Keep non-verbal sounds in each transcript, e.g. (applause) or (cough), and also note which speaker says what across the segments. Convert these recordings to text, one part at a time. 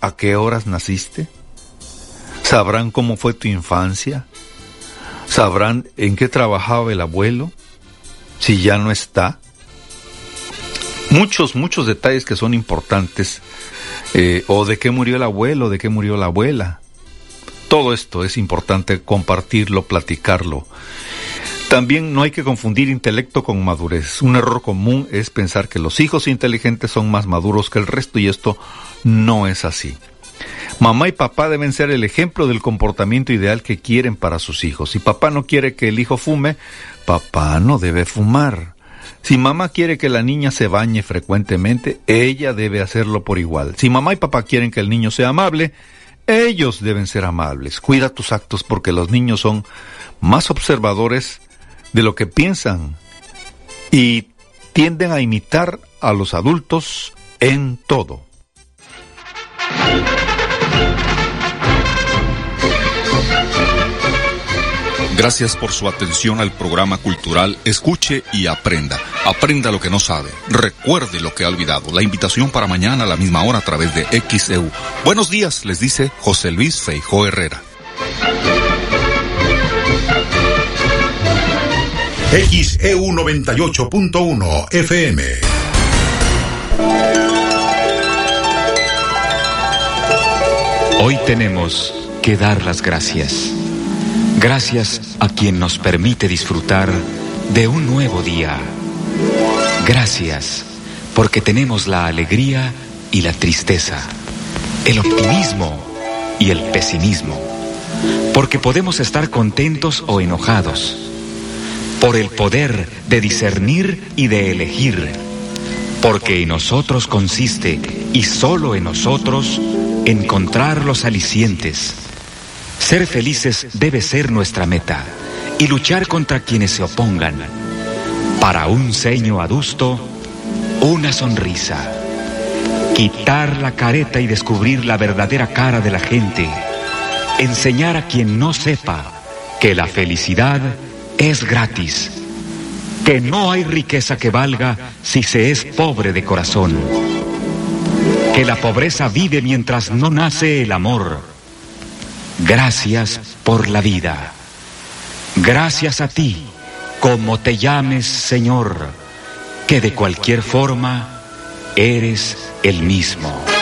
Speaker 1: a qué horas naciste? ¿Sabrán cómo fue tu infancia? ¿Sabrán en qué trabajaba el abuelo? Si ya no está. Muchos, muchos detalles que son importantes. Eh, o de qué murió el abuelo, de qué murió la abuela. Todo esto es importante compartirlo, platicarlo. También no hay que confundir intelecto con madurez. Un error común es pensar que los hijos inteligentes son más maduros que el resto y esto no es así. Mamá y papá deben ser el ejemplo del comportamiento ideal que quieren para sus hijos. Si papá no quiere que el hijo fume, papá no debe fumar. Si mamá quiere que la niña se bañe frecuentemente, ella debe hacerlo por igual. Si mamá y papá quieren que el niño sea amable, ellos deben ser amables. Cuida tus actos porque los niños son más observadores de lo que piensan y tienden a imitar a los adultos en todo.
Speaker 2: Gracias por su atención al programa cultural Escuche y Aprenda. Aprenda lo que no sabe. Recuerde lo que ha olvidado. La invitación para mañana a la misma hora a través de XEU. Buenos días, les dice José Luis Feijó Herrera.
Speaker 3: XEU 98.1 FM.
Speaker 4: Hoy tenemos que dar las gracias. Gracias a quien nos permite disfrutar de un nuevo día. Gracias porque tenemos la alegría y la tristeza, el optimismo y el pesimismo, porque podemos estar contentos o enojados por el poder de discernir y de elegir, porque en nosotros consiste, y solo en nosotros, encontrar los alicientes. Ser felices debe ser nuestra meta, y luchar contra quienes se opongan. Para un ceño adusto, una sonrisa. Quitar la careta y descubrir la verdadera cara de la gente. Enseñar a quien no sepa que la felicidad es gratis, que no hay riqueza que valga si se es pobre de corazón, que la pobreza vive mientras no nace el amor. Gracias por la vida. Gracias a ti, como te llames Señor, que de cualquier forma eres el mismo.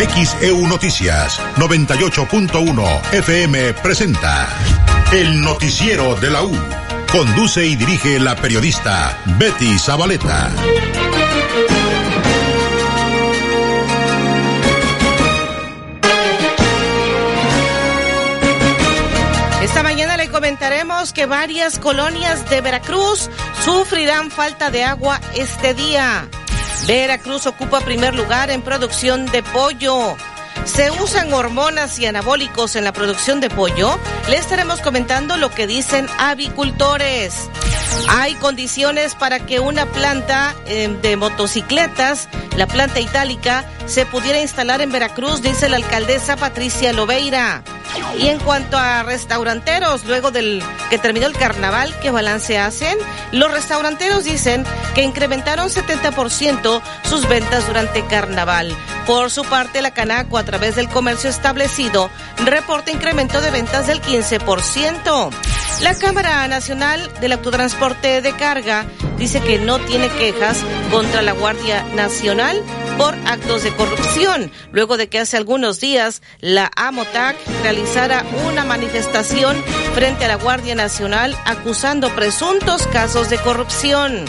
Speaker 3: XEU Noticias 98.1 FM presenta El Noticiero de la U. Conduce y dirige la periodista Betty Zabaleta.
Speaker 5: Esta mañana le comentaremos que varias colonias de Veracruz sufrirán falta de agua este día. Veracruz ocupa primer lugar en producción de pollo. ¿Se usan hormonas y anabólicos en la producción de pollo? Le estaremos comentando lo que dicen avicultores. Hay condiciones para que una planta eh, de motocicletas, la planta itálica, se pudiera instalar en Veracruz, dice la alcaldesa Patricia Lobeira. Y en cuanto a restauranteros, luego del que terminó el carnaval, ¿qué balance hacen? Los restauranteros dicen que incrementaron 70% sus ventas durante carnaval. Por su parte, la Canaco, a través del comercio establecido, reporta incremento de ventas del 15%. La Cámara Nacional del Autotransporte de Carga dice que no tiene quejas contra la Guardia Nacional por actos de corrupción, luego de que hace algunos días la AMOTAC realizara una manifestación frente a la Guardia Nacional acusando presuntos casos de corrupción.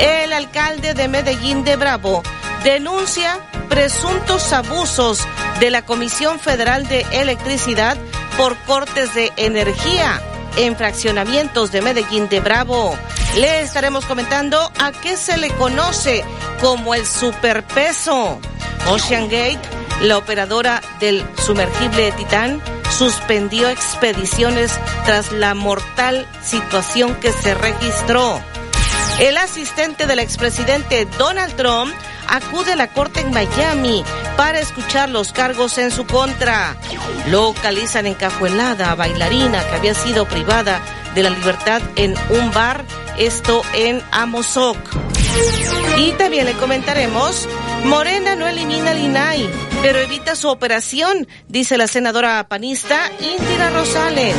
Speaker 5: El alcalde de Medellín de Bravo denuncia presuntos abusos de la Comisión Federal de Electricidad por cortes de energía en fraccionamientos de Medellín de Bravo. Le estaremos comentando a qué se le conoce como el superpeso. Ocean Gate, la operadora del sumergible Titán, suspendió expediciones tras la mortal situación que se registró. El asistente del expresidente Donald Trump acude a la corte en Miami para escuchar los cargos en su contra. Localizan encajuelada a bailarina que había sido privada de la libertad en un bar, esto en Amozoc. Y también le comentaremos Morena no elimina al INAI, pero evita su operación, dice la senadora panista Indira Rosales.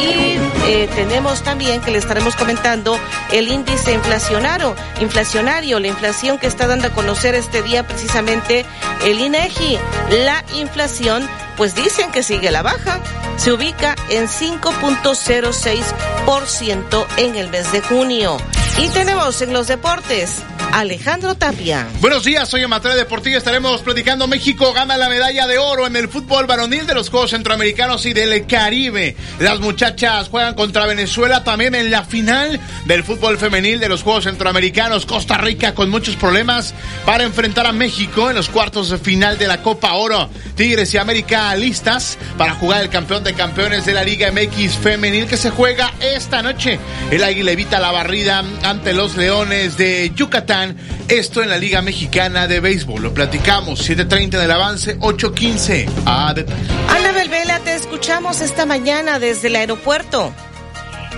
Speaker 5: Y eh, tenemos también que le estaremos comentando el índice inflacionario, inflacionario, la inflación que está dando a conocer este día precisamente el INEGI. La inflación, pues dicen que sigue la baja, se ubica en 5.06% en el mes de junio. Y tenemos en los deportes Alejandro Tapia.
Speaker 6: Buenos días, soy Amateur Deportivo. Estaremos platicando. México gana la medalla de oro en el fútbol varonil de los Juegos Centroamericanos y del Caribe. Las muchachas juegan contra Venezuela también en la final del fútbol femenil de los Juegos Centroamericanos. Costa Rica con muchos problemas para enfrentar a México en los cuartos de final de la Copa Oro. Tigres y América listas para jugar el campeón de campeones de la Liga MX femenil que se juega esta noche. El Águila evita la barrida ante los Leones de Yucatán esto en la Liga Mexicana de Béisbol. Lo platicamos, 7.30 del avance, 8.15. A detalle.
Speaker 5: Ana Belvela, te escuchamos esta mañana desde el aeropuerto.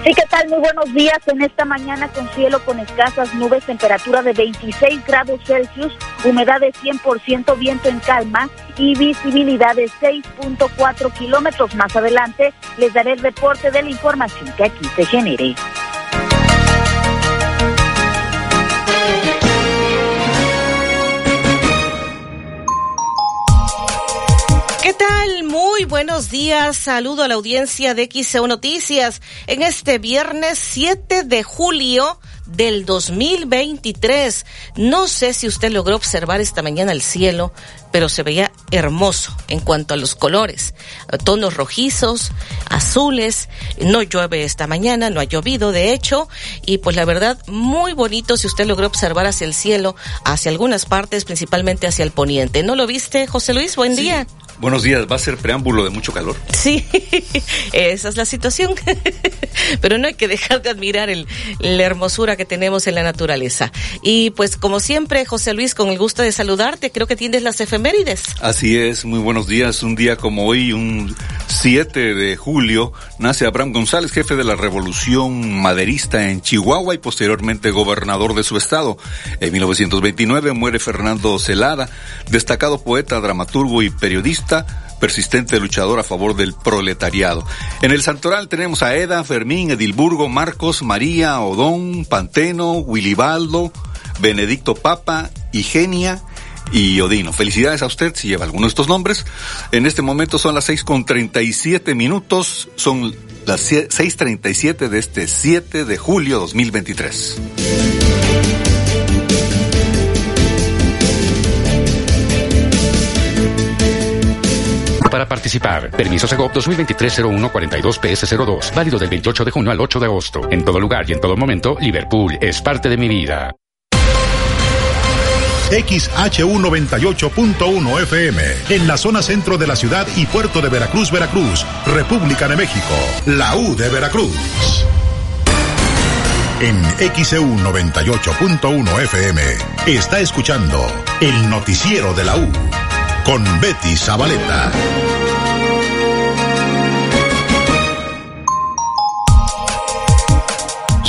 Speaker 7: Sí, ¿qué tal? Muy buenos días. En esta mañana con cielo con escasas nubes, temperatura de 26 grados Celsius, humedad de 100%, viento en calma y visibilidad de 6.4 kilómetros. Más adelante les daré el reporte de la información que aquí se genere.
Speaker 5: Tal? Muy buenos días. Saludo a la audiencia de XEU Noticias en este viernes 7 de julio del 2023. No sé si usted logró observar esta mañana el cielo, pero se veía hermoso en cuanto a los colores. Tonos rojizos, azules. No llueve esta mañana, no ha llovido de hecho. Y pues la verdad, muy bonito si usted logró observar hacia el cielo, hacia algunas partes, principalmente hacia el poniente. ¿No lo viste, José Luis? Buen
Speaker 2: Sí.
Speaker 5: día.
Speaker 2: Buenos días, va a ser preámbulo de mucho calor.
Speaker 5: Sí, (laughs) esa es la situación. (laughs) Pero no hay que dejar de admirar el, la hermosura que tenemos en la naturaleza. Y pues como siempre, José Luis, con el gusto de saludarte, creo que tienes las efemérides.
Speaker 2: Así es, muy buenos días. Un día como hoy, un 7 de julio, nace Abraham González, jefe de la revolución maderista en Chihuahua y posteriormente gobernador de su estado. En 1929 muere Fernando Celada, destacado poeta, dramaturgo y periodista persistente luchador a favor del proletariado. En el Santoral tenemos a Eda, Fermín, Edilburgo, Marcos, María, Odón, Panteno, Wilibaldo, Benedicto Papa, Igenia y Odino. Felicidades a usted si lleva alguno de estos nombres. En este momento son las seis con treinta y siete minutos, son las seis treinta y siete de este 7 de julio 2023.
Speaker 8: Para participar, permiso Segov 2023-0142-PS02, válido del 28 de junio al 8 de agosto. En todo lugar y en todo momento, Liverpool es parte de mi vida.
Speaker 3: XHU98.1 FM, en la zona centro de la ciudad y puerto de Veracruz, Veracruz, República de México, la U de Veracruz. En XEU 98.1 FM está escuchando el noticiero de la U con Betty Zabaleta.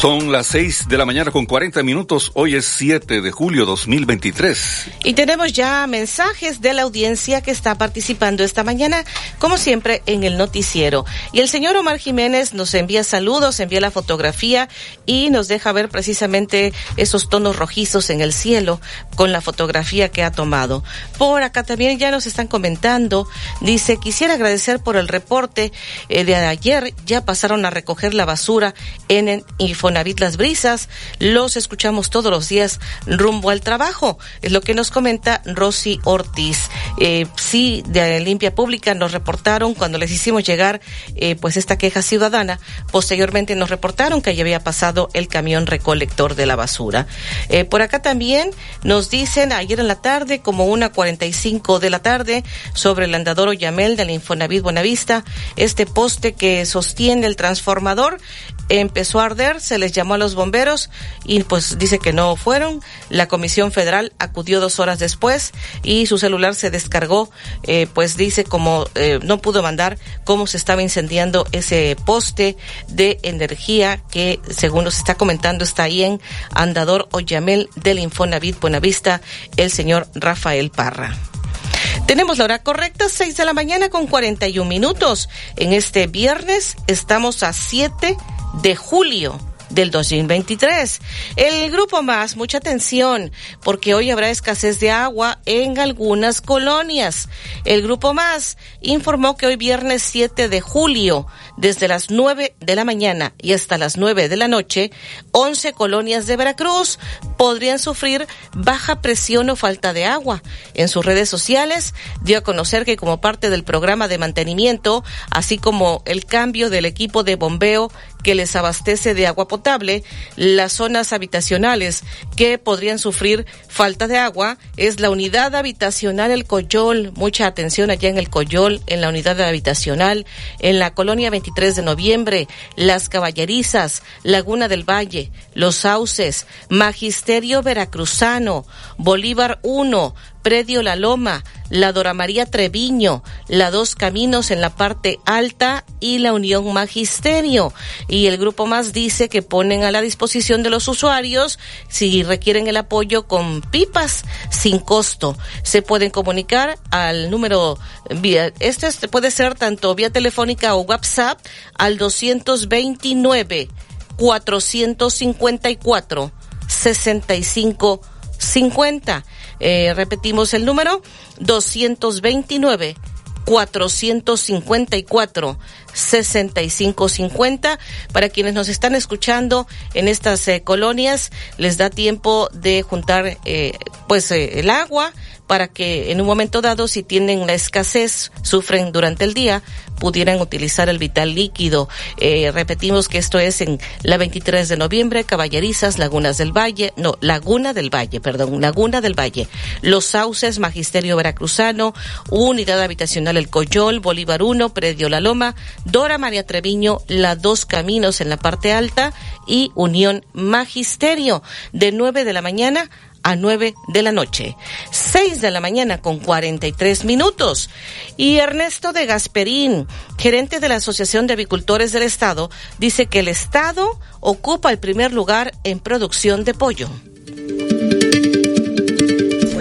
Speaker 2: Son las 6 de la mañana con 40 minutos. Hoy es 7 de julio 2023.
Speaker 5: Y tenemos ya mensajes de la audiencia que está participando esta mañana, como siempre, en el noticiero. Y el señor Omar Jiménez nos envía saludos, envía la fotografía y nos deja ver precisamente esos tonos rojizos en el cielo con la fotografía que ha tomado. Por acá también ya nos están comentando, dice, quisiera agradecer por el reporte eh, de ayer, ya pasaron a recoger la basura en el Las Brisas, los escuchamos todos los días rumbo al trabajo, es lo que nos comenta Rosy Ortiz. Eh, sí, de Limpia Pública nos reportaron cuando les hicimos llegar eh, pues esta queja ciudadana, posteriormente nos reportaron que ya había pasado el camión recolector de la basura. Eh, por acá también nos dicen ayer en la tarde, como una 45 de la tarde, sobre el andador Oyamel del Infonavit Buenavista, este poste que sostiene el transformador empezó a arder, se les llamó a los bomberos y pues dice que no fueron. La Comisión Federal acudió dos horas después y su celular se descargó, eh, pues dice como eh, no pudo mandar cómo se estaba incendiando ese poste de energía que según nos está comentando está ahí en Andador Oyamel del Infonavit Buenavista, el señor Rafael Parra. Tenemos la hora correcta, 6 de la mañana con 41 minutos. En este viernes estamos a 7 de julio del 2023. El grupo más, mucha atención, porque hoy habrá escasez de agua en algunas colonias. El grupo más informó que hoy viernes 7 de julio, desde las 9 de la mañana y hasta las 9 de la noche, 11 colonias de Veracruz podrían sufrir baja presión o falta de agua. En sus redes sociales dio a conocer que como parte del programa de mantenimiento, así como el cambio del equipo de bombeo que les abastece de agua potable, las zonas habitacionales que podrían sufrir falta de agua es la unidad habitacional El Coyol, mucha atención allá en El Coyol, en la unidad habitacional, en la colonia 23 de noviembre, Las Caballerizas, Laguna del Valle, Los Sauces, Magisterio Veracruzano, Bolívar 1, Predio La Loma, la Dora María Treviño, la Dos Caminos en la parte alta y la Unión Magisterio. Y el grupo más dice que ponen a la disposición de los usuarios si requieren el apoyo con pipas sin costo. Se pueden comunicar al número vía, este puede ser tanto vía telefónica o WhatsApp al 229 454 6550 eh, repetimos el número, 229 454 6550 para quienes nos están escuchando en estas eh, colonias les da tiempo de juntar eh, pues eh, el agua para que en un momento dado, si tienen la escasez, sufren durante el día, pudieran utilizar el vital líquido. Eh, repetimos que esto es en la 23 de noviembre, Caballerizas, Lagunas del Valle, no, Laguna del Valle, perdón, Laguna del Valle, Los Sauces, Magisterio Veracruzano, Unidad Habitacional El Coyol, Bolívar 1, Predio La Loma, Dora María Treviño, La Dos Caminos en la parte alta y Unión Magisterio, de 9 de la mañana a 9 de la noche. 6 de la mañana con 43 minutos. Y Ernesto de Gasperín, gerente de la Asociación de Avicultores del Estado, dice que el Estado ocupa el primer lugar en producción de pollo.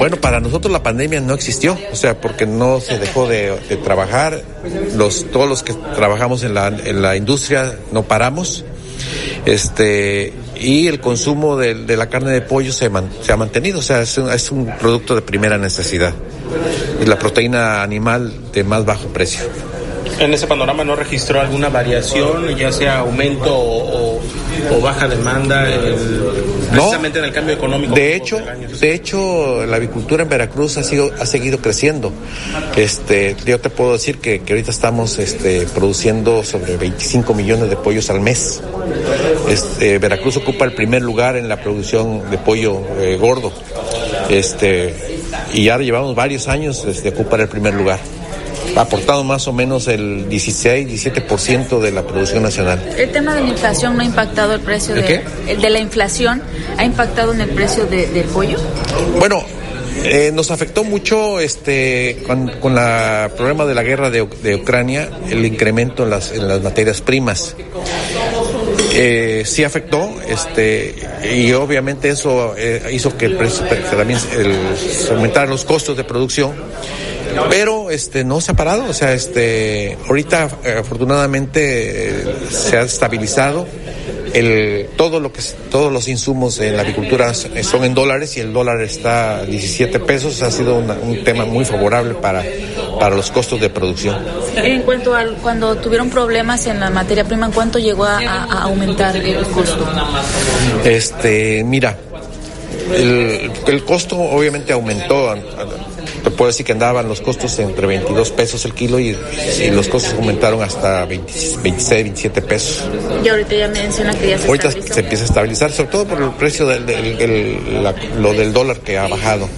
Speaker 9: Bueno, para nosotros la pandemia no existió, o sea, porque no se dejó de, trabajar. Los, todos los que trabajamos en la, en la industria no paramos. Este, y el consumo de, la carne de pollo se, se ha mantenido, o sea, es un, es un, producto de primera necesidad. Y la proteína animal de más bajo precio.
Speaker 10: ¿En ese panorama no registró alguna variación, ya sea aumento o, o baja demanda precisamente en el cambio económico?
Speaker 9: De hecho, de hecho, la avicultura en Veracruz ha sido, ha seguido creciendo. Este, yo te puedo decir que, que ahorita estamos este, produciendo sobre 25 millones de pollos al mes. Este, Veracruz ocupa el primer lugar en la producción de pollo eh, gordo. Este, y ya llevamos varios años de ocupar el primer lugar aportado más o menos el 16-17% de la producción nacional.
Speaker 11: ¿El tema de la inflación no ha impactado el precio de, qué? El de la inflación ha impactado en el precio del pollo?
Speaker 9: Bueno, eh, nos afectó mucho este con, con el problema de la guerra de, de, Ucrania, el incremento en las, en las materias primas. Eh, sí afectó, este, y obviamente eso eh, hizo que el precio, también el, aumentaran los costos de producción pero este no se ha parado, o sea, este ahorita eh, afortunadamente eh, se ha estabilizado el todo lo que todos los insumos en la agricultura son en dólares y el dólar está a 17 pesos, ha sido un tema muy favorable para para los costos de producción.
Speaker 11: En cuanto a cuando tuvieron problemas en la materia prima, ¿en cuánto llegó a, a aumentar el costo?
Speaker 9: Este, mira, el, el costo obviamente aumentó te puedo decir que andaban los costos entre 22 pesos el kilo y, los costos aumentaron hasta 26, 27 pesos.
Speaker 11: Y ahorita ya menciona que ya se
Speaker 9: Ahorita se empieza a estabilizar, sobre todo por el precio del, lo del dólar que ha bajado.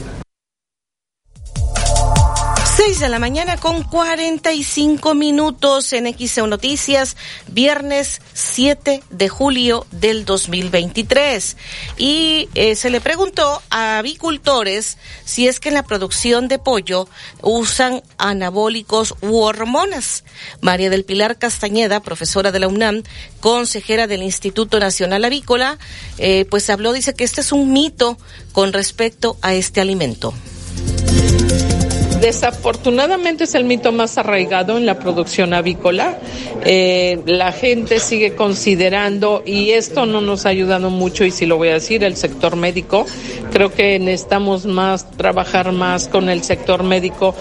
Speaker 5: 6 de la mañana con 45 minutos en XEU Noticias, viernes 7 de julio del 2023. Y eh, se le preguntó a avicultores si es que en la producción de pollo usan anabólicos u hormonas. María del Pilar Castañeda, profesora de la UNAM, consejera del Instituto Nacional Avícola, eh, pues habló, dice que este es un mito con respecto a este alimento.
Speaker 12: Desafortunadamente es el mito más arraigado en la producción avícola. Eh, la gente sigue considerando, y esto no nos ha ayudado mucho, y si lo voy a decir, el sector médico. Creo que necesitamos más, trabajar más con el sector médico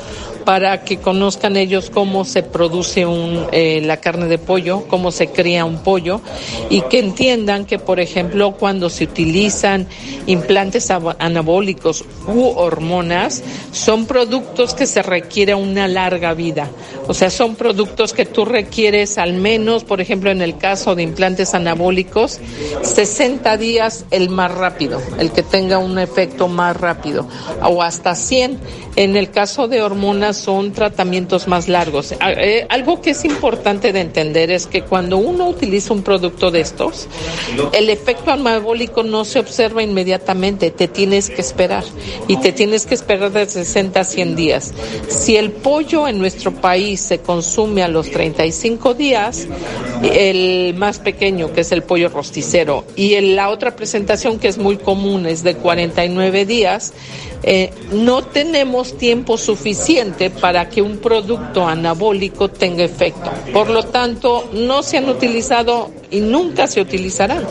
Speaker 12: para que conozcan ellos cómo se produce eh, la carne de pollo, cómo se cría un pollo y que entiendan que, por ejemplo, cuando se utilizan implantes anabólicos u hormonas, son productos que se requiere una larga vida. O sea, son productos que tú requieres al menos, por ejemplo, en el caso de implantes anabólicos, 60 días el más rápido, el que tenga un efecto más rápido, o hasta 100. En el caso de hormonas, son tratamientos más largos. Ah, eh, algo que es importante de entender es que cuando uno utiliza un producto de estos, el efecto anabólico no se observa inmediatamente, te tienes que esperar y te tienes que esperar de 60 a 100 días. Si el pollo en nuestro país se consume a los 35 días, el más pequeño, que es el pollo rosticero, y la otra presentación que es muy común es de 49 días, eh, no tenemos tiempo suficiente para que un producto anabólico tenga efecto. Por lo tanto, no se han utilizado y nunca se utilizarán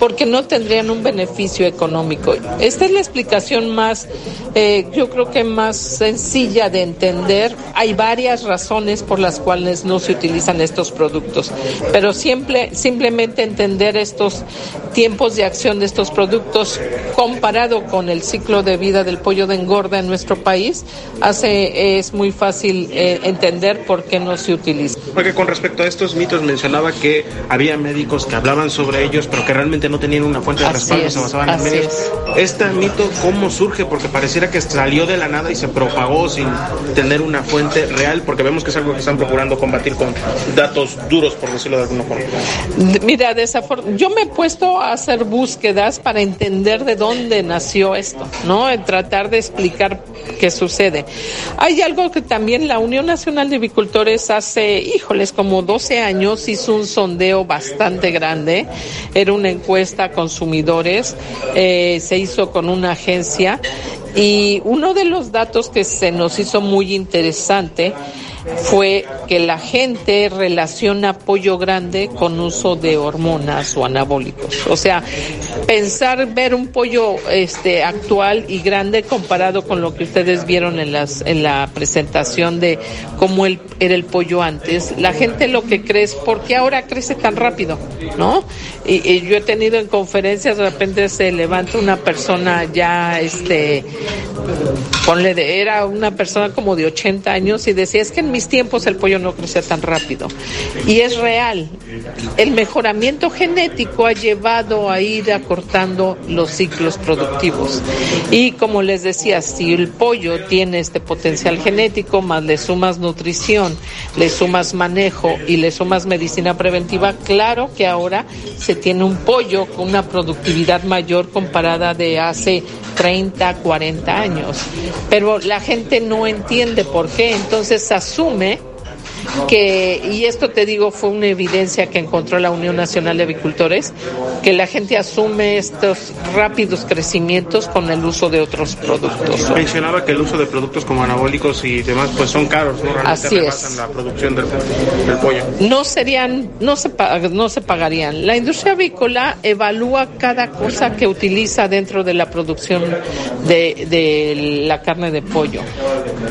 Speaker 12: porque no tendrían un beneficio económico. Esta es la explicación más, eh, yo creo que más sencilla de entender. Hay varias razones por las cuales no se utilizan estos productos, pero siempre, simplemente entender estos tiempos de acción de estos productos comparado con el ciclo de vida del pollo de engorda en nuestro país, hace, es muy fácil eh, entender por qué no se utiliza.
Speaker 10: Porque con respecto a estos mitos mencionaba que había médicos que hablaban sobre ellos, pero que realmente no tenían una fuente de respaldo, se basaban en medios. Este mito, ¿cómo surge? Porque pareciera que salió de la nada y se propagó sin tener una fuente real, porque vemos que es algo que están procurando combatir con datos duros, por decirlo de alguna forma.
Speaker 12: Mira, yo me he puesto a hacer búsquedas para entender de dónde nació esto, ¿no? tratar de explicar qué sucede. Hay algo que también la Unión Nacional de Avicultores hace, híjoles, como 12 años hizo un sondeo bastante grande. Era una encuesta a consumidores, eh, se hizo con una agencia y uno de los datos que se nos hizo muy interesante fue que la gente relaciona pollo grande con uso de hormonas o anabólicos. O sea, pensar ver un pollo este actual y grande comparado con lo que ustedes vieron en las en la presentación de cómo era el pollo antes, la gente lo que cree es por qué ahora crece tan rápido, ¿no? Y, yo he tenido en conferencias de repente se levanta una persona ya este ponle de era una persona como de 80 años y decía es que en tiempos el pollo no crecía tan rápido. Y es real. El mejoramiento genético ha llevado a ir acortando los ciclos productivos. Y como les decía, si el pollo tiene este potencial genético, más le sumas nutrición, le sumas manejo y le sumas medicina preventiva, claro que ahora se tiene un pollo con una productividad mayor comparada de hace 30, 40 años. Pero la gente no entiende por qué, entonces asume 控没 que, y esto te digo, fue una evidencia que encontró la Unión Nacional de Avicultores, que la gente asume estos rápidos crecimientos con el uso de otros productos.
Speaker 10: Mencionaba que el uso de productos como anabólicos y demás pues son caros, ¿no? Realmente
Speaker 12: Así es.
Speaker 10: la producción del, pollo.
Speaker 12: No serían, no se, no se pagarían. La industria avícola evalúa cada cosa que utiliza dentro de la producción de, de la carne de pollo.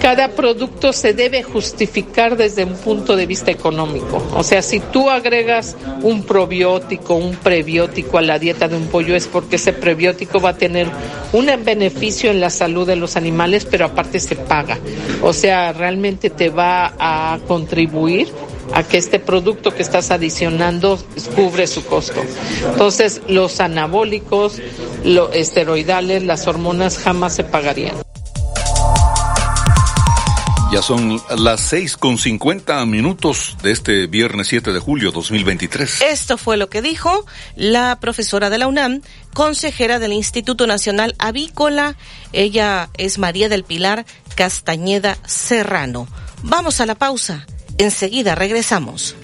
Speaker 12: Cada producto se debe justificar desde un punto de vista económico. O sea, si tú agregas un probiótico, un prebiótico a la dieta de un pollo es porque ese prebiótico va a tener un beneficio en la salud de los animales, pero aparte se paga. O sea, realmente te va a contribuir a que este producto que estás adicionando cubre su costo. Entonces, los anabólicos, los esteroidales, las hormonas jamás se pagarían.
Speaker 2: Ya son las seis con cincuenta minutos de este viernes 7 de julio 2023.
Speaker 5: Esto fue lo que dijo la profesora de la UNAM, consejera del Instituto Nacional Avícola. Ella es María del Pilar Castañeda Serrano. Vamos a la pausa. Enseguida regresamos.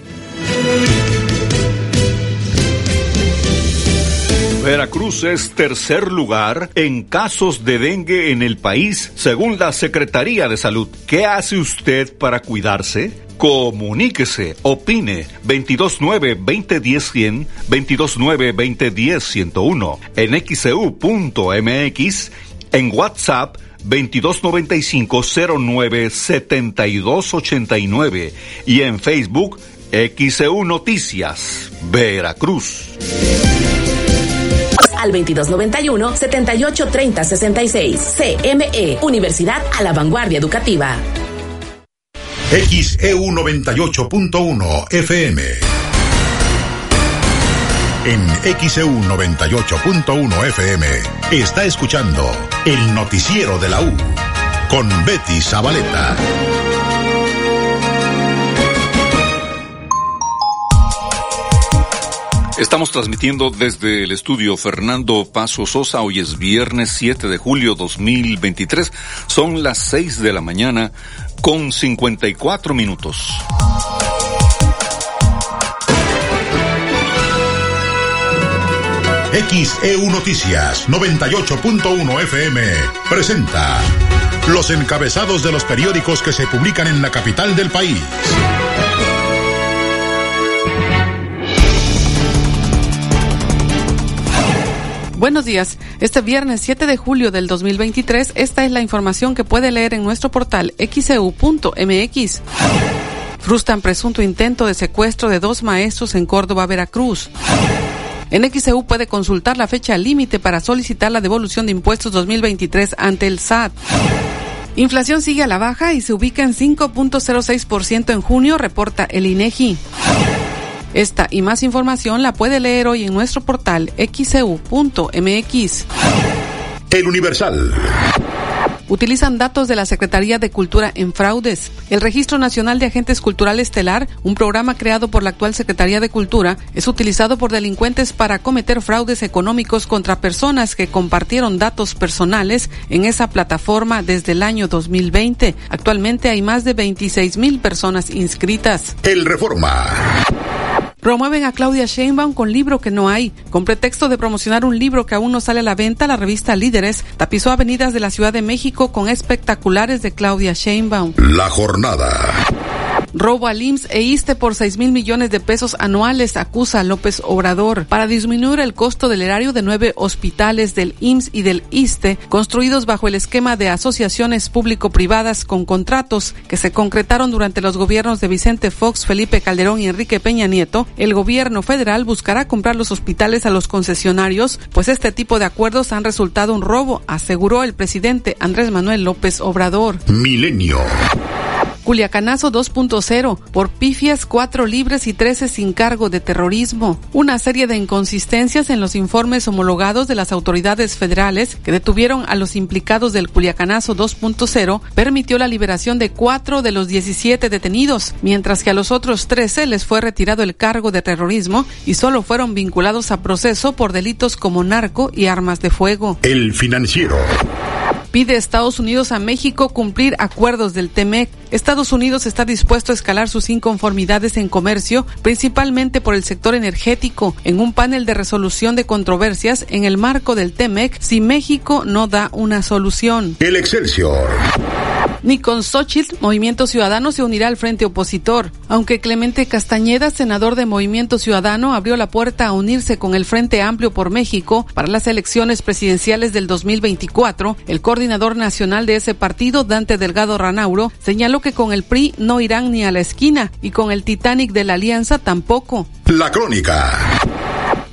Speaker 1: Veracruz es tercer lugar en casos de dengue en el país, según la Secretaría de Salud. ¿Qué hace usted para cuidarse? Comuníquese, opine 229-2010-100, 229-2010-101, en xcu.mx, e en WhatsApp 2295-09-7289 y en Facebook XEU Noticias, Veracruz
Speaker 13: al 2291-783066. CME, Universidad a la Vanguardia Educativa.
Speaker 3: XEU 98.1 FM. En XEU 98.1 FM está escuchando el noticiero de la U con Betty Zabaleta.
Speaker 2: Estamos transmitiendo desde el estudio Fernando Paso Sosa. Hoy es viernes 7 de julio 2023. Son las 6 de la mañana con 54 minutos.
Speaker 3: XEU Noticias 98.1 FM presenta los encabezados de los periódicos que se publican en la capital del país.
Speaker 14: Buenos días. Este viernes 7 de julio del 2023, esta es la información que puede leer en nuestro portal xeu.mx. Frustran presunto intento de secuestro de dos maestros en Córdoba, Veracruz. En XEU puede consultar la fecha límite para solicitar la devolución de impuestos 2023 ante el SAT. Inflación sigue a la baja y se ubica en 5.06% en junio, reporta el INEGI. Esta y más información la puede leer hoy en nuestro portal xcu.mx.
Speaker 3: El Universal.
Speaker 14: Utilizan datos de la Secretaría de Cultura en fraudes. El Registro Nacional de Agentes Culturales Estelar, un programa creado por la actual Secretaría de Cultura, es utilizado por delincuentes para cometer fraudes económicos contra personas que compartieron datos personales en esa plataforma desde el año 2020. Actualmente hay más de 26 mil personas inscritas.
Speaker 3: El Reforma.
Speaker 14: Promueven a Claudia Sheinbaum con libro que no hay. Con pretexto de promocionar un libro que aún no sale a la venta, la revista Líderes tapizó avenidas de la Ciudad de México con espectaculares de Claudia Sheinbaum.
Speaker 3: La jornada.
Speaker 14: Robo al IMSS e ISTE por 6 mil millones de pesos anuales, acusa López Obrador, para disminuir el costo del erario de nueve hospitales del IMSS y del ISTE, construidos bajo el esquema de asociaciones público-privadas con contratos que se concretaron durante los gobiernos de Vicente Fox, Felipe Calderón y Enrique Peña Nieto. El gobierno federal buscará comprar los hospitales a los concesionarios, pues este tipo de acuerdos han resultado un robo, aseguró el presidente Andrés Manuel López Obrador.
Speaker 3: Milenio.
Speaker 14: Culiacanazo 2.0, por pifias, cuatro libres y 13 sin cargo de terrorismo. Una serie de inconsistencias en los informes homologados de las autoridades federales que detuvieron a los implicados del Culiacanazo 2.0 permitió la liberación de cuatro de los 17 detenidos, mientras que a los otros 13 les fue retirado el cargo de terrorismo y solo fueron vinculados a proceso por delitos como narco y armas de fuego.
Speaker 3: El financiero.
Speaker 14: Pide Estados Unidos a México cumplir acuerdos del TEMEC. Estados Unidos está dispuesto a escalar sus inconformidades en comercio, principalmente por el sector energético, en un panel de resolución de controversias en el marco del TEMEC si México no da una solución.
Speaker 3: El Excelsior.
Speaker 14: Ni con Xochitl, Movimiento Ciudadano se unirá al frente opositor. Aunque Clemente Castañeda, senador de Movimiento Ciudadano, abrió la puerta a unirse con el Frente Amplio por México para las elecciones presidenciales del 2024, el coordinador nacional de ese partido, Dante Delgado Ranauro, señaló que con el PRI no irán ni a la esquina y con el Titanic de la Alianza tampoco.
Speaker 3: La crónica.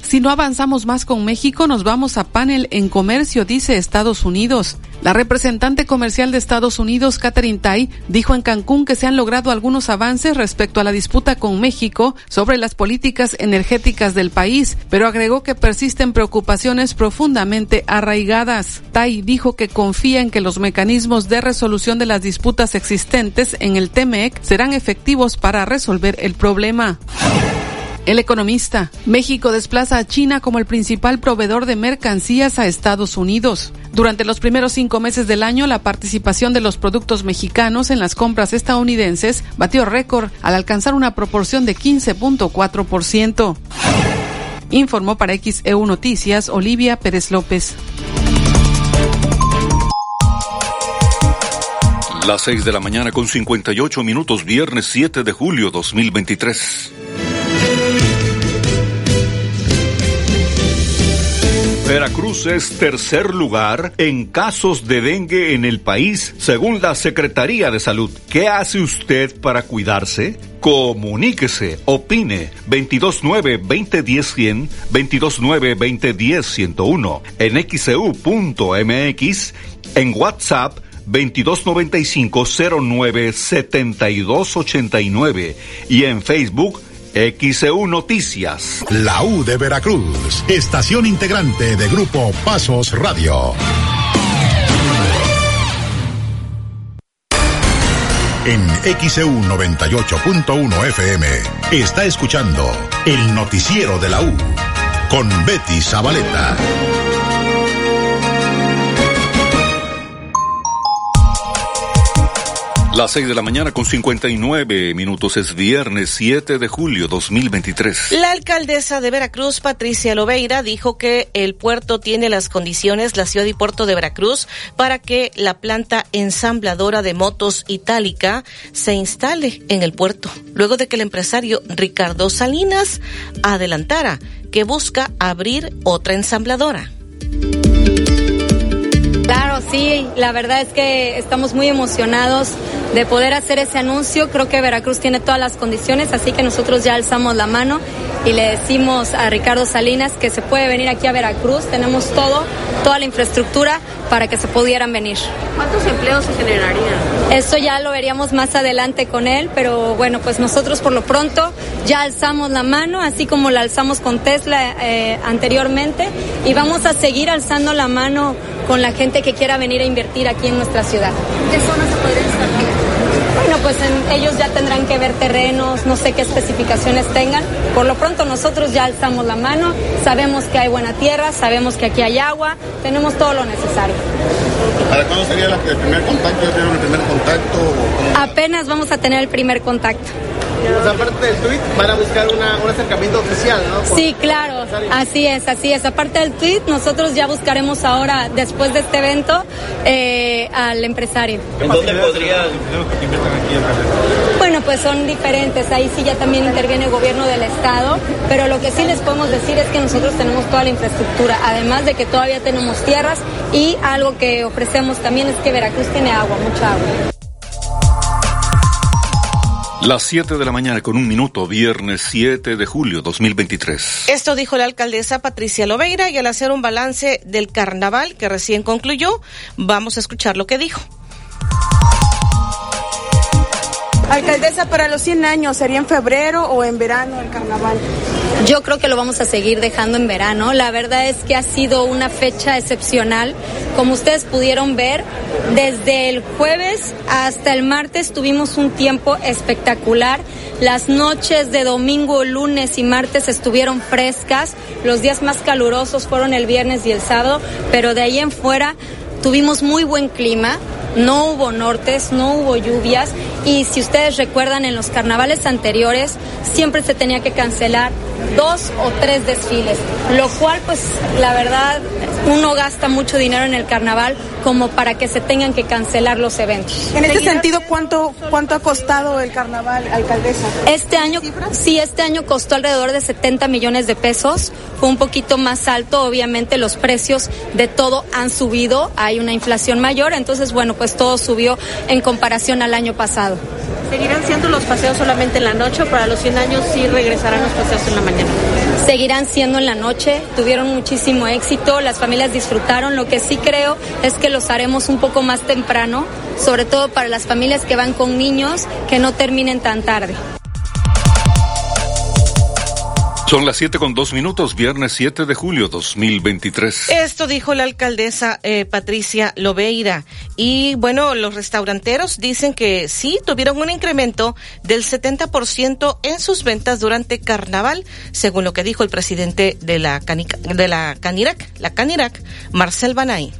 Speaker 14: Si no avanzamos más con México, nos vamos a panel en comercio, dice Estados Unidos. La representante comercial de Estados Unidos, Catherine Tai, dijo en Cancún que se han logrado algunos avances respecto a la disputa con México sobre las políticas energéticas del país, pero agregó que persisten preocupaciones profundamente arraigadas. Tai dijo que confía en que los mecanismos de resolución de las disputas existentes en el TEMEC serán efectivos para resolver el problema. El economista. México desplaza a China como el principal proveedor de mercancías a Estados Unidos. Durante los primeros cinco meses del año, la participación de los productos mexicanos en las compras estadounidenses batió récord al alcanzar una proporción de 15.4%. Informó para XEU Noticias Olivia Pérez López.
Speaker 2: Las 6 de la mañana con 58 minutos, viernes 7 de julio 2023. Veracruz es tercer lugar en casos de dengue en el país, según la Secretaría de Salud. ¿Qué hace usted para cuidarse? Comuníquese, opine 229-2010-100, 229-2010-101, en xcu.mx, e en WhatsApp 2295-097289 y en Facebook XEU Noticias.
Speaker 3: La U de Veracruz, estación integrante de Grupo Pasos Radio. En XEU 98.1 FM está escuchando el noticiero de la U con Betty Zabaleta.
Speaker 2: Las 6 de la mañana con 59 minutos es viernes 7 de julio 2023.
Speaker 5: La alcaldesa de Veracruz, Patricia Loveira, dijo que el puerto tiene las condiciones, la ciudad y puerto de Veracruz, para que la planta ensambladora de motos itálica se instale en el puerto, luego de que el empresario Ricardo Salinas adelantara que busca abrir otra ensambladora.
Speaker 15: Sí, la verdad es que estamos muy emocionados de poder hacer ese anuncio. Creo que Veracruz tiene todas las condiciones, así que nosotros ya alzamos la mano y le decimos a Ricardo Salinas que se puede venir aquí a Veracruz. Tenemos todo, toda la infraestructura para que se pudieran venir.
Speaker 5: ¿Cuántos empleos se generarían?
Speaker 15: Eso ya lo veríamos más adelante con él, pero bueno, pues nosotros por lo pronto ya alzamos la mano, así como la alzamos con Tesla eh, anteriormente, y vamos a seguir alzando la mano con la gente que quiera venir a invertir aquí en nuestra ciudad.
Speaker 5: ¿Qué zona se podría estar
Speaker 15: bueno, pues ellos ya tendrán que ver terrenos, no sé qué especificaciones tengan. Por lo pronto nosotros ya alzamos la mano, sabemos que hay buena tierra, sabemos que aquí hay agua, tenemos todo lo necesario.
Speaker 16: ¿Para cuándo sería el primer contacto? ¿Ya el primer contacto?
Speaker 15: Apenas vamos a tener el primer contacto.
Speaker 10: O sea, aparte del tweet, van a buscar una, un acercamiento oficial, ¿no?
Speaker 15: sí, claro, así es, así es. Aparte del tweet, nosotros ya buscaremos ahora, después de este evento, eh, al empresario.
Speaker 10: ¿En dónde podría
Speaker 15: bueno, pues son diferentes. Ahí sí ya también interviene el gobierno del estado, pero lo que sí les podemos decir es que nosotros tenemos toda la infraestructura, además de que todavía tenemos tierras y algo que ofrecemos también es que Veracruz tiene agua, mucha agua.
Speaker 2: Las 7 de la mañana con un minuto, viernes 7 de julio 2023.
Speaker 5: Esto dijo la alcaldesa Patricia Loveira y al hacer un balance del carnaval que recién concluyó, vamos a escuchar lo que dijo.
Speaker 17: Alcaldesa, para los 100 años, ¿sería en febrero o en verano el carnaval?
Speaker 15: Yo creo que lo vamos a seguir dejando en verano. La verdad es que ha sido una fecha excepcional. Como ustedes pudieron ver, desde el jueves hasta el martes tuvimos un tiempo espectacular. Las noches de domingo, lunes y martes estuvieron frescas. Los días más calurosos fueron el viernes y el sábado, pero de ahí en fuera tuvimos muy buen clima no hubo nortes, no hubo lluvias y si ustedes recuerdan en los carnavales anteriores siempre se tenía que cancelar dos o tres desfiles, lo cual pues la verdad uno gasta mucho dinero en el carnaval como para que se tengan que cancelar los eventos.
Speaker 17: En este sentido, ¿cuánto, cuánto ha costado el carnaval, alcaldesa?
Speaker 15: Este año, sí, este año costó alrededor de 70 millones de pesos, fue un poquito más alto, obviamente los precios de todo han subido, hay una inflación mayor, entonces bueno, pues todo subió en comparación al año pasado.
Speaker 18: ¿Seguirán siendo los paseos solamente en la noche o para los 100 años sí regresarán los paseos en la mañana?
Speaker 15: Seguirán siendo en la noche, tuvieron muchísimo éxito, las familias disfrutaron. Lo que sí creo es que los haremos un poco más temprano, sobre todo para las familias que van con niños, que no terminen tan tarde.
Speaker 2: Son las 7 con dos minutos, viernes 7 de julio 2023.
Speaker 5: Esto dijo la alcaldesa eh, Patricia Lobeira. Y bueno, los restauranteros dicen que sí tuvieron un incremento del 70% en sus ventas durante carnaval, según lo que dijo el presidente de la, de la Canirac, la Canirac, Marcel Banay.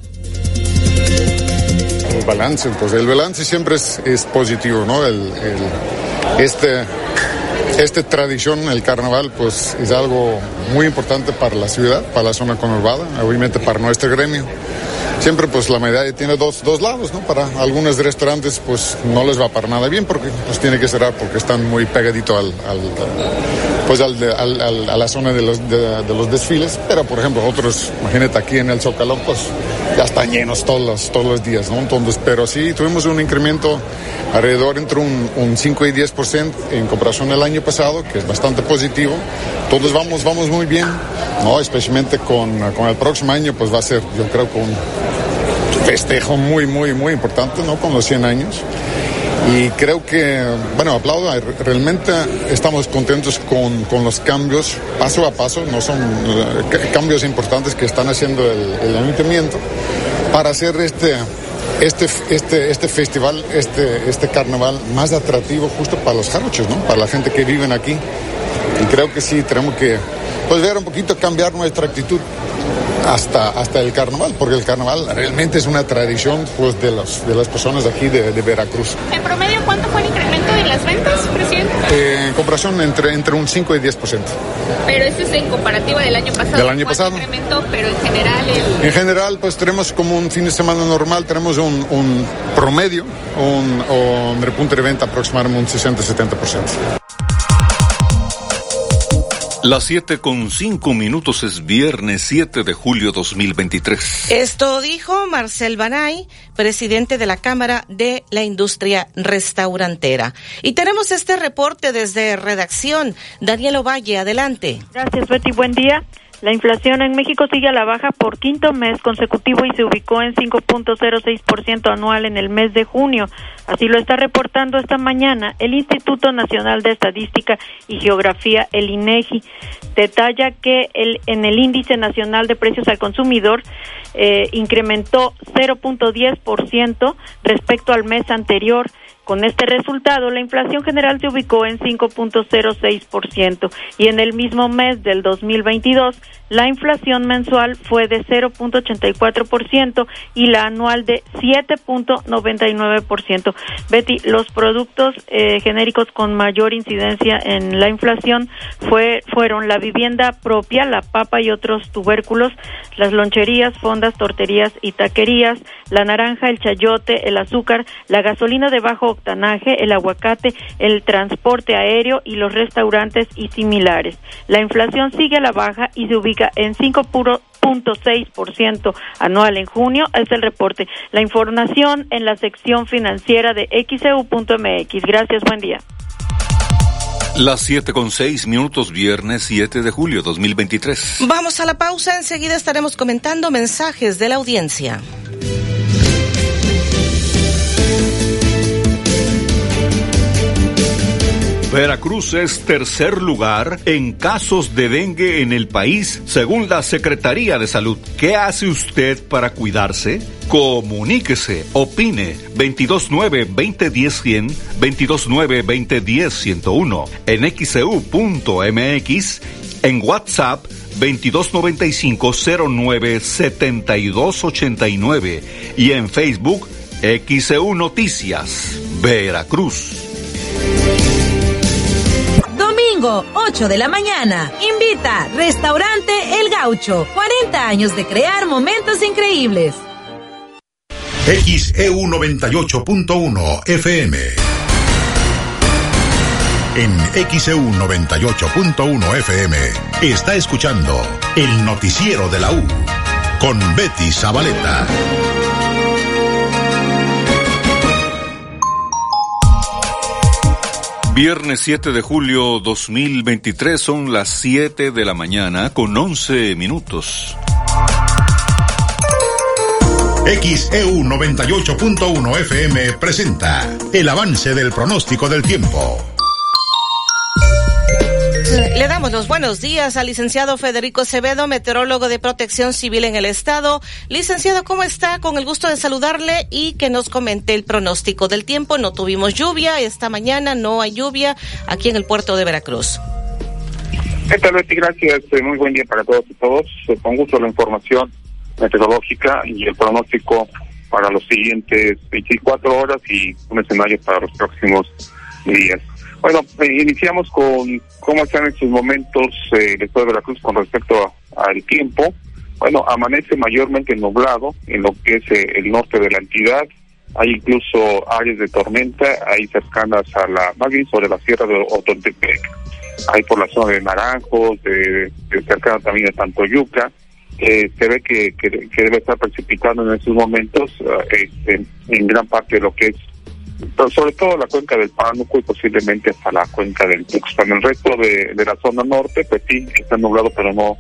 Speaker 19: El balance, pues el balance siempre es, es positivo, ¿no? El, el, este esta tradición, el carnaval, pues es algo muy importante para la ciudad, para la zona conurbada, obviamente para nuestro gremio. Siempre pues la medalla tiene dos, dos lados, ¿no? Para algunos restaurantes pues no les va para nada bien porque pues tiene que cerrar porque están muy pegaditos al, pues al, al, a la zona de los, de, los desfiles, pero por ejemplo otros, imagínate aquí en el Zócalo, pues ya están llenos todos los, todos los días, ¿no? Entonces, pero sí tuvimos un incremento alrededor entre un, un 5 y 10% en comparación al año pasado, que es bastante positivo. Todos vamos, vamos muy bien, ¿no? Especialmente con, con el próximo año, pues va a ser, yo creo, con festejo muy, muy, muy importante, ¿no? Con los 100 años. Y creo que, bueno, aplaudo, realmente estamos contentos con, con los cambios paso a paso, no son uh, cambios importantes que están haciendo el, el ayuntamiento para hacer este, este, este, este festival, este, este carnaval más atractivo justo para los jarochos, ¿no? Para la gente que viven aquí. Y creo que sí, tenemos que pues, ver un poquito, cambiar nuestra actitud hasta, hasta el carnaval, porque el carnaval realmente es una tradición pues, de, los, de las personas aquí de, de Veracruz.
Speaker 18: ¿En promedio cuánto fue el incremento en las ventas, presidente?
Speaker 19: Eh, en comparación entre, entre un 5 y 10%.
Speaker 18: Pero eso es en comparativa del año pasado.
Speaker 19: Del año pasado.
Speaker 18: incremento, pero en general... El...
Speaker 19: En general, pues tenemos como un fin de semana normal, tenemos un, un promedio, un, un repunte de venta aproximadamente un 60-70%.
Speaker 2: Las 7 con 5 minutos es viernes 7 de julio 2023.
Speaker 5: Esto dijo Marcel Banay, presidente de la Cámara de la Industria Restaurantera. Y tenemos este reporte desde redacción. Daniel Ovalle, adelante.
Speaker 20: Gracias, Betty. Buen día. La inflación en México sigue a la baja por quinto mes consecutivo y se ubicó en 5.06% anual en el mes de junio. Así lo está reportando esta mañana el Instituto Nacional de Estadística y Geografía, el INEGI. Detalla que el, en el Índice Nacional de Precios al Consumidor eh, incrementó 0.10% respecto al mes anterior. Con este resultado, la inflación general se ubicó en 5.06% y en el mismo mes del 2022, la inflación mensual fue de 0.84% y la anual de 7.99%. Betty, los productos eh, genéricos con mayor incidencia en la inflación fue, fueron la vivienda propia, la papa y otros tubérculos, las loncherías, fondas, torterías y taquerías, la naranja, el chayote, el azúcar, la gasolina de bajo octanaje, el aguacate, el transporte aéreo y los restaurantes y similares. La inflación sigue a la baja y se ubica en 5.6% anual en junio. Es el reporte. La información en la sección financiera de xeu.mx. Gracias, buen día.
Speaker 2: Las 7 con 6 minutos, viernes 7 de julio 2023.
Speaker 5: Vamos a la pausa, enseguida estaremos comentando mensajes de la audiencia.
Speaker 2: Veracruz es tercer lugar en casos de dengue en el país, según la Secretaría de Salud. ¿Qué hace usted para cuidarse? Comuníquese, opine 229-2010-100, 229-2010-101, en xcu.mx, en WhatsApp 2295-097289 y en Facebook XEU Noticias, Veracruz.
Speaker 21: Domingo, 8 de la mañana. Invita Restaurante El Gaucho. 40 años de crear momentos increíbles.
Speaker 3: XEU 98.1 FM. En XEU 98.1 FM está escuchando el noticiero de la U con Betty Zabaleta.
Speaker 2: Viernes 7 de julio 2023 son las 7 de la mañana con 11 minutos.
Speaker 3: XEU 98.1 FM presenta el avance del pronóstico del tiempo.
Speaker 5: Le damos los buenos días al licenciado Federico Acevedo, meteorólogo de protección civil en el estado. Licenciado, ¿cómo está? Con el gusto de saludarle y que nos comente el pronóstico del tiempo. No tuvimos lluvia esta mañana, no hay lluvia aquí en el puerto de Veracruz.
Speaker 22: ¿Qué tal, Betty? Gracias. Eh, muy buen día para todos y todos. Eh, con gusto la información meteorológica y el pronóstico para los siguientes 24 horas y un escenario para los próximos días. Bueno, eh, iniciamos con cómo están en estos momentos eh, el estado de Veracruz con respecto al tiempo. Bueno, amanece mayormente nublado en lo que es eh, el norte de la entidad. Hay incluso áreas de tormenta, ahí cercanas a la, más bien sobre la sierra de Otontepec. Hay por la zona de Naranjos, de, de cercana también a Tantoyuca. Eh, se ve que, que, debe estar precipitando en estos momentos este, en gran parte de lo que es sobre todo la cuenca del Pánuco y posiblemente hasta la cuenca del Tuxpan. El resto de, de la zona norte, pues sí, está nublado, pero no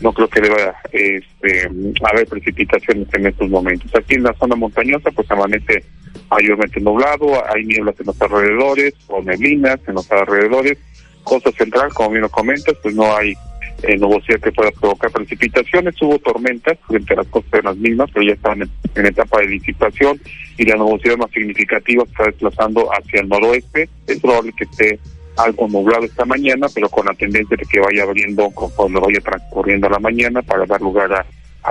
Speaker 22: no creo que deba este, haber precipitaciones en estos momentos. Aquí en la zona montañosa, pues amanece mayormente nublado, hay nieblas en los alrededores, o neblinas en los alrededores. Costa central, como bien lo comentas, pues no hay eh, nubosidad que pueda provocar precipitaciones. Hubo tormentas frente a las costas de las mismas, pero ya están en, etapa de disipación y la nubosidad más significativa está desplazando hacia el noroeste. Es probable que esté algo nublado esta mañana, pero con la tendencia de que vaya abriendo conforme vaya transcurriendo la mañana para dar lugar a,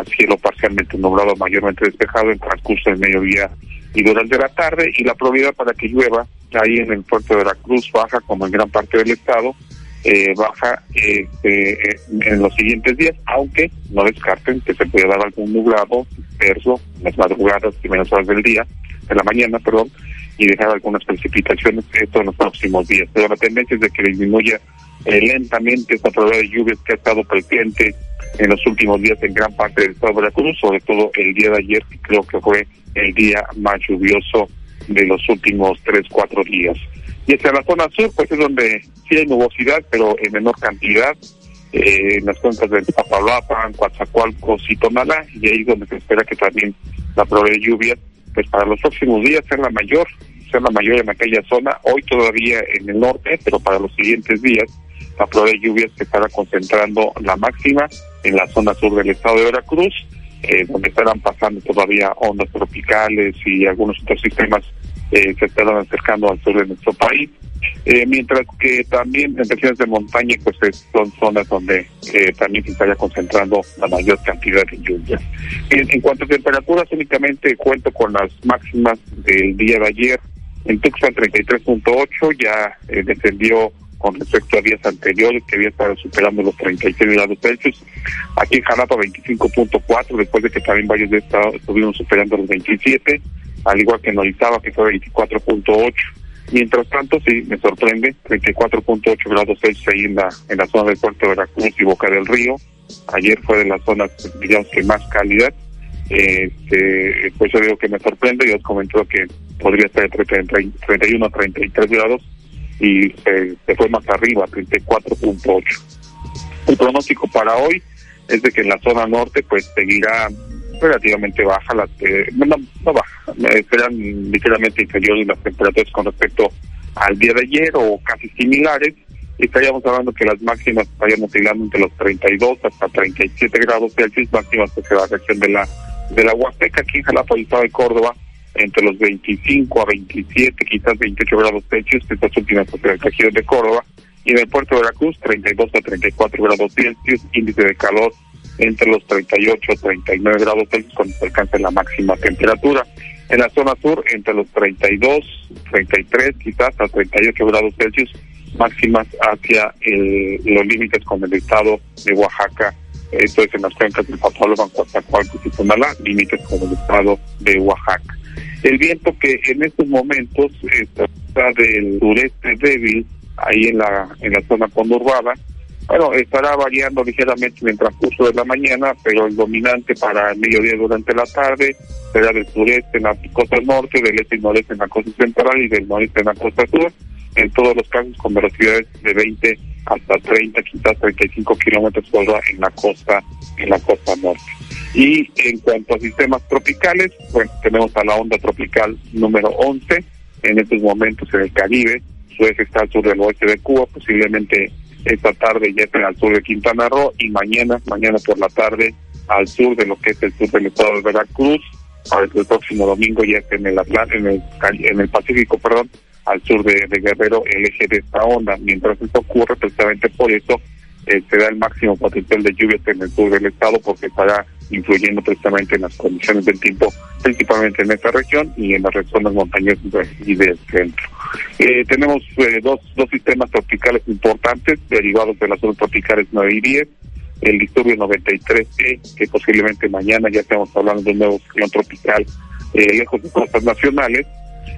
Speaker 22: cielo parcialmente nublado, mayormente despejado en transcurso del mediodía y durante la tarde y la probabilidad para que llueva ahí en el puerto de Veracruz baja como en gran parte del estado eh, baja este, en los siguientes días, aunque no descarten que se pueda dar algún nublado disperso en las madrugadas y menos horas del día, de la mañana, perdón, y dejar algunas precipitaciones esto en los próximos días. Pero la tendencia es de que disminuya eh, lentamente esta probabilidad de lluvias que ha estado presente en los últimos días en gran parte del estado de Veracruz, sobre todo el día de ayer, que creo que fue el día más lluvioso de los últimos tres, cuatro días. Y hacia la zona sur, pues es donde sí hay nubosidad, pero en menor cantidad, eh, en las cuencas de Papalapan, Coatzacoalcos y Tonalá, y ahí es donde se espera que también la probabilidad de lluvias, pues para los próximos días sea la mayor, sea la mayor en aquella zona, hoy todavía en el norte, pero para los siguientes días la probabilidad de lluvias se estará concentrando la máxima en la zona sur del estado de Veracruz, eh, donde estarán pasando todavía ondas tropicales y algunos otros sistemas eh, se estarán acercando al sur de nuestro país. Eh, mientras que también en regiones de montaña pues son zonas donde eh, también se estaría concentrando la mayor cantidad de lluvia. En, cuanto a temperaturas, únicamente cuento con las máximas del día de ayer. En Tuxpan 33.8 ya descendió con respecto a días anteriores que había estado superando los 36 grados Celsius. Aquí en Jalapa 25.4 después de que también varios de estados estuvieron superando los 27 al igual que en Orizaba, que fue 24.8. Mientras tanto, sí, me sorprende, 34.8 grados Celsius ahí en la, en la zona del puerto de Veracruz y Boca del Río. Ayer fue de las zonas, digamos que más cálida. Este, pues yo digo que me sorprende, yo os comentó que podría estar entre 31 a 33 grados y se fue más arriba, 34.8. El pronóstico para hoy es de que en la zona norte pues seguirá relativamente baja, las no, no baja, serán ligeramente inferiores las temperaturas con respecto al día de ayer o casi similares. Estaríamos hablando que las máximas estarían oscilando entre los 32 hasta 37 grados Celsius, máximas de la región de la de la Huasteca, aquí en Jalapa Estado de Córdoba, entre los 25 a 27, quizás 28 grados Celsius, estas últimas de la región de Córdoba, y en el puerto de Veracruz 32 a 34 grados Celsius, índice de calor entre los 38 y 39 grados Celsius cuando se alcance la máxima temperatura. En la zona sur, entre los 32, 33, quizás hasta 38 grados Celsius, máximas hacia los límites con el estado de Oaxaca, esto es en las cuencas del Papaloban, Coatzacoalcos y Tonalá, límites con el estado de Oaxaca. El viento que en estos momentos está del sureste débil, ahí en la, en la zona conurbada, bueno, estará variando ligeramente en el transcurso de la mañana, pero el dominante para el mediodía durante la tarde será del sureste en la costa norte, del este y noreste en la costa central y del noreste en la costa sur. en todos los casos con velocidades de 20 hasta 30, quizás 35 kilómetros por hora en la costa, en la costa norte. Y en cuanto a sistemas tropicales, pues tenemos a la onda tropical número 11, en estos momentos en el Caribe, su eje está al sur del oeste de Cuba, posiblemente esta tarde ya esté al sur de Quintana Roo y mañana, mañana por la tarde al sur de lo que es el sur del estado de Veracruz, para el próximo domingo ya esté en el en el, en el Pacífico, perdón, al sur de, Guerrero el eje de esta onda. Mientras esto ocurre, precisamente por eso eh, se da el máximo potencial de lluvias en el sur del estado porque estará influyendo precisamente en las condiciones del tiempo, principalmente en esta región y en las zonas montañosas y del centro. Eh, tenemos eh, dos, dos sistemas tropicales importantes derivados de las zonas tropicales 9 y 10 el disturbio 93E, que posiblemente mañana ya estamos hablando de un nuevo ciclón tropical eh, lejos de costas nacionales,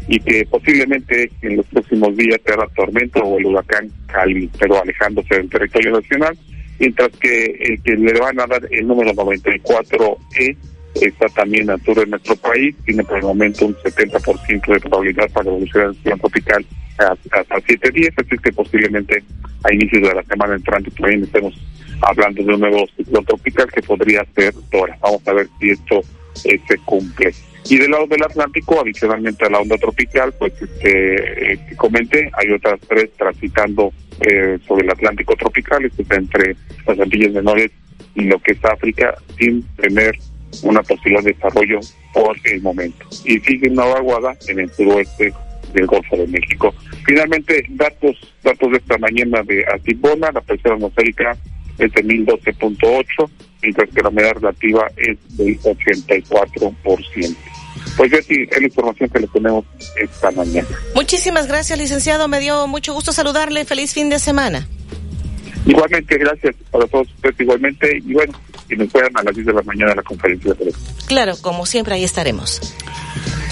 Speaker 22: y que posiblemente en los próximos días sea tormenta o el huracán Calvi, pero alejándose del territorio nacional, mientras que el que le van a dar el número 94E está también al sur de nuestro país, tiene por el momento un 70% de probabilidad para evolucionar en tropical hasta 7 días, así que posiblemente a inicios de la semana entrante también estemos hablando de un nuevo ciclón tropical que podría ser Dora. Vamos a ver si esto eh, se cumple. Y del lado del Atlántico, adicionalmente a la onda tropical, pues este, eh, que comenté, hay otras tres transitando eh, sobre el Atlántico tropical, esto está entre las Antillas Menores y lo que es África, sin tener una posibilidad de desarrollo por el momento. Y sigue una vaguada en el suroeste del Golfo de México. Finalmente, datos datos de esta mañana de Atibona, la presión atmosférica es de 1012.8, mientras que la humedad relativa es del 84%. Pues sí, es la información que le tenemos esta mañana.
Speaker 5: Muchísimas gracias, licenciado. Me dio mucho gusto saludarle. Feliz fin de semana.
Speaker 22: Igualmente, gracias para todos ustedes igualmente. Y bueno, y nos puedan a las 10 de la mañana la conferencia de.
Speaker 5: Claro, como siempre, ahí estaremos.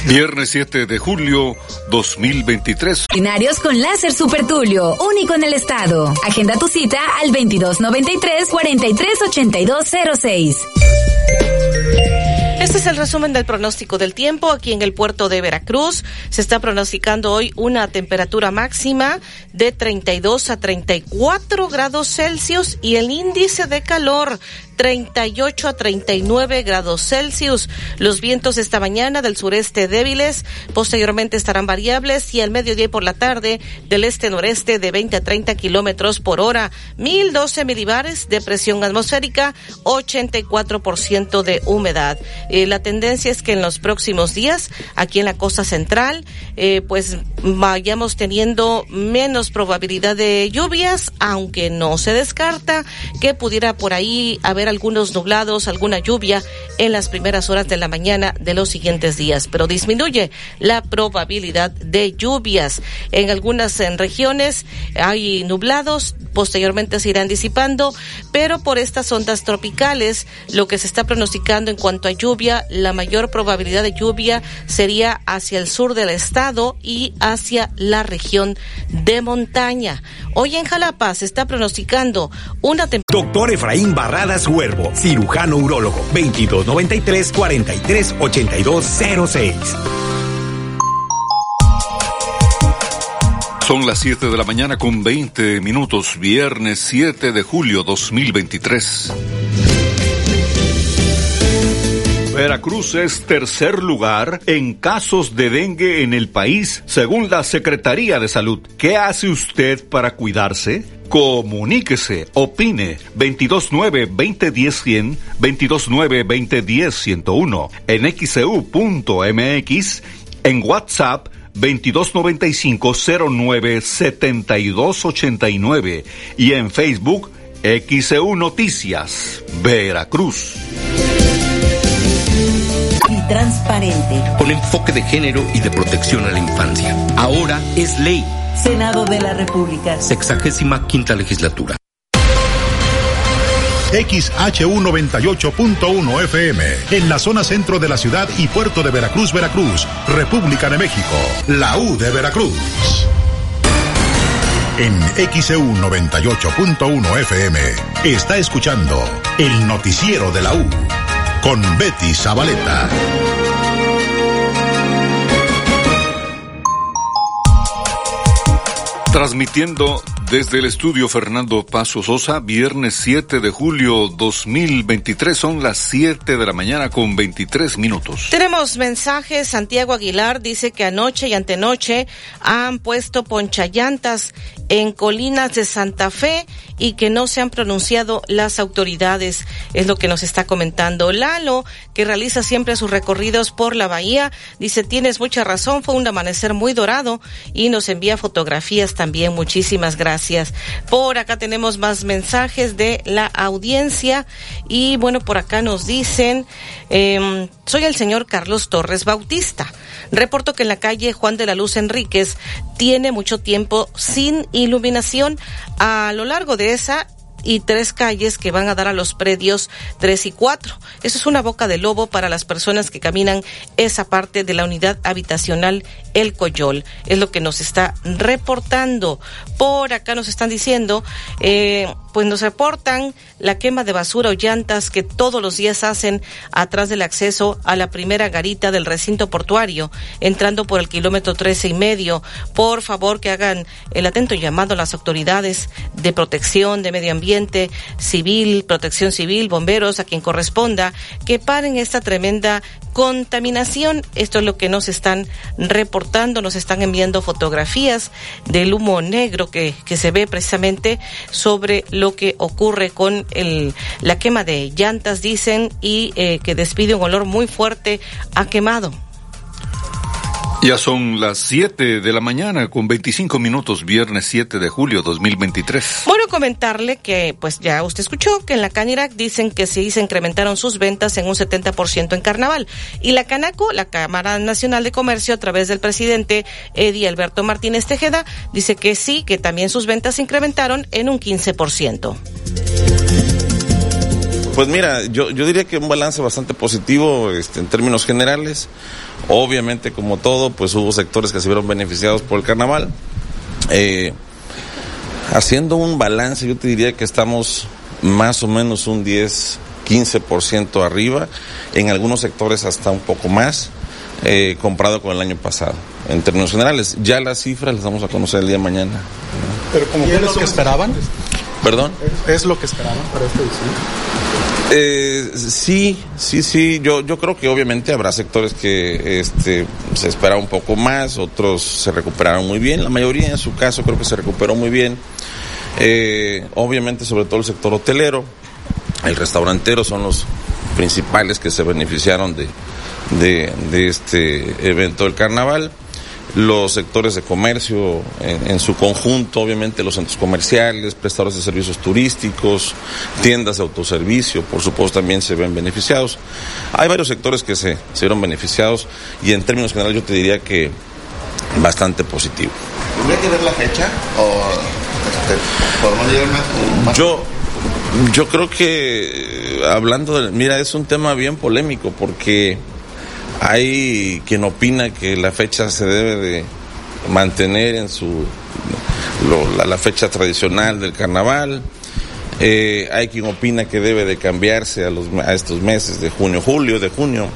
Speaker 2: Viernes 7 de julio 2023.
Speaker 21: Binarios con láser Super Tulio, único en el estado. Agenda tu cita al 2293-438206.
Speaker 5: Este es el resumen del pronóstico del tiempo aquí en el puerto de Veracruz. Se está pronosticando hoy una temperatura máxima de 32 a 34 grados Celsius y el índice de calor 38 a 39 grados Celsius. Los vientos esta mañana del sureste débiles, posteriormente estarán variables y al mediodía y por la tarde del este-noreste de 20 a 30 kilómetros por hora. 1012 milibares de presión atmosférica, 84% de humedad. Eh, la tendencia es que en los próximos días, aquí en la costa central, eh, pues vayamos teniendo menos probabilidad de lluvias, aunque no se descarta que pudiera por ahí haber algunos nublados, alguna lluvia en las primeras horas de la mañana de los siguientes días, pero disminuye la probabilidad de lluvias. En algunas regiones hay nublados, posteriormente se irán disipando, pero por estas ondas tropicales, lo que se está pronosticando en cuanto a lluvia, la mayor probabilidad de lluvia sería hacia el sur del estado y hacia la región de montaña. Hoy en Jalapa se está pronosticando una
Speaker 23: temperatura. Doctor Efraín Barradas Huervo, cirujano urólogo, 2293 43 8206.
Speaker 2: Son las 7 de la mañana con 20 minutos, viernes 7 de julio 2023. Veracruz es tercer lugar en casos de dengue en el país, según la Secretaría de Salud. ¿Qué hace usted para cuidarse? Comuníquese, opine 229-2010-100, 229-2010-101, en xcu.mx, e en WhatsApp 2295-097289 y en Facebook XEU Noticias, Veracruz
Speaker 21: transparente.
Speaker 24: Con enfoque de género y de protección a la infancia. Ahora es ley.
Speaker 21: Senado de la República.
Speaker 24: Sexagésima quinta legislatura.
Speaker 3: XHU 98.1 FM, en la zona centro de la ciudad y puerto de Veracruz, Veracruz, República de México, la U de Veracruz. En XEU 98.1 FM está escuchando el noticiero de la U con Betty Zabaleta.
Speaker 2: Transmitiendo desde el estudio Fernando Paso Sosa, viernes 7 de julio 2023, son las 7 de la mañana con 23 minutos.
Speaker 5: Tenemos mensajes. Santiago Aguilar dice que anoche y antenoche han puesto ponchallantas en colinas de Santa Fe y que no se han pronunciado las autoridades, es lo que nos está comentando Lalo, que realiza siempre sus recorridos por la bahía. Dice, tienes mucha razón, fue un amanecer muy dorado y nos envía fotografías también. Muchísimas gracias. Por acá tenemos más mensajes de la audiencia y bueno, por acá nos dicen, eh, soy el señor Carlos Torres Bautista. Reporto que en la calle Juan de la Luz Enríquez tiene mucho tiempo sin iluminación. A lo largo de esa y tres calles que van a dar a los predios tres y cuatro. Eso es una boca de lobo para las personas que caminan esa parte de la unidad habitacional El Coyol. Es lo que nos está reportando. Por acá nos están diciendo, eh, pues nos reportan la quema de basura o llantas que todos los días hacen atrás del acceso a la primera garita del recinto portuario, entrando por el kilómetro trece y medio. Por favor que hagan el atento llamado a las autoridades de protección de medio ambiente, civil, protección civil, bomberos, a quien corresponda, que paren esta tremenda contaminación. Esto es lo que nos están reportando, nos están enviando fotografías del humo negro que, que se ve precisamente sobre lo que ocurre con el, la quema de llantas, dicen, y eh, que despide un olor muy fuerte a quemado.
Speaker 2: Ya son las 7 de la mañana con 25 minutos, viernes 7 de julio 2023.
Speaker 5: Bueno, comentarle que, pues ya usted escuchó que en la Canirac dicen que sí se incrementaron sus ventas en un 70% en carnaval. Y la Canaco, la Cámara Nacional de Comercio, a través del presidente Eddie Alberto Martínez Tejeda, dice que sí, que también sus ventas se incrementaron en un 15%.
Speaker 25: Pues mira, yo, yo diría que un balance bastante positivo este, en términos generales. Obviamente, como todo, pues hubo sectores que se vieron beneficiados por el carnaval. Eh, haciendo un balance, yo te diría que estamos más o menos un 10, 15% arriba, en algunos sectores hasta un poco más, eh, comparado con el año pasado. En términos generales, ya las cifras las vamos a conocer el día de mañana.
Speaker 26: ¿Pero como es lo que esperaban?
Speaker 25: ¿Perdón?
Speaker 26: ¿Es lo que esperaban para esta edición?
Speaker 25: Eh, sí, sí, sí. Yo, yo creo que obviamente habrá sectores que este, se espera un poco más, otros se recuperaron muy bien. La mayoría, en su caso, creo que se recuperó muy bien. Eh, obviamente, sobre todo el sector hotelero, el restaurantero son los principales que se beneficiaron de, este evento del carnaval los sectores de comercio en, en, su conjunto, obviamente los centros comerciales, prestadores de servicios turísticos, tiendas de autoservicio, por supuesto también se ven beneficiados. Hay varios sectores que se, se vieron beneficiados y en términos generales yo te diría que bastante positivo.
Speaker 16: ¿Tendría que ver la fecha o este, más?
Speaker 25: Yo, yo creo que hablando de, mira, es un tema bien polémico porque hay quien opina que la fecha se debe de mantener en su la, fecha tradicional del carnaval. Eh, hay quien opina que debe de cambiarse a, los, a estos meses de junio, julio, de junio,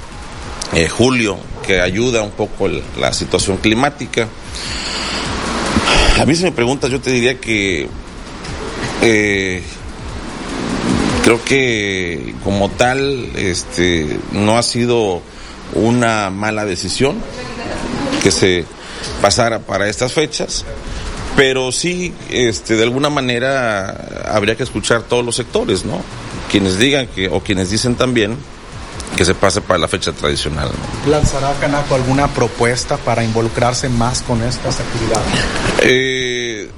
Speaker 25: eh, julio, que ayuda un poco la situación climática. A mí si me preguntas, yo te diría que eh, creo que como tal, este, no ha sido una mala decisión que se pasara para estas fechas, pero sí, este, de alguna manera habría que escuchar todos los sectores, ¿no? Quienes digan que, o quienes dicen también que se pase para la fecha tradicional.
Speaker 26: ¿Lanzará Canaco alguna propuesta para involucrarse más con estas actividades?
Speaker 25: Eh,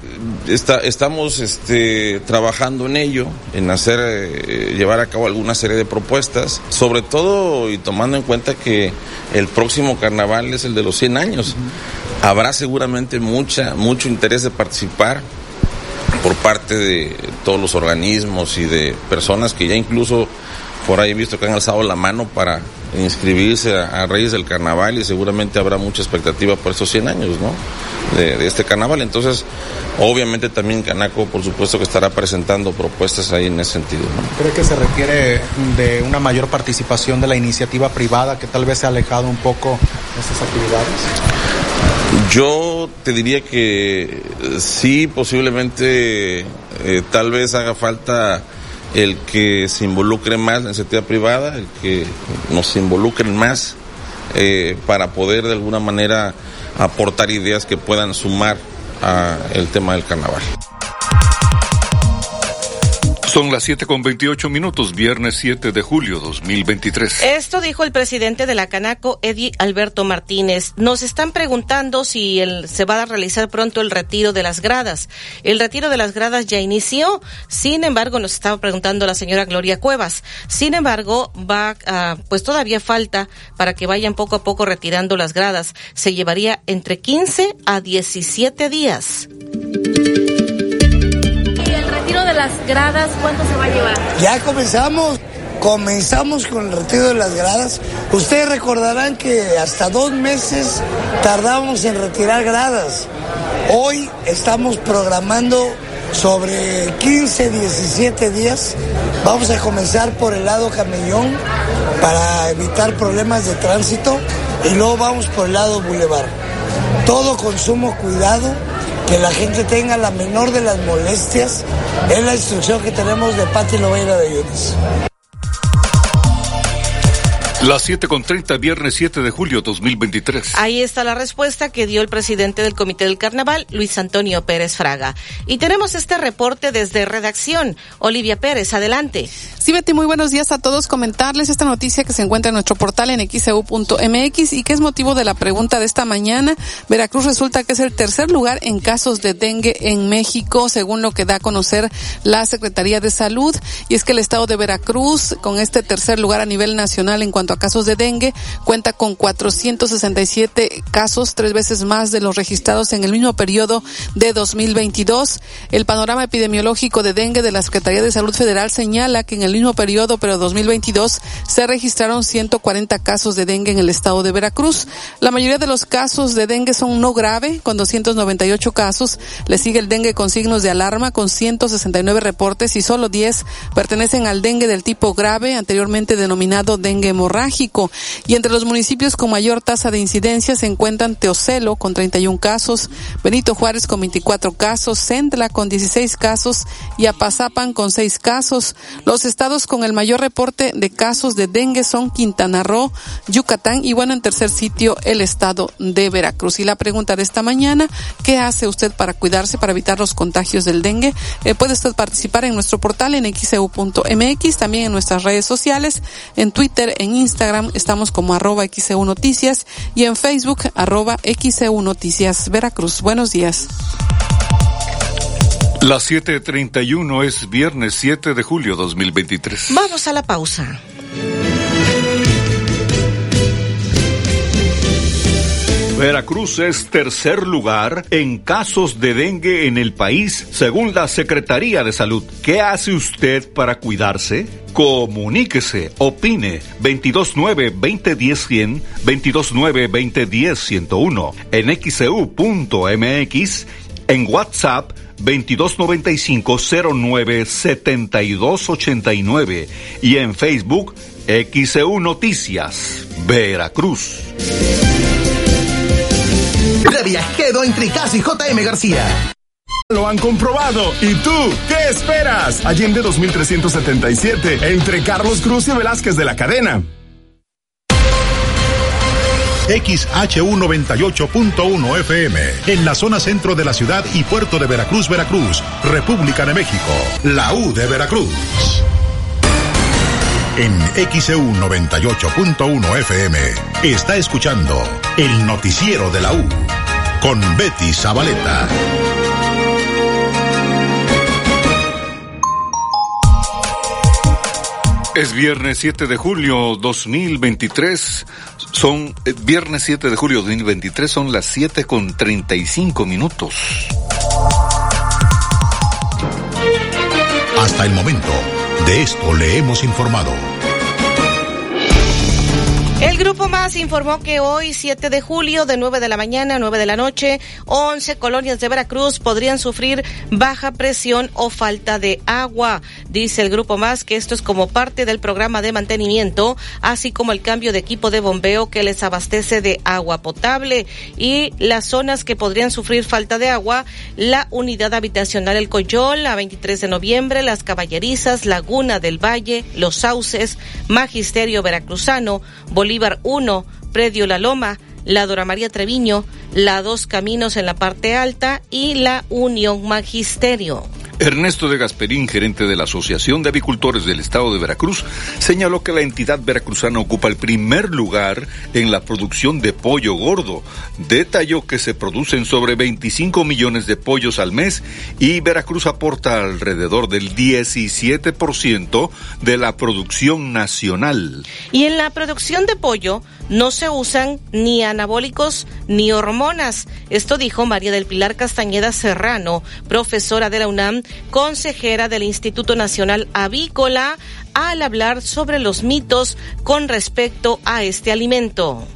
Speaker 25: está, estamos este, trabajando en ello, en hacer, eh, llevar a cabo alguna serie de propuestas, sobre todo y tomando en cuenta que el próximo carnaval es el de los 100 años. Uh -huh. Habrá seguramente mucha, mucho interés de participar por parte de todos los organismos y de personas que ya incluso por ahí he visto que han alzado la mano para inscribirse a, a Reyes del Carnaval y seguramente habrá mucha expectativa por estos 100 años, ¿no? De, de, este carnaval. Entonces, obviamente también Canaco, por supuesto, que estará presentando propuestas ahí en ese sentido. ¿no?
Speaker 26: ¿Cree que se requiere de una mayor participación de la iniciativa privada que tal vez se ha alejado un poco de estas actividades?
Speaker 25: Yo te diría que sí, posiblemente eh, tal vez haga falta el que se involucre más en la iniciativa privada, el que nos involucren más eh, para poder de alguna manera aportar ideas que puedan sumar al tema del carnaval.
Speaker 2: Son las 7 con 28 minutos, viernes 7 de julio 2023.
Speaker 5: Esto dijo el presidente de la Canaco, Eddie Alberto Martínez. Nos están preguntando si se va a realizar pronto el retiro de las gradas. El retiro de las gradas ya inició, sin embargo, nos estaba preguntando la señora Gloria Cuevas. Sin embargo, va, uh, pues todavía falta para que vayan poco a poco retirando las gradas. Se llevaría entre 15 a 17 días
Speaker 18: las gradas, ¿cuánto se va a llevar?
Speaker 27: Ya comenzamos, comenzamos con el retiro de las gradas. Ustedes recordarán que hasta dos meses tardamos en retirar gradas. Hoy estamos programando sobre 15, 17 días. Vamos a comenzar por el lado camellón para evitar problemas de tránsito y luego vamos por el lado bulevar. Todo consumo cuidado que la gente tenga la menor de las molestias. Es la instrucción que tenemos de Pati Lobeira de Yunes.
Speaker 2: Las 7 con 30, viernes 7 de julio 2023.
Speaker 5: Ahí está la respuesta que dio el presidente del Comité del Carnaval, Luis Antonio Pérez Fraga. Y tenemos este reporte desde redacción. Olivia Pérez, adelante.
Speaker 14: Sí, Betty, muy buenos días a todos. Comentarles esta noticia que se encuentra en nuestro portal en xeu.mx y que es motivo de la pregunta de esta mañana. Veracruz resulta que es el tercer lugar en casos de dengue en México, según lo que da a conocer la Secretaría de Salud. Y es que el estado de Veracruz, con este tercer lugar a nivel nacional en cuanto a casos de dengue, cuenta con 467 casos, tres veces más de los registrados en el mismo periodo de 2022. El panorama epidemiológico de dengue de la Secretaría de Salud Federal señala que en el mismo periodo, pero 2022, se registraron 140 casos de dengue en el estado de Veracruz. La mayoría de los casos de dengue son no grave, con 298 casos. Le sigue el dengue con signos de alarma, con 169 reportes y solo 10 pertenecen al dengue del tipo grave, anteriormente denominado dengue hemorrágico. Y entre los municipios con mayor tasa de incidencia se encuentran Teocelo con 31 casos, Benito Juárez con 24 casos, Centla con 16 casos y Apazapan con 6 casos. Los estados con el mayor reporte de casos de dengue son Quintana Roo, Yucatán y bueno, en tercer sitio el estado de Veracruz. Y la pregunta de esta mañana, ¿qué hace usted para cuidarse, para evitar los contagios del dengue? Eh, puede usted participar en nuestro portal en xeu.mx, también en nuestras redes sociales, en Twitter, en Instagram, estamos como arroba xeu noticias y en Facebook arroba xeu noticias Veracruz. Buenos días.
Speaker 2: Las 7.31 es viernes 7 de julio 2023.
Speaker 5: Vamos a la pausa.
Speaker 2: Veracruz es tercer lugar en casos de dengue en el país, según la Secretaría de Salud. ¿Qué hace usted para cuidarse? Comuníquese, opine 229-2010-100, 229-2010-101, en xcu.mx, en WhatsApp 2295-097289 y en Facebook XEU Noticias, Veracruz.
Speaker 28: Reviajero entre Casa y JM García.
Speaker 29: Lo han comprobado. ¿Y tú qué esperas? Allende 2377, entre Carlos Cruz y Velázquez de la cadena.
Speaker 3: XHU98.1 FM, en la zona centro de la ciudad y puerto de Veracruz, Veracruz, República de México, la U de Veracruz. En XEU 98.1 FM está escuchando el noticiero de la U con Betty Zabaleta.
Speaker 2: Es viernes 7 de julio 2023. Son eh, viernes 7 de julio 2023, son las 7 con 35 minutos.
Speaker 3: Hasta el momento, de esto le hemos informado.
Speaker 5: El Grupo Más informó que hoy, 7 de julio, de 9 de la mañana a 9 de la noche, 11 colonias de Veracruz podrían sufrir baja presión o falta de agua. Dice el Grupo Más que esto es como parte del programa de mantenimiento, así como el cambio de equipo de bombeo que les abastece de agua potable. Y las zonas que podrían sufrir falta de agua, la unidad habitacional El Coyol, la 23 de noviembre, las Caballerizas, Laguna del Valle, Los Sauces, Magisterio Veracruzano, Bolívar 1, Predio La Loma, la Dora María Treviño, la Dos Caminos en la parte alta y la Unión Magisterio.
Speaker 2: Ernesto de Gasperín, gerente de la Asociación de Avicultores del Estado de Veracruz, señaló que la entidad veracruzana ocupa el primer lugar en la producción de pollo gordo. Detalló que se producen sobre 25 millones de pollos al mes y Veracruz aporta alrededor del 17% de la producción nacional.
Speaker 5: Y en la producción de pollo no se usan ni anabólicos ni hormonas. Esto dijo María del Pilar Castañeda Serrano, profesora de la UNAM consejera del Instituto Nacional Avícola, al hablar sobre los mitos con respecto a este alimento.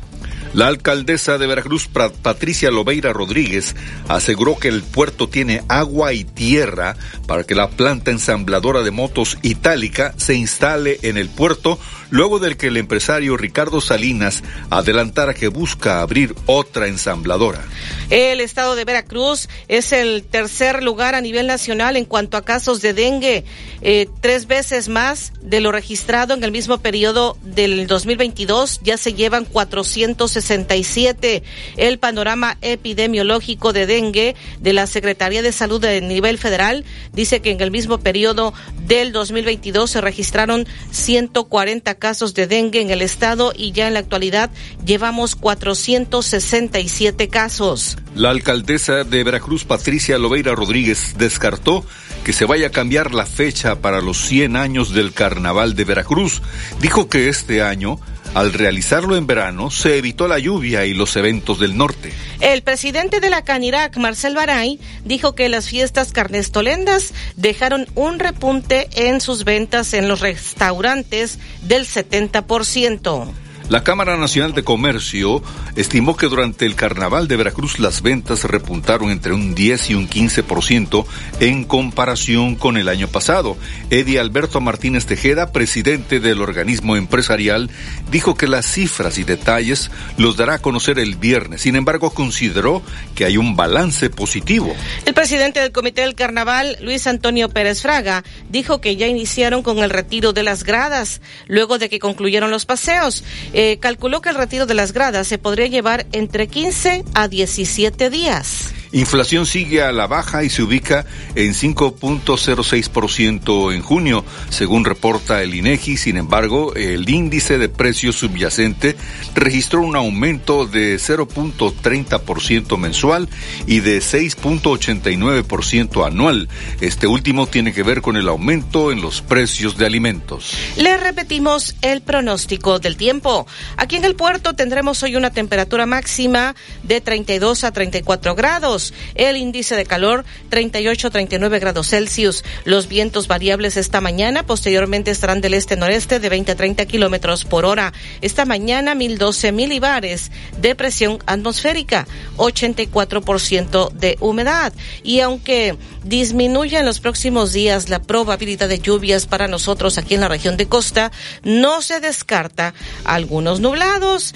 Speaker 2: La alcaldesa de Veracruz, Patricia Lobeira Rodríguez, aseguró que el puerto tiene agua y tierra para que la planta ensambladora de motos itálica se instale en el puerto luego del que el empresario Ricardo Salinas adelantara que busca abrir otra ensambladora.
Speaker 5: El estado de Veracruz es el tercer lugar a nivel nacional en cuanto a casos de dengue, eh, tres veces más de lo registrado en el mismo periodo del 2022, ya se llevan 467. El panorama epidemiológico de dengue de la Secretaría de Salud de nivel federal dice que en el mismo periodo del 2022 se registraron 140 casos de dengue en el estado y ya en la actualidad llevamos 467 casos.
Speaker 2: La alcaldesa de Veracruz, Patricia Lobeira Rodríguez, descartó que se vaya a cambiar la fecha para los 100 años del Carnaval de Veracruz. Dijo que este año al realizarlo en verano, se evitó la lluvia y los eventos del norte.
Speaker 5: El presidente de la Canirac, Marcel Baray, dijo que las fiestas carnestolendas dejaron un repunte en sus ventas en los restaurantes del 70%.
Speaker 2: La Cámara Nacional de Comercio estimó que durante el Carnaval de Veracruz las ventas repuntaron entre un 10 y un 15% en comparación con el año pasado. Eddie Alberto Martínez Tejeda, presidente del organismo empresarial, dijo que las cifras y detalles los dará a conocer el viernes. Sin embargo, consideró que hay un balance positivo.
Speaker 5: El presidente del Comité del Carnaval, Luis Antonio Pérez Fraga, dijo que ya iniciaron con el retiro de las gradas luego de que concluyeron los paseos. Eh, calculó que el retiro de las gradas se podría llevar entre 15 a 17 días.
Speaker 2: Inflación sigue a la baja y se ubica en 5.06% en junio, según reporta el INEGI. Sin embargo, el índice de precios subyacente registró un aumento de 0.30% mensual y de 6.89% anual. Este último tiene que ver con el aumento en los precios de alimentos.
Speaker 5: Le repetimos el pronóstico del tiempo. Aquí en el puerto tendremos hoy una temperatura máxima de 32 a 34 grados el índice de calor 38-39 grados Celsius. Los vientos variables esta mañana, posteriormente estarán del este-noreste de 20 a 30 kilómetros por hora. Esta mañana 1012 milibares de presión atmosférica, 84% de humedad. Y aunque disminuya en los próximos días la probabilidad de lluvias para nosotros aquí en la región de costa, no se descarta algunos nublados,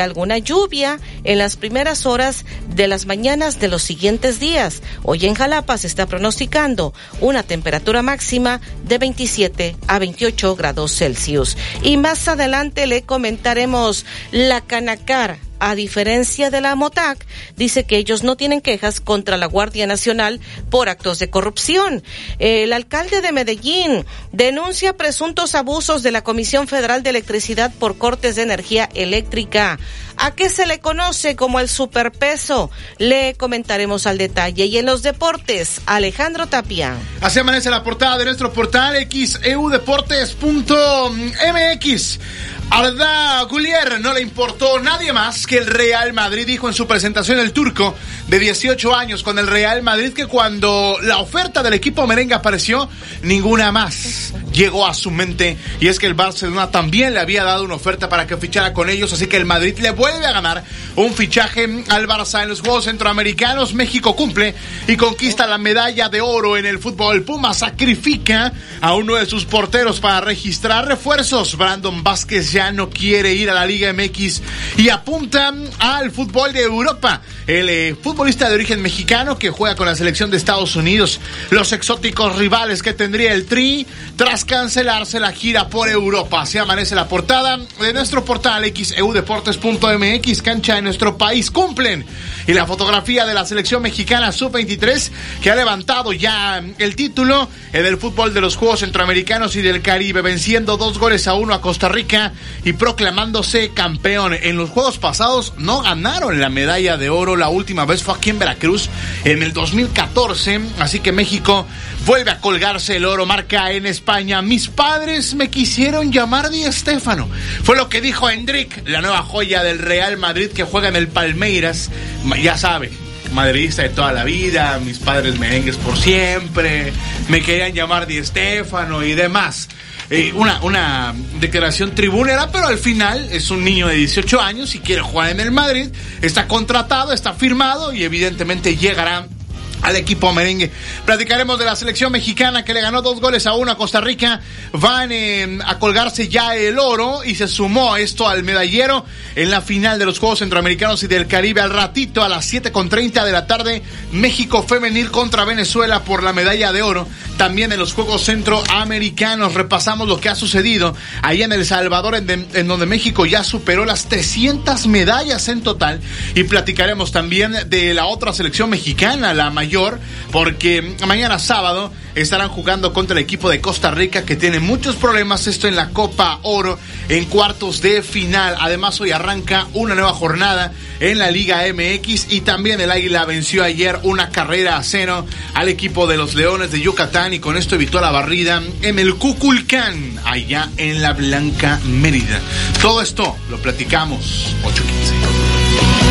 Speaker 5: alguna lluvia en las primeras horas de las mañanas de los siguientes días. Hoy en Jalapa se está pronosticando una temperatura máxima de 27 a 28 grados Celsius. Y más adelante le comentaremos la Canacar a diferencia de la MOTAC, dice que ellos no tienen quejas contra la Guardia Nacional por actos de corrupción. El alcalde de Medellín denuncia presuntos abusos de la Comisión Federal de Electricidad por cortes de energía eléctrica. ¿A qué se le conoce como el superpeso? Le comentaremos al detalle. Y en los deportes, Alejandro Tapia.
Speaker 30: Así amanece la portada de nuestro portal xeudeportes.mx.
Speaker 6: Arda Gulier no le importó nadie más que el Real Madrid, dijo en su presentación el turco de 18 años con el Real Madrid que cuando la oferta del equipo merengue apareció, ninguna más llegó a su mente y es que el Barcelona también le había dado una oferta para que fichara con ellos, así que el Madrid le vuelve a ganar un fichaje al Barça en los Juegos Centroamericanos. México cumple y conquista la medalla de oro en el fútbol. Puma sacrifica a uno de sus porteros para registrar refuerzos. Brandon Vázquez ya no quiere ir a la Liga MX y apunta al fútbol de Europa. El eh, futbolista de origen mexicano que juega con la selección de Estados Unidos. Los exóticos rivales que tendría el Tri tras cancelarse la gira por Europa. Así amanece la portada de nuestro portal xeudeportes.mx, cancha de nuestro país. Cumplen. Y la fotografía de la selección mexicana sub-23 que ha levantado ya el título en el fútbol de los Juegos Centroamericanos y del Caribe, venciendo dos goles a uno a Costa Rica y proclamándose campeón. En los Juegos pasados no ganaron la medalla de oro. La última vez fue aquí en Veracruz en el 2014. Así que México vuelve a colgarse el oro. Marca en España. Mis padres me quisieron llamar Di Stéfano. Fue lo que dijo Hendrik, la nueva joya del Real Madrid que juega en el Palmeiras. Ya sabe, madridista de toda la vida, mis padres merengues por siempre, me querían llamar Di Stéfano y demás. Eh, una, una declaración tribunera, pero al final es un niño de 18 años y quiere jugar en el Madrid, está contratado, está firmado y evidentemente llegará al equipo merengue. Platicaremos de la selección mexicana que le ganó dos goles a uno a Costa Rica. Van eh, a colgarse ya el oro y se sumó esto al medallero en la final de los Juegos Centroamericanos y del Caribe al ratito a las 7 con 30 de la tarde. México femenil contra Venezuela por la medalla de oro. También en los Juegos Centroamericanos repasamos lo que ha sucedido ahí en El Salvador, en, en donde México ya superó las 300 medallas en total. Y platicaremos también de la otra selección mexicana, la mayor porque mañana sábado estarán jugando contra el equipo de Costa Rica que tiene muchos problemas, esto en la Copa Oro, en cuartos de final. Además, hoy arranca una nueva jornada en la Liga MX y también el Águila venció ayer una carrera a cero al equipo de los Leones de Yucatán y con esto evitó la barrida en el Cuculcán, allá en la Blanca Mérida. Todo esto lo platicamos 815.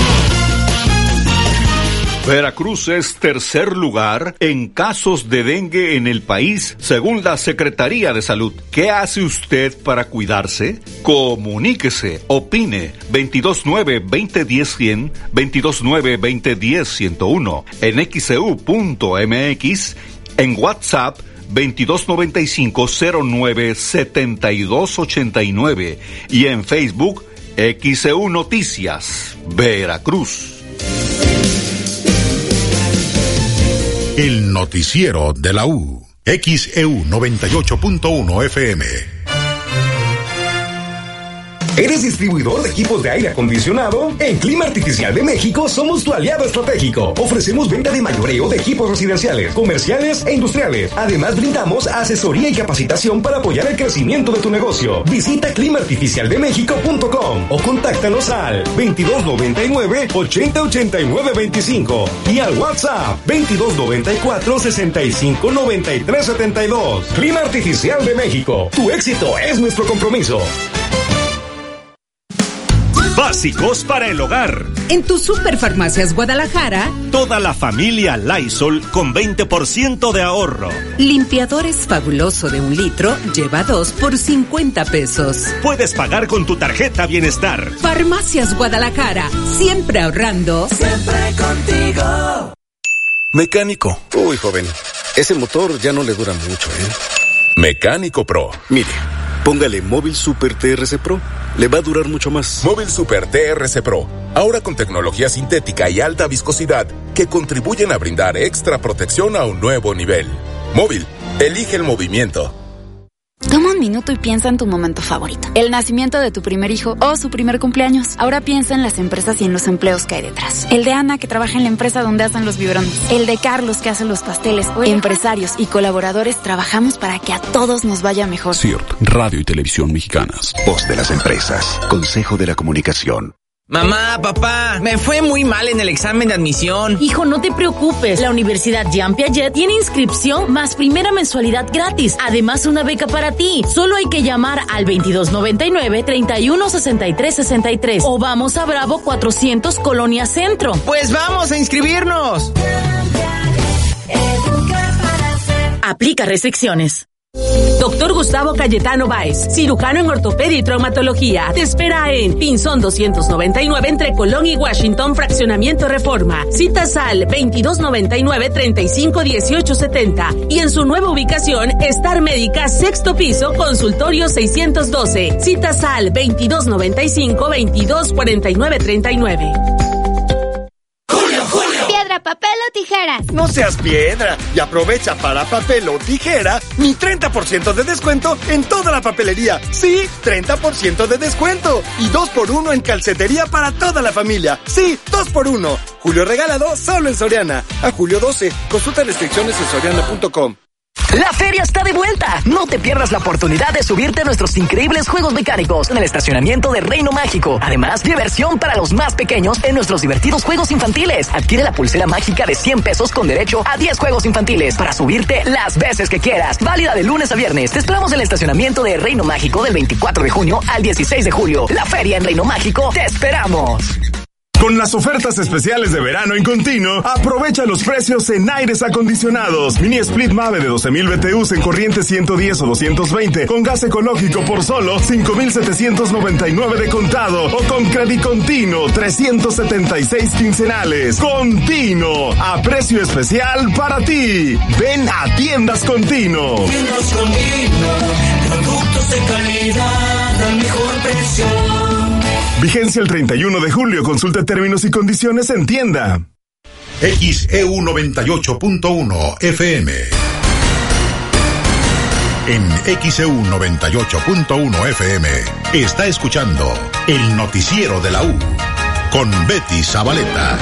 Speaker 2: Veracruz es tercer lugar en casos de dengue en el país, según la Secretaría de Salud. ¿Qué hace usted para cuidarse? Comuníquese, opine 229-2010-100, 229-2010-101, en xcu.mx, e en WhatsApp 2295-097289 y en Facebook XEU Noticias, Veracruz.
Speaker 3: El noticiero de la U. XEU 98.1 FM.
Speaker 31: ¿Eres distribuidor de equipos de aire acondicionado? En Clima Artificial de México somos tu aliado estratégico. Ofrecemos venta de mayoreo de equipos residenciales, comerciales e industriales. Además brindamos asesoría y capacitación para apoyar el crecimiento de tu negocio. Visita climaartificialdemexico.com o contáctanos al 2299 8089 25 y al WhatsApp 2294 65 93 72. Clima Artificial de México. Tu éxito es nuestro compromiso.
Speaker 32: Básicos para el hogar.
Speaker 21: En tu Superfarmacias Guadalajara,
Speaker 32: Toda la familia Lysol con 20% de ahorro.
Speaker 21: limpiadores fabuloso de un litro, lleva dos por 50 pesos.
Speaker 32: Puedes pagar con tu tarjeta Bienestar.
Speaker 21: Farmacias Guadalajara, siempre ahorrando.
Speaker 33: Siempre contigo.
Speaker 34: Mecánico. Uy, joven, ese motor ya no le dura mucho, ¿eh? Mecánico Pro. Mire, póngale Móvil Super TRC Pro. Le va a durar mucho más.
Speaker 35: Móvil Super TRC Pro. Ahora con tecnología sintética y alta viscosidad que contribuyen a brindar extra protección a un nuevo nivel. Móvil, elige el movimiento.
Speaker 36: Toma un minuto y piensa en tu momento favorito. El nacimiento de tu primer hijo o su primer cumpleaños. Ahora piensa en las empresas y en los empleos que hay detrás. El de Ana que trabaja en la empresa donde hacen los biberones. El de Carlos que hace los pasteles. Empresarios y colaboradores trabajamos para que a todos nos vaya mejor.
Speaker 37: CIRT, Radio y Televisión Mexicanas.
Speaker 38: Voz de las empresas. Consejo de la Comunicación.
Speaker 39: Mamá, papá, me fue muy mal en el examen de admisión.
Speaker 21: Hijo, no te preocupes. La Universidad Jean Piaget tiene inscripción más primera mensualidad gratis. Además, una beca para ti. Solo hay que llamar al 2299-316363 o vamos a Bravo 400 Colonia Centro.
Speaker 39: Pues vamos a inscribirnos.
Speaker 21: Aplica restricciones. Doctor Gustavo Cayetano Báez, cirujano en ortopedia y traumatología. Te espera en Pinzón 299 entre Colón y Washington, Fraccionamiento Reforma. Citas al 2299-351870. Y en su nueva ubicación, Star Médica, sexto piso, consultorio 612. Citas al 2295-224939
Speaker 40: papel o tijeras.
Speaker 35: No seas piedra y aprovecha para papel o tijera mi 30% de descuento en toda la papelería. Sí, 30% de descuento. Y 2 por 1 en calcetería para toda la familia. Sí, 2 por 1 Julio regalado solo en Soriana. A julio 12. Consulta restricciones en soriana.com.
Speaker 41: La feria está de vuelta. No te pierdas la oportunidad de subirte a nuestros increíbles juegos mecánicos en el estacionamiento de Reino Mágico. Además, diversión para los más pequeños en nuestros divertidos juegos infantiles. Adquiere la pulsera mágica de 100 pesos con derecho a 10 juegos infantiles para subirte las veces que quieras. Válida de lunes a viernes. Te esperamos en el estacionamiento de Reino Mágico del 24 de junio al 16 de julio. La feria en Reino Mágico. Te esperamos.
Speaker 29: Con las ofertas especiales de verano en continuo, aprovecha los precios en aires acondicionados. Mini Split Mave de 12.000 BTUs en corriente 110 o 220 con gas ecológico por solo 5.799 de contado o con crédito continuo 376 quincenales. Continuo, a precio especial para ti. Ven a Tiendas Continuo.
Speaker 42: Tiendas Continuo, productos de calidad al mejor precio.
Speaker 29: Vigencia el 31 de julio. Consulta términos y condiciones en tienda.
Speaker 3: XEU 98.1 FM. En XEU 98.1 FM está escuchando el noticiero de la U con Betty Zabaleta.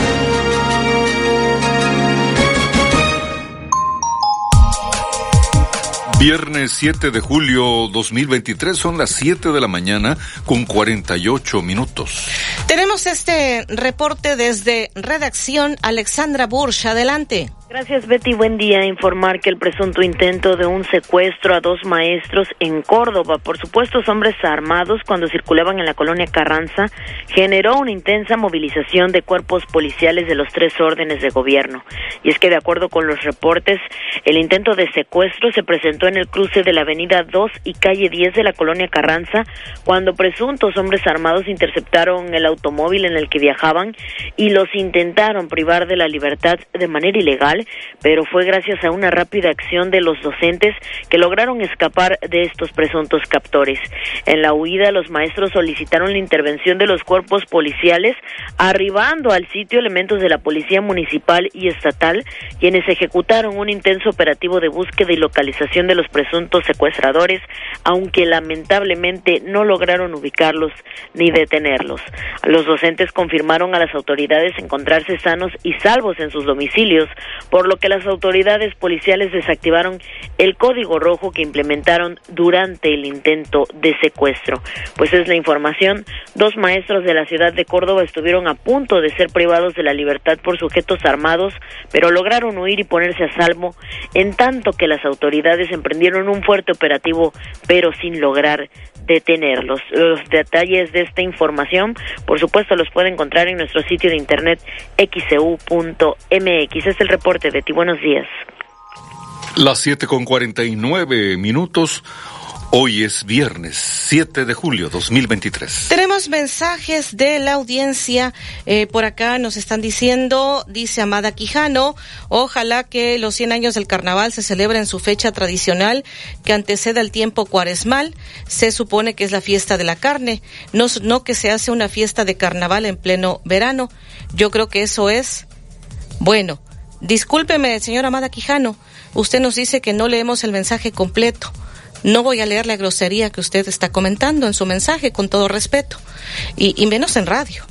Speaker 2: Viernes 7 de julio 2023 son las 7 de la mañana con 48 minutos.
Speaker 5: Tenemos este reporte desde redacción Alexandra Bursch. Adelante.
Speaker 43: Gracias Betty. Buen día. Informar que el presunto intento de un secuestro a dos maestros en Córdoba por supuestos hombres armados cuando circulaban en la colonia Carranza generó una intensa movilización de cuerpos policiales de los tres órdenes de gobierno. Y es que de acuerdo con los reportes, el intento de secuestro se presentó en el cruce de la avenida 2 y calle 10 de la colonia Carranza cuando presuntos hombres armados interceptaron el automóvil en el que viajaban y los intentaron privar de la libertad de manera ilegal pero fue gracias a una rápida acción de los docentes que lograron escapar de estos presuntos captores. En la huida, los maestros solicitaron la intervención de los cuerpos policiales, arribando al sitio elementos de la Policía Municipal y Estatal, quienes ejecutaron un intenso operativo de búsqueda y localización de los presuntos secuestradores, aunque lamentablemente no lograron ubicarlos ni detenerlos. Los docentes confirmaron a las autoridades encontrarse sanos y salvos en sus domicilios, por lo que las autoridades policiales desactivaron el código rojo que implementaron durante el intento de secuestro. Pues es la información, dos maestros de la ciudad de Córdoba estuvieron a punto de ser privados de la libertad por sujetos armados, pero lograron huir y ponerse a salvo, en tanto que las autoridades emprendieron un fuerte operativo, pero sin lograr detenerlos. Los detalles de esta información, por supuesto, los puede encontrar en nuestro sitio de internet xcu.mx. Es el reporte, Betty. Buenos días.
Speaker 2: Las 7 con 49 minutos. Hoy es viernes 7 de julio 2023.
Speaker 5: Tenemos mensajes de la audiencia. Eh, por acá nos están diciendo, dice Amada Quijano, ojalá que los 100 años del carnaval se celebren su fecha tradicional que anteceda el tiempo cuaresmal. Se supone que es la fiesta de la carne, no, no que se hace una fiesta de carnaval en pleno verano. Yo creo que eso es bueno. Discúlpeme, señor Amada Quijano, usted nos dice que no leemos el mensaje completo. No voy a leer la grosería que usted está comentando en su mensaje, con todo respeto, y, menos en radio.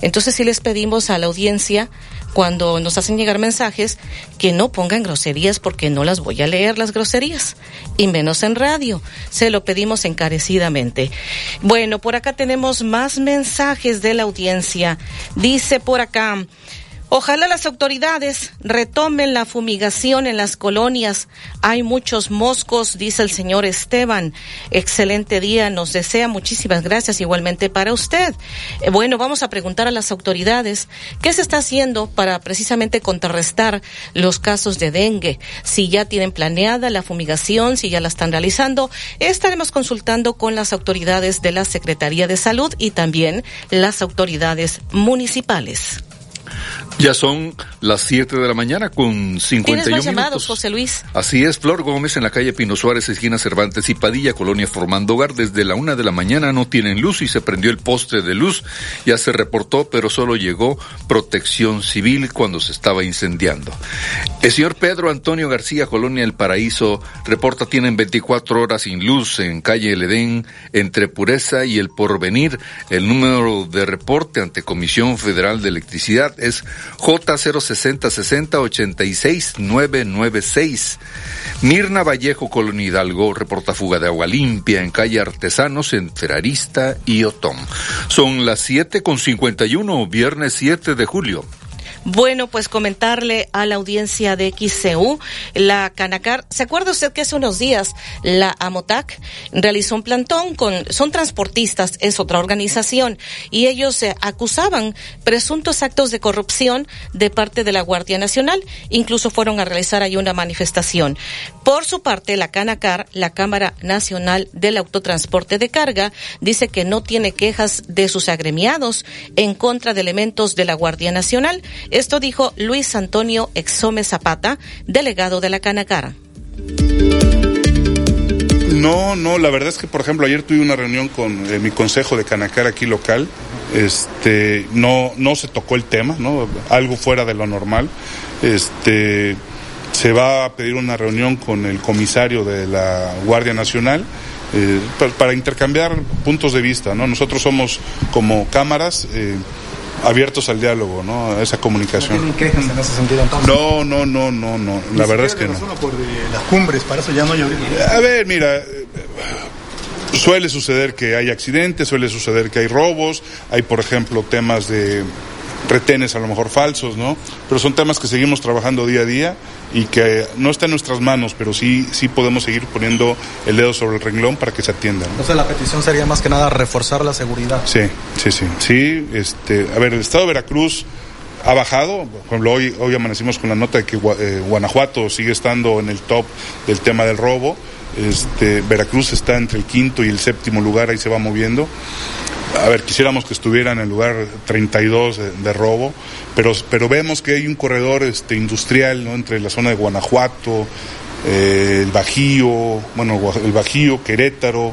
Speaker 5: Entonces sí les pedimos a la audiencia cuando nos hacen llegar mensajes que no pongan groserías porque no las voy a leer las groserías y menos en radio. Se lo pedimos encarecidamente. Bueno, por acá tenemos más mensajes de la audiencia. Dice por acá, Ojalá las autoridades retomen la fumigación en las colonias. Hay muchos moscos, dice el señor Esteban. Excelente día, nos desea muchísimas gracias igualmente para usted. Eh, bueno, vamos a preguntar a las autoridades qué se está haciendo para precisamente contrarrestar los casos de dengue. Si ya tienen planeada la fumigación, si ya la están realizando, estaremos consultando con las autoridades de la Secretaría de Salud y también las autoridades municipales.
Speaker 2: Ya son las 7 de la mañana con 51
Speaker 5: ¿Tienes más
Speaker 2: minutos.
Speaker 5: llamados, José Luis?
Speaker 2: Así es, Flor Gómez en la calle Pino Suárez, esquina Cervantes y Padilla, Colonia Formando Hogar. Desde la una de la mañana no tienen luz y se prendió el poste de luz. Ya se reportó, pero solo llegó protección civil cuando se estaba incendiando. El señor Pedro Antonio García, Colonia El Paraíso, reporta tienen 24 horas sin luz en calle El Edén, entre Pureza y El Porvenir. El número de reporte ante Comisión Federal de Electricidad es J06060-86996. Mirna Vallejo, Colonia Hidalgo, reporta fuga de agua limpia en calle Artesanos, en Ferarista y Otón. Son las 7 con 51, viernes 7 de julio.
Speaker 5: Bueno, pues comentarle a la audiencia de XCU, la Canacar, ¿se acuerda usted que hace unos días la Amotac realizó un plantón con, son transportistas, es otra organización, y ellos eh, acusaban presuntos actos de corrupción de parte de la Guardia Nacional, incluso fueron a realizar ahí una manifestación. Por su parte, la Canacar, la Cámara Nacional del Autotransporte de Carga, dice que no tiene quejas de sus agremiados en contra de elementos de la Guardia Nacional. Esto dijo Luis Antonio Exome Zapata, delegado de la Canacar.
Speaker 44: No, no, la verdad es que, por ejemplo, ayer tuve una reunión con eh, mi consejo de Canacar aquí local. Este, no, no se tocó el tema, ¿no? Algo fuera de lo normal. Este, se va a pedir una reunión con el comisario de la Guardia Nacional. eh, pa- para intercambiar puntos de vista, ¿no? Nosotros somos como cámaras eh, abiertos al diálogo, ¿no? A esa comunicación.
Speaker 45: quejas en ese sentido entonces?
Speaker 44: No, no, no, no, no. La verdad es que no.
Speaker 45: Por eh, las cumbres, para eso ya no.
Speaker 44: A ver, mira, eh, suele suceder que hay accidentes, suele suceder que hay robos, hay, por ejemplo, temas de retenes a lo mejor falsos, ¿no? Pero son temas que seguimos trabajando día a día y que no está en nuestras manos, pero sí, sí podemos seguir poniendo el dedo sobre el renglón para que se atiendan.
Speaker 45: Entonces la petición sería más que nada reforzar la seguridad.
Speaker 44: Sí, sí, sí. Sí, este, a ver, el estado de Veracruz ha bajado. Por ejemplo, hoy, hoy amanecimos con la nota de que eh, Guanajuato sigue estando en el top del tema del robo. Este, Veracruz está entre el quinto y el séptimo lugar, ahí se va moviendo. A ver, quisiéramos que estuviera en el lugar 32 de, robo, pero, pero vemos que hay un corredor este, industrial ¿no? entre la zona de Guanajuato, eh, el Bajío, bueno, el Bajío, Querétaro,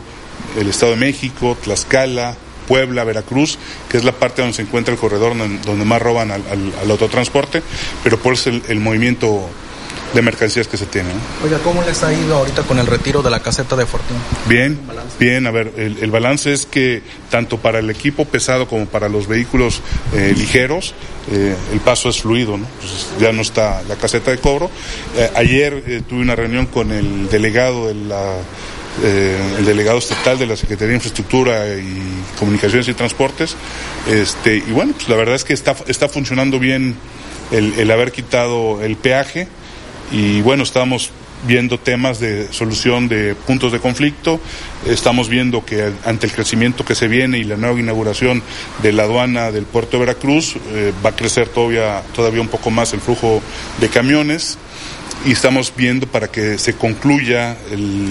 Speaker 44: el Estado de México, Tlaxcala, Puebla, Veracruz, que es la parte donde se encuentra el corredor donde, más roban al, al- al autotransporte, pero por eso el movimiento de mercancías que se tiene. ¿no?
Speaker 45: Oiga, ¿cómo les ha ido ahorita con el retiro de la caseta de Fortín?
Speaker 44: Bien, bien, a ver, el, el balance es que tanto para el equipo pesado como para los vehículos eh, ligeros, eh, el paso es fluido, ¿no? Entonces, ya no está la caseta de cobro. Eh, ayer tuve una reunión con el delegado de la eh, el delegado estatal de la Secretaría de Infraestructura y Comunicaciones y Transportes, este, y bueno, pues la verdad es que está, está funcionando bien el, el haber quitado el peaje y bueno, estamos viendo temas de solución de puntos de conflicto, estamos viendo que ante el crecimiento que se viene y la nueva inauguración de la aduana del puerto de Veracruz, eh, va a crecer todavía, todavía un poco más el flujo de camiones. Y estamos viendo para que se concluya el, el-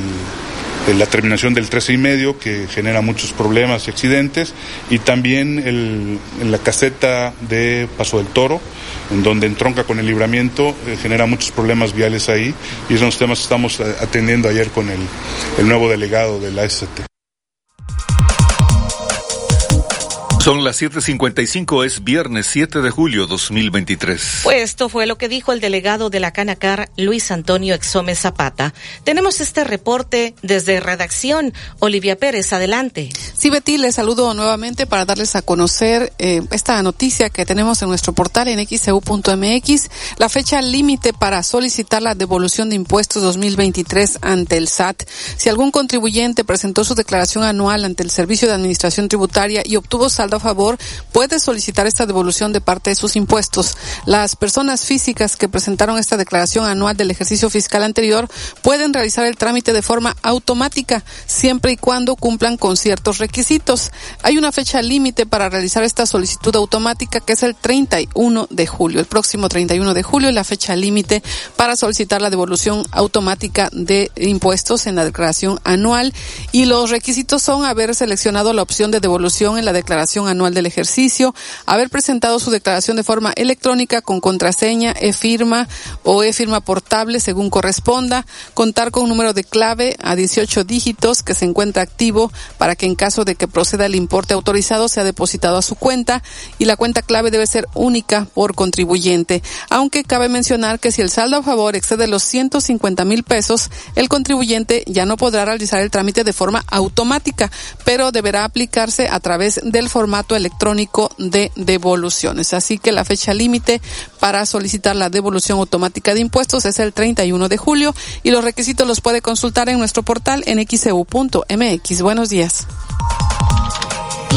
Speaker 44: la terminación del 13 y medio que genera muchos problemas y accidentes y también el, en la caseta de Paso del Toro en donde entronca con el libramiento eh, genera muchos problemas viales ahí y son los temas que estamos eh, atendiendo ayer con el, el nuevo delegado de la ST.
Speaker 2: Son las 7:55, es viernes 7 de julio 2023.
Speaker 5: Pues esto fue lo que dijo el delegado de la Canacar, Luis Antonio Exome Zapata. Tenemos este reporte desde redacción. Olivia Pérez, adelante.
Speaker 14: Sí, Betty, les saludo nuevamente para darles a conocer eh, esta noticia que tenemos en nuestro portal en xcu.mx. La fecha límite para solicitar la devolución de impuestos 2023 ante el SAT. Si algún contribuyente presentó su declaración anual ante el Servicio de Administración Tributaria y obtuvo saldo a favor, puede solicitar esta devolución de parte de sus impuestos. Las personas físicas que presentaron esta declaración anual del ejercicio fiscal anterior pueden realizar el trámite de forma automática, siempre y cuando cumplan con ciertos requisitos. Hay una fecha límite para realizar esta solicitud automática que es el 31 de julio. El próximo 31 de julio es la fecha límite para solicitar la devolución automática de impuestos en la declaración anual y los requisitos son haber seleccionado la opción de devolución en la declaración anual del ejercicio, haber presentado su declaración de forma electrónica con contraseña, e-firma o e-firma portable según corresponda, contar con un número de clave a 18 dígitos que se encuentra activo para que en caso de que proceda el importe autorizado sea depositado a su cuenta y la cuenta clave debe ser única por contribuyente. Aunque cabe mencionar que si el saldo a favor excede los 150 mil pesos, el contribuyente ya no podrá realizar el trámite de forma automática, pero deberá aplicarse a través del formato electrónico de devoluciones. Así que la fecha límite para solicitar la devolución automática de impuestos es el 31 de julio y los requisitos los puede consultar en nuestro portal en xeu.mx. Buenos días.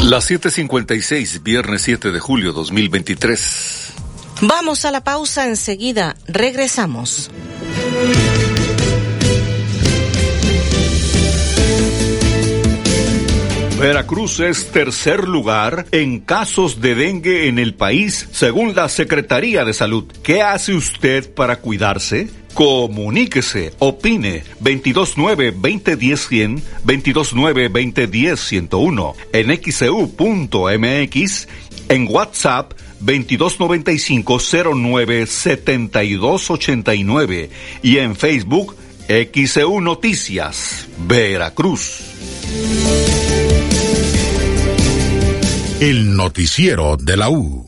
Speaker 2: Las 7:56, viernes 7 de julio 2023.
Speaker 5: Vamos a la pausa enseguida. Regresamos.
Speaker 2: Veracruz es tercer lugar en casos de dengue en el país, según la Secretaría de Salud. ¿Qué hace usted para cuidarse? Comuníquese, opine 229-2010-100, 229-2010-101, en xcu.mx, en WhatsApp 2295-097289 y en Facebook XEU Noticias, Veracruz.
Speaker 3: El noticiero de la U.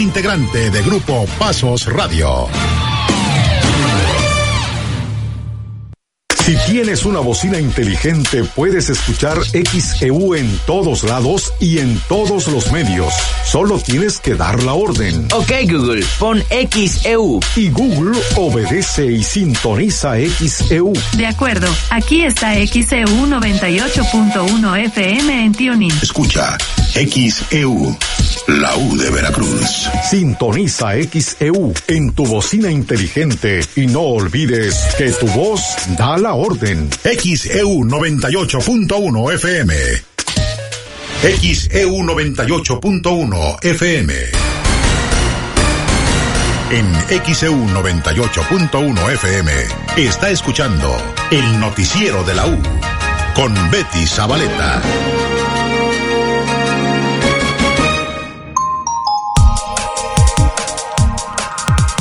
Speaker 3: integrante de Grupo Pasos Radio. Si tienes una bocina inteligente, puedes escuchar XEU en todos lados y en todos los medios. Solo tienes que dar la orden.
Speaker 21: Ok, Google, pon XEU.
Speaker 3: Y Google obedece y sintoniza XEU.
Speaker 46: De acuerdo, aquí está XEU 98.1 FM en Tuning.
Speaker 3: Escucha, XEU, la U de Veracruz. Sintoniza XEU en tu bocina inteligente y no olvides que tu voz da la orden. XEU 98.1 FM. XEU 98.1 FM. En XEU 98.1 FM está escuchando el noticiero de la U con Betty Zabaleta.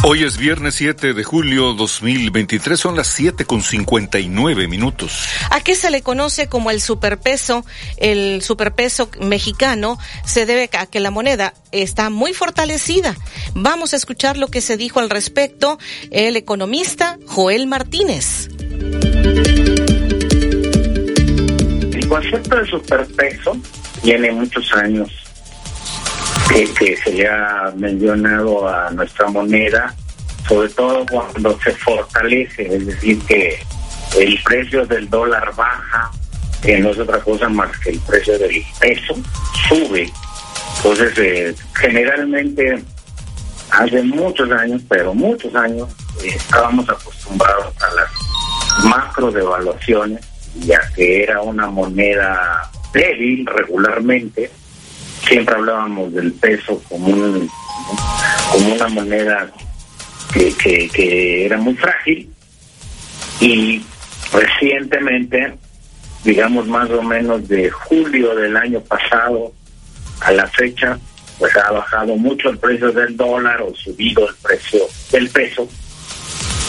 Speaker 2: Hoy es viernes 7 de julio 2023, son las 7 con 59 minutos.
Speaker 5: ¿A qué se le conoce como el superpeso? El superpeso mexicano se debe a que la moneda está muy fortalecida. Vamos a escuchar lo que se dijo al respecto el economista Joel Martínez.
Speaker 40: El concepto de superpeso tiene muchos años que, se le ha mencionado a nuestra moneda, sobre todo cuando se fortalece, es decir, que el precio del dólar baja, que no es otra cosa más que el precio del peso, sube. Entonces, eh, generalmente, hace muchos años, pero muchos años, estábamos acostumbrados a las macro devaluaciones, ya que era una moneda débil regularmente. Siempre hablábamos del peso como, un, una moneda que, que era muy frágil y recientemente, digamos más o menos de julio del año pasado a la fecha, pues ha bajado mucho el precio del dólar o subido el precio del peso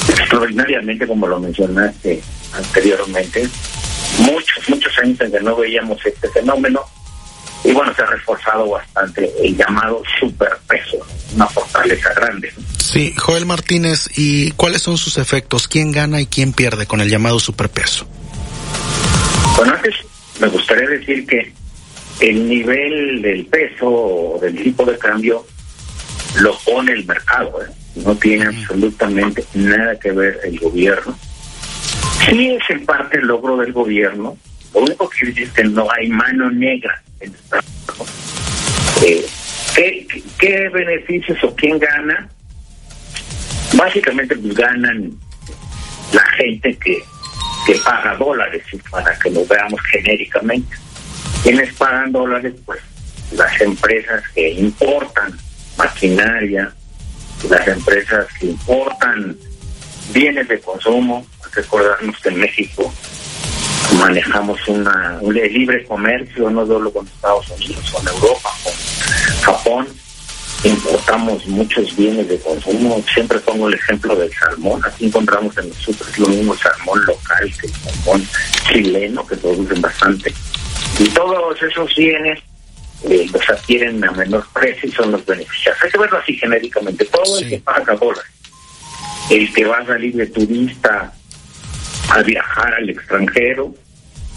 Speaker 40: extraordinariamente como lo mencionaste anteriormente. Muchos muchos años en que no veíamos este fenómeno y bueno se ha reforzado bastante el llamado superpeso una fortaleza grande
Speaker 47: Sí, Joel Martínez, ¿y cuáles son sus efectos? ¿Quién gana y quién pierde con el llamado superpeso?
Speaker 40: Bueno, antes me gustaría decir que el nivel del peso o del tipo de cambio lo pone el mercado, ¿eh? no tiene absolutamente nada que ver el gobierno. Sí es en parte el logro del gobierno, lo único que decir es que no hay mano negra en el trabajo. Eh, ¿qué, ¿Qué beneficios o quién gana? Básicamente pues ganan la gente que, que paga dólares, para que lo veamos genéricamente. ¿Quiénes pagan dólares? Pues las empresas que importan maquinaria, las empresas que importan bienes de consumo. Recordarnos que en México manejamos una, un libre comercio, no solo con Estados Unidos, con Europa, con Japón. Importamos muchos bienes de consumo. Siempre pongo el ejemplo del salmón. Aquí encontramos en los lo mismo salmón local que el salmón chileno, que producen bastante. Y todos esos bienes eh, los adquieren a menor precio y son los beneficiados. Hay que verlo así genéricamente. Todo el que paga dólares, el que va a salir de turista a viajar al extranjero,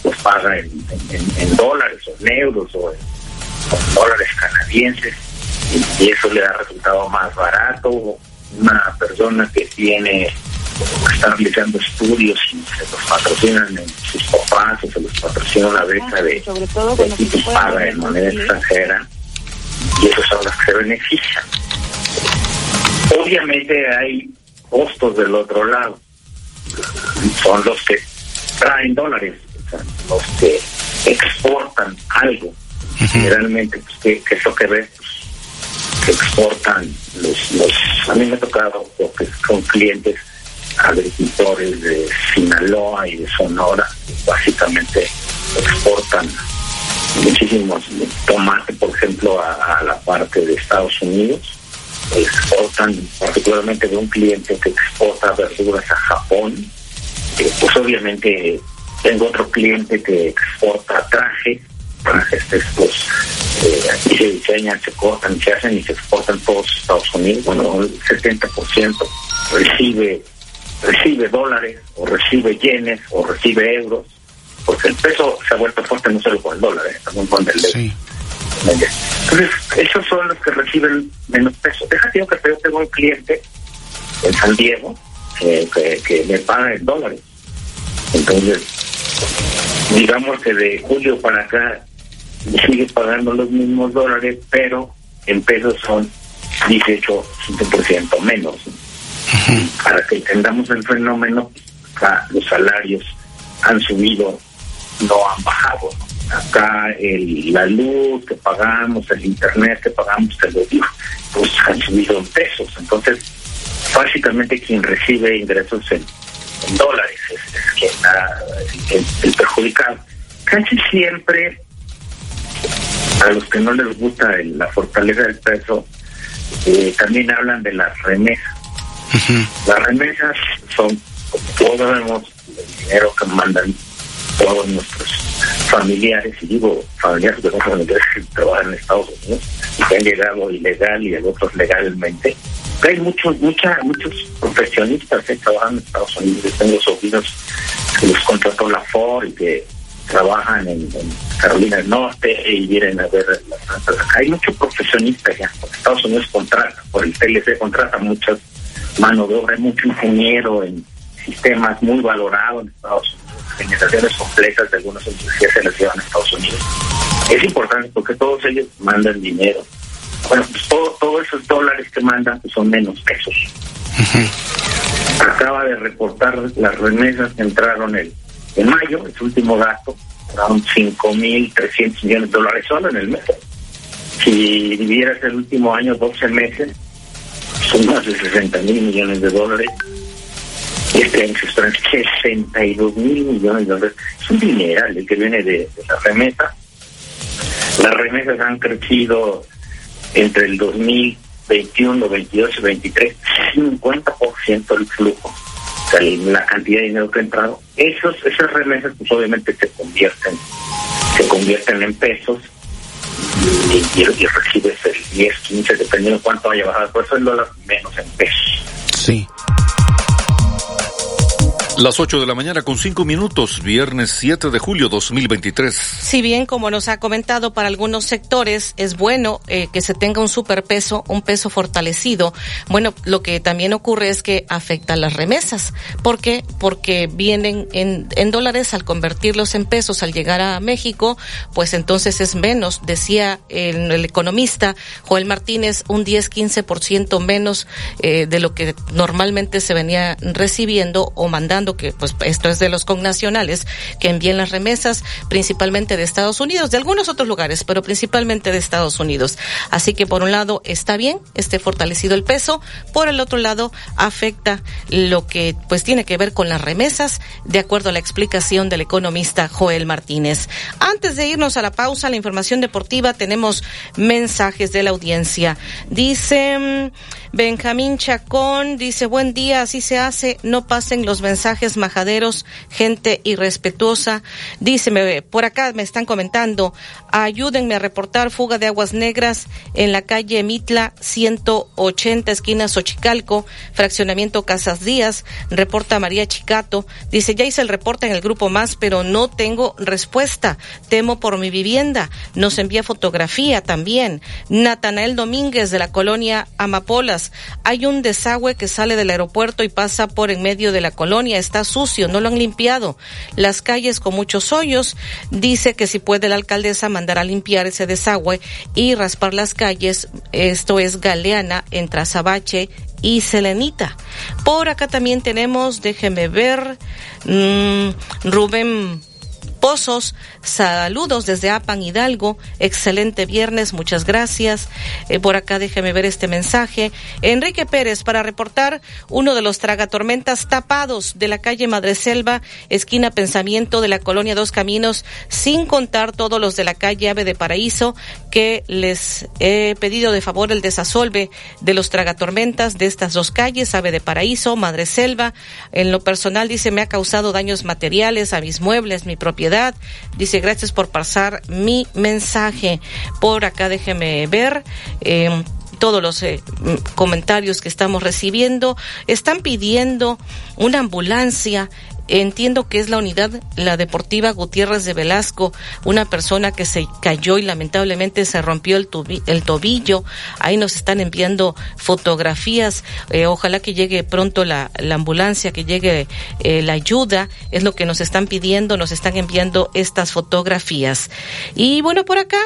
Speaker 40: pues paga en, en- en dólares o en euros o en, dólares canadienses y, eso le da resultado más barato. Una persona que tiene que está realizando estudios y se los patrocinan en sus papás o se los patrocina una beca de,
Speaker 5: Sobre todo
Speaker 40: de y paga en moneda extranjera y esos son los que se benefician. Obviamente hay costos del otro lado, son los que traen dólares, los que exportan algo. Generalmente, pues, que, que es lo que ves, pues, que exportan los, los, a mí me ha tocado porque son clientes agricultores de Sinaloa y de Sonora, que básicamente exportan muchísimos tomate, por ejemplo, a, a la parte de Estados Unidos. Exportan, particularmente de un cliente que exporta verduras a Japón. Eh, pues obviamente tengo otro cliente que exporta trajes, trajes estos, eh, aquí se diseñan, se cortan, se hacen y se exportan todos a Estados Unidos. Bueno, el 70% recibe recibe dólares o recibe yenes o recibe euros porque el peso se ha vuelto fuerte no solo con el dólar, eh, también con el euro. Entonces, esos son los que reciben menos peso. Déjate yo que yo tengo un cliente en San Diego eh, que, que me paga en dólares. Entonces, digamos que de julio para acá sigue pagando los mismos dólares, pero en pesos son 18, 5% menos. Para que entendamos el fenómeno, acá los salarios han subido, no han bajado. Acá el, la luz que pagamos, el internet que pagamos, te lo digo, pues han subido en pesos. Entonces, básicamente quien recibe ingresos en, en dólares es, es quien está el, el perjudicado. Casi siempre a los que no les gusta el- la fortaleza del peso, eh, también hablan de las remesas. Las remesas son, como todos sabemos, el dinero que mandan todos nuestros familiares, y digo familiares de otros familiares que trabajan en Estados Unidos y que han llegado ilegal y el otros legalmente. Hay muchos, mucha, muchos profesionistas que trabajan en Estados Unidos. Tengo sobrinos que los contrató la Ford y que trabajan en, Carolina del Norte y vienen a ver las plantas. Hay muchos profesionistas ya. Estados Unidos contrata, por el TLC contrata muchas mano de obra, hay mucho ingeniero en sistemas muy valorados en Estados Unidos. Generaciones completas de algunas universidades se las llevan a Estados Unidos. Es importante porque todos ellos mandan dinero. Bueno, pues todo, todos esos dólares que mandan pues, son menos pesos. Acaba de reportar las remesas que entraron el, en mayo, el último dato, around 5.300 millones de dólares solo en el mes. Si dividieras el último año 12 meses, son más de 60 mil millones de dólares. Y este año se esperan 62 mil millones de dólares. Es un dineral el que viene de, de la remesa. Las remesas han crecido entre el 2021, 22 y 23, 50% del flujo. O sea, la cantidad de dinero que ha entrado. Esos, esas remesas, pues obviamente se convierten, se convierten en pesos y, y, y recibes el 10, 15, dependiendo de cuánto vaya a bajar. Por eso el dólar menos en pesos.
Speaker 47: Sí.
Speaker 2: Las 8 de la mañana con 5 minutos, viernes 7 de julio 2023.
Speaker 5: Si bien, como nos ha comentado, para algunos sectores es bueno eh, que se tenga un superpeso, un peso fortalecido, bueno, lo que también ocurre es que afecta las remesas. ¿Por qué? Porque vienen en, en dólares al convertirlos en pesos al llegar a México, pues entonces es menos, decía el, el economista Joel Martínez, un 10-15% menos eh, de lo que normalmente se venía recibiendo o mandando que pues esto es de los connacionales que envían las remesas principalmente de Estados Unidos, de algunos otros lugares, pero principalmente de Estados Unidos. Así que por un lado está bien, esté fortalecido el peso, por el otro lado afecta lo que pues tiene que ver con las remesas, de acuerdo a la explicación del economista Joel Martínez. Antes de irnos a la pausa, la información deportiva, tenemos mensajes de la audiencia. Dice Benjamín Chacón, dice buen día, así se hace, no pasen los mensajes majaderos, gente irrespetuosa. Díceme, por acá me están comentando, ayúdenme a reportar fuga de aguas negras en la calle Mitla 180, esquina Xochicalco, fraccionamiento Casas Díaz, reporta María Chicato. Dice, ya hice el reporte en el grupo más, pero no tengo respuesta. Temo por mi vivienda. Nos envía fotografía también. Natanael Domínguez de la colonia Amapolas. Hay un desagüe que sale del aeropuerto y pasa por en medio de la colonia está sucio, no lo han limpiado. Las calles con muchos hoyos. Dice que si puede la alcaldesa mandar a limpiar ese desagüe y raspar las calles. Esto es Galeana, entre Azabache y Selenita. Por acá también tenemos, déjeme ver, mmm, Rubén Pozos, saludos desde Apan Hidalgo, excelente viernes, muchas gracias. Eh, por acá déjeme ver este mensaje. Enrique Pérez para reportar uno de los tragatormentas tapados de la calle Madreselva, esquina Pensamiento de la colonia Dos Caminos, sin contar todos los de la calle Ave de Paraíso, que les he pedido de favor el desasolve de los tragatormentas de estas dos calles, Ave de Paraíso, Madreselva. En lo personal dice me ha causado daños materiales a mis muebles, mi propiedad Dice, gracias por pasar mi mensaje. Por acá déjeme ver. Eh, todos los eh, comentarios que estamos recibiendo están pidiendo una ambulancia Entiendo que es la unidad, la deportiva Gutiérrez de Velasco, una persona que se cayó y lamentablemente se rompió el, tobillo. Ahí nos están enviando fotografías. Eh, ojalá que llegue pronto la, la ambulancia, que llegue eh, la ayuda. Es lo que nos están pidiendo, nos están enviando estas fotografías. Y bueno, por acá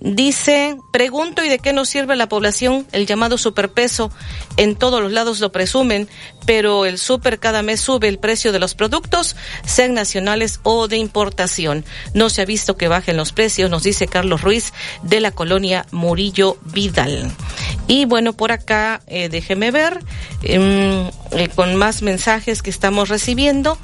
Speaker 5: Dice, pregunto y de qué nos sirve la población el llamado superpeso. En todos los lados lo presumen, pero el super cada mes sube el precio de los productos, sean nacionales o de importación. No se ha visto que bajen los precios, nos dice Carlos Ruiz de la colonia Murillo Vidal. Y bueno, por acá, eh, déjeme ver, eh, eh, con más mensajes que estamos recibiendo.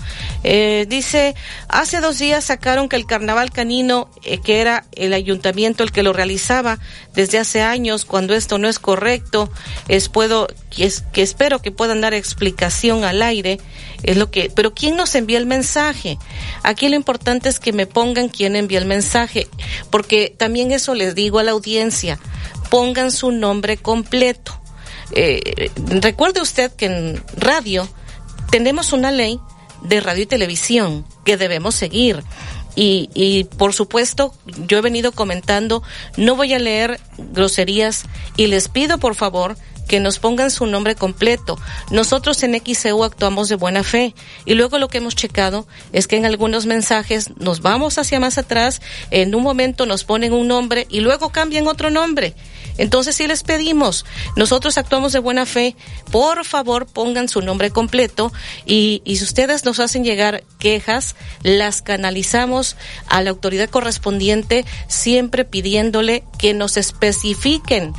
Speaker 5: Eh, dice, hace dos días sacaron que el carnaval canino, eh, que era el ayuntamiento el que lo realizaba desde hace años, cuando esto no es correcto, es puedo, es, que espero que puedan dar explicación al aire, es lo que, pero ¿quién nos envía el mensaje? Aquí lo importante es que me pongan quién envía el mensaje, porque también eso les digo a la audiencia, pongan su nombre completo. Eh, recuerde usted que en radio tenemos una ley de radio y televisión que debemos seguir. Y, y por supuesto, yo he venido comentando, no voy a leer groserías y les pido por favor que nos pongan su nombre completo. Nosotros en XCU actuamos de buena fe y luego lo que hemos checado es que en algunos mensajes nos vamos hacia más atrás, en un momento nos ponen un nombre y luego cambian otro nombre. Entonces, si les pedimos, nosotros actuamos de buena fe, por favor pongan su nombre completo y si ustedes nos hacen llegar quejas, las canalizamos a la autoridad correspondiente, siempre pidiéndole que nos especifiquen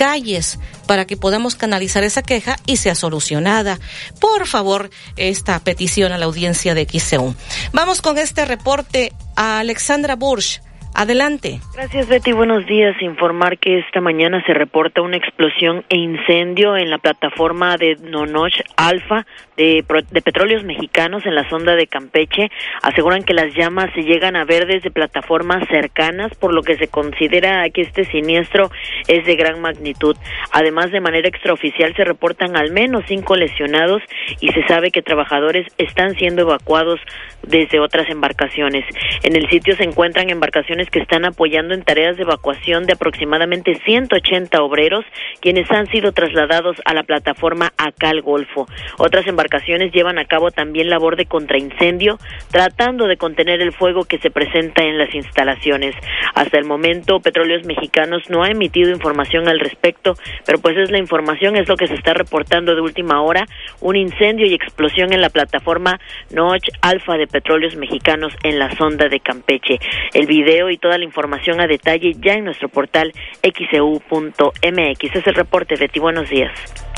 Speaker 5: calles para que podamos canalizar esa queja y sea solucionada. Por favor, esta petición a la audiencia de XCU. Vamos con este reporte a Alexandra Bursch. Adelante.
Speaker 43: Gracias, Betty. Buenos días. Informar que esta mañana se reporta una explosión e incendio en la plataforma de Nonoch Alfa de, Petróleos Mexicanos en la sonda de Campeche. Aseguran que las llamas se llegan a ver desde plataformas cercanas, por lo que se considera que este siniestro es de gran magnitud. Además, de manera extraoficial se reportan al menos cinco lesionados y se sabe que trabajadores están siendo evacuados desde otras embarcaciones. En el sitio se encuentran embarcaciones que están apoyando en tareas de evacuación de aproximadamente 180 obreros, quienes han sido trasladados a la plataforma acá al Golfo. Otras embarcaciones llevan a cabo también labor de contraincendio, tratando de contener el fuego que se presenta en las instalaciones. Hasta el momento, Petróleos Mexicanos no ha emitido información al respecto, pero pues es la información, es lo que se está reportando de última hora, un incendio y explosión en la plataforma Noche Alfa de Petróleos Mexicanos en la sonda de Campeche. El video y toda la información a detalle ya en nuestro portal xcu.mx. Es el reporte, Betty. Buenos días.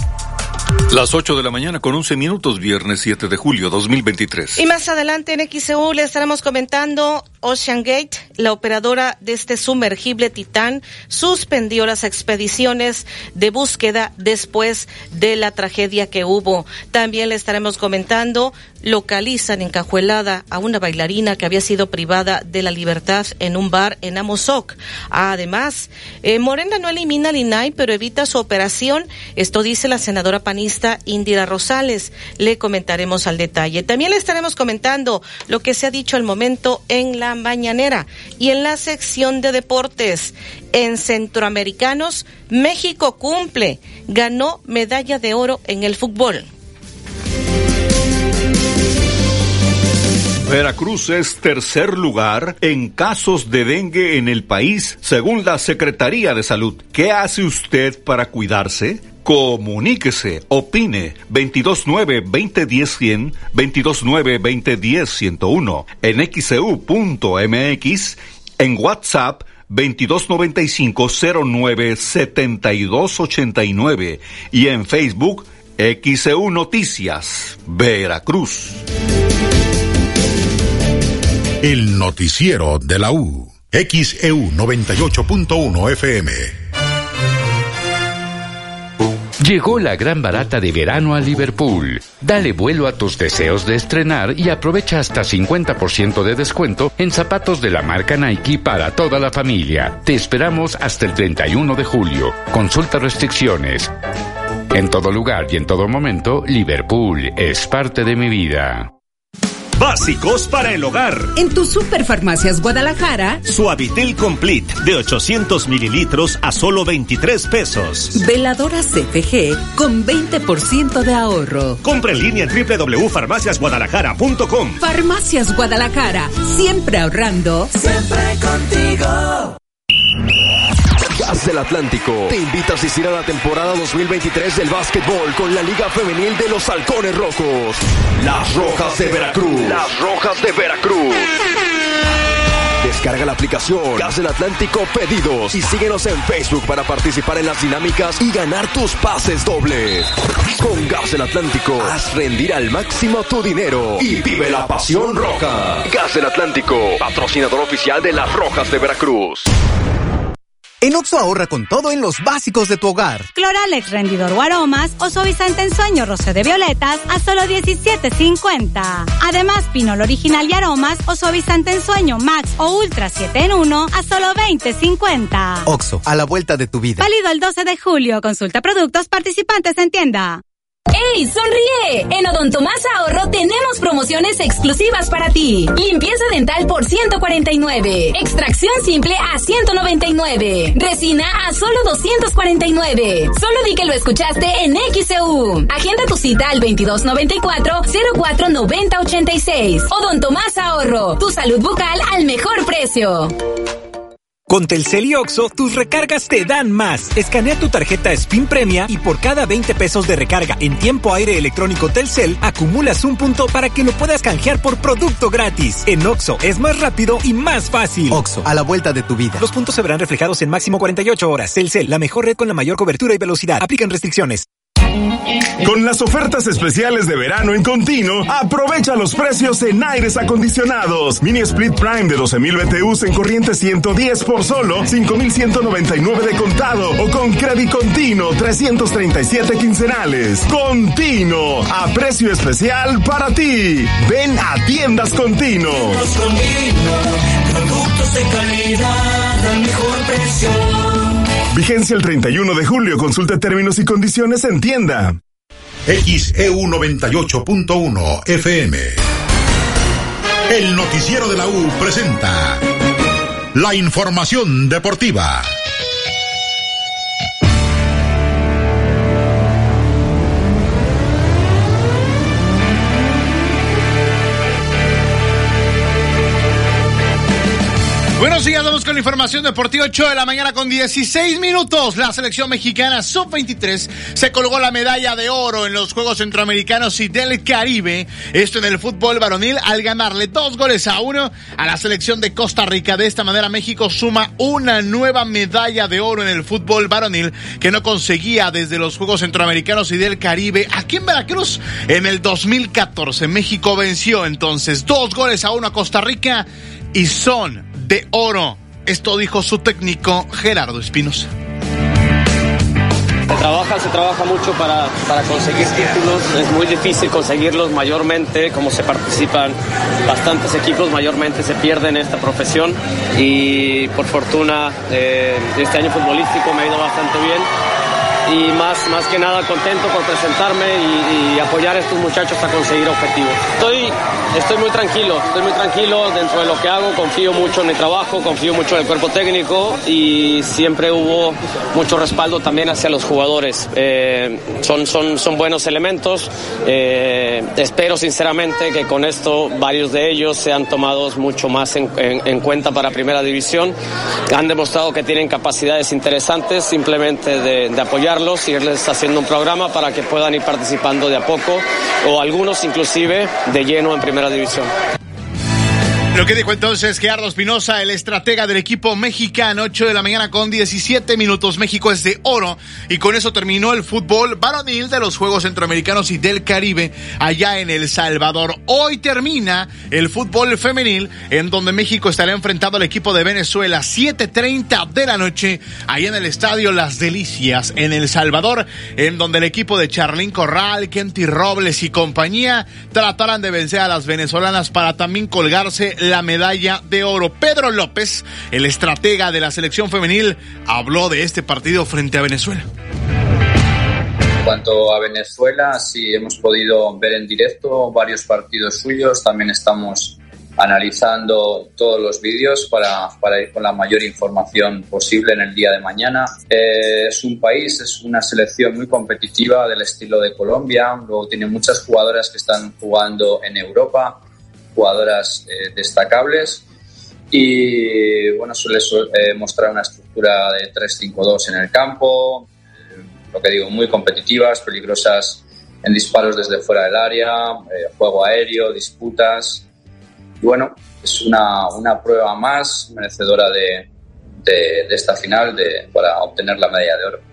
Speaker 2: Las 8 de la mañana con 11 minutos, viernes 7 de julio 2023.
Speaker 5: Y más adelante en XEU le estaremos comentando Ocean Gate, la operadora de este sumergible Titán, suspendió las expediciones de búsqueda después de la tragedia que hubo. También le estaremos comentando, localizan encajuelada a una bailarina que había sido privada de la libertad en un bar en Amozoc. Además, eh, Morena no elimina al INAI, pero evita su operación. Esto dice la senadora panista Indira Rosales. Le comentaremos al detalle. También le estaremos comentando lo que se ha dicho al momento en la mañanera y en la sección de deportes. En Centroamericanos, México cumple. Ganó medalla de oro en el fútbol.
Speaker 2: Veracruz es tercer lugar en casos de dengue en el país, según la Secretaría de Salud. ¿Qué hace usted para cuidarse? Comuníquese, opine 229-2010-100, 229-2010-101, en xcu.mx, en WhatsApp 2295-097289 y en Facebook XEU Noticias, Veracruz.
Speaker 3: El noticiero de la U. XEU 98.1 FM.
Speaker 8: Llegó la gran barata de verano a Liverpool. Dale vuelo a tus deseos de estrenar y aprovecha hasta 50% de descuento en zapatos de la marca Nike para toda la familia. Te esperamos hasta el 31 de julio. Consulta restricciones. En todo lugar y en todo momento, Liverpool es parte de mi vida.
Speaker 48: Básicos para el hogar.
Speaker 21: En tu Superfarmacias Guadalajara.
Speaker 48: Suavitel Complete de 800 mililitros a solo 23 pesos.
Speaker 21: Veladora CFG con 20% de ahorro.
Speaker 48: Compra en línea en www.farmaciasguadalajara.com.
Speaker 21: Farmacias Guadalajara. Siempre ahorrando.
Speaker 49: Siempre contigo.
Speaker 31: Del Atlántico te invita a asistir a la temporada 2023 del básquetbol con la Liga Femenil de los Halcones Rojos. Las Rojas de Veracruz. Las Rojas de Veracruz. Descarga la aplicación Gas del Atlántico Pedidos y síguenos en Facebook para participar en las dinámicas y ganar tus pases dobles. Con Gas del Atlántico, haz rendir al máximo tu dinero y vive la pasión roja. Gas del Atlántico, patrocinador oficial de las Rojas de Veracruz.
Speaker 50: En Oxo ahorra con todo en los básicos de tu hogar.
Speaker 51: Cloralex rendidor o aromas o suavizante en sueño roce de violetas a solo 17.50. Además, pinol original y aromas o suavizante en sueño Max o Ultra 7 en 1 a solo 20.50.
Speaker 50: Oxo, a la vuelta de tu vida.
Speaker 51: Válido el 12 de julio. Consulta productos participantes en tienda.
Speaker 52: ¡Ey, sonríe! En Odonto Más Ahorro tenemos promociones exclusivas para ti. Limpieza dental por 149. Extracción simple a 199. Resina a solo 249. Solo di que lo escuchaste en XEU. Agenda tu cita al 2294 049086. Odonto Más Ahorro. Tu salud bucal al mejor precio.
Speaker 53: Con Telcel y Oxo, tus recargas te dan más. Escanea tu tarjeta Spin Premia y por cada 20 pesos de recarga en tiempo aire electrónico Telcel, acumulas un punto para que lo puedas canjear por producto gratis. En Oxo es más rápido y más fácil.
Speaker 54: Oxo, a la vuelta de tu vida.
Speaker 53: Los puntos se verán reflejados en máximo 48 horas. Telcel, la mejor red con la mayor cobertura y velocidad. Aplican restricciones.
Speaker 29: Con las ofertas especiales de verano en continuo, aprovecha los precios en aires acondicionados. Mini Split Prime de 12.000 BTUs en corriente 110 por solo 5.199 de contado o con crédito continuo 337 quincenales. Continuo, a precio especial para ti. Ven a tiendas continuo.
Speaker 42: Productos de calidad al mejor precio.
Speaker 29: Vigencia el 31 de julio. Consulta términos y condiciones en tienda.
Speaker 3: XEU 98.1 FM. El noticiero de la U presenta la información deportiva.
Speaker 6: Buenos días, con la información deportiva 8 de la mañana con 16 minutos. La selección mexicana sub-23 se colgó la medalla de oro en los Juegos Centroamericanos y del Caribe. Esto en el fútbol varonil al ganarle dos goles a uno a la selección de Costa Rica. De esta manera México suma una nueva medalla de oro en el fútbol varonil que no conseguía desde los Juegos Centroamericanos y del Caribe aquí en Veracruz en el 2014. México venció entonces dos goles a uno a Costa Rica y son de oro. Esto dijo su técnico Gerardo Espinosa.
Speaker 55: Se trabaja, se trabaja mucho para, para, conseguir títulos. Es muy difícil conseguirlos mayormente, como se participan bastantes equipos, mayormente se pierden en esta profesión. Y por fortuna, eh, este año futbolístico me ha ido bastante bien y más, más que nada contento por presentarme y, y, apoyar a estos muchachos a conseguir objetivos. Estoy, estoy muy tranquilo, estoy muy tranquilo dentro de lo que hago, confío mucho en mi trabajo, confío mucho en el cuerpo técnico y siempre hubo mucho respaldo también hacia los jugadores. Eh, son, son, son buenos elementos, eh, espero sinceramente que con esto varios de ellos sean tomados mucho más en, en, en cuenta para primera división. Han demostrado que tienen capacidades interesantes simplemente de, de apoyar y irles haciendo un programa para que puedan ir participando de a poco o algunos inclusive de lleno en primera división.
Speaker 6: Lo que dijo entonces Gerardo Espinosa, el estratega del equipo mexicano, 8 de la mañana con 17 minutos. México es de oro y con eso terminó el fútbol varonil de los Juegos Centroamericanos y del Caribe allá en El Salvador. Hoy termina el fútbol femenil en donde México estará enfrentado al equipo de Venezuela 7.30 de la noche allá en el estadio Las Delicias en El Salvador, en donde el equipo de Charlín Corral, Kenty Robles y compañía tratarán de vencer a las venezolanas para también colgarse la medalla de oro. Pedro López, el estratega de la selección femenil, habló de este partido frente a Venezuela.
Speaker 56: En cuanto a Venezuela, sí hemos podido ver en directo varios partidos suyos. También estamos analizando todos los vídeos para, ir con la mayor información posible en el día de mañana. Eh, es un país, es una selección muy competitiva del estilo de Colombia. Luego tiene muchas jugadoras que están jugando en Europa jugadoras eh, destacables y bueno, suele eh, mostrar una estructura de 3-5-2 en el campo, eh, lo que digo, muy competitivas, peligrosas en disparos desde fuera del área, juego aéreo, disputas. Y bueno, es una, una prueba más merecedora de, de, de esta final de, para obtener la medalla de oro.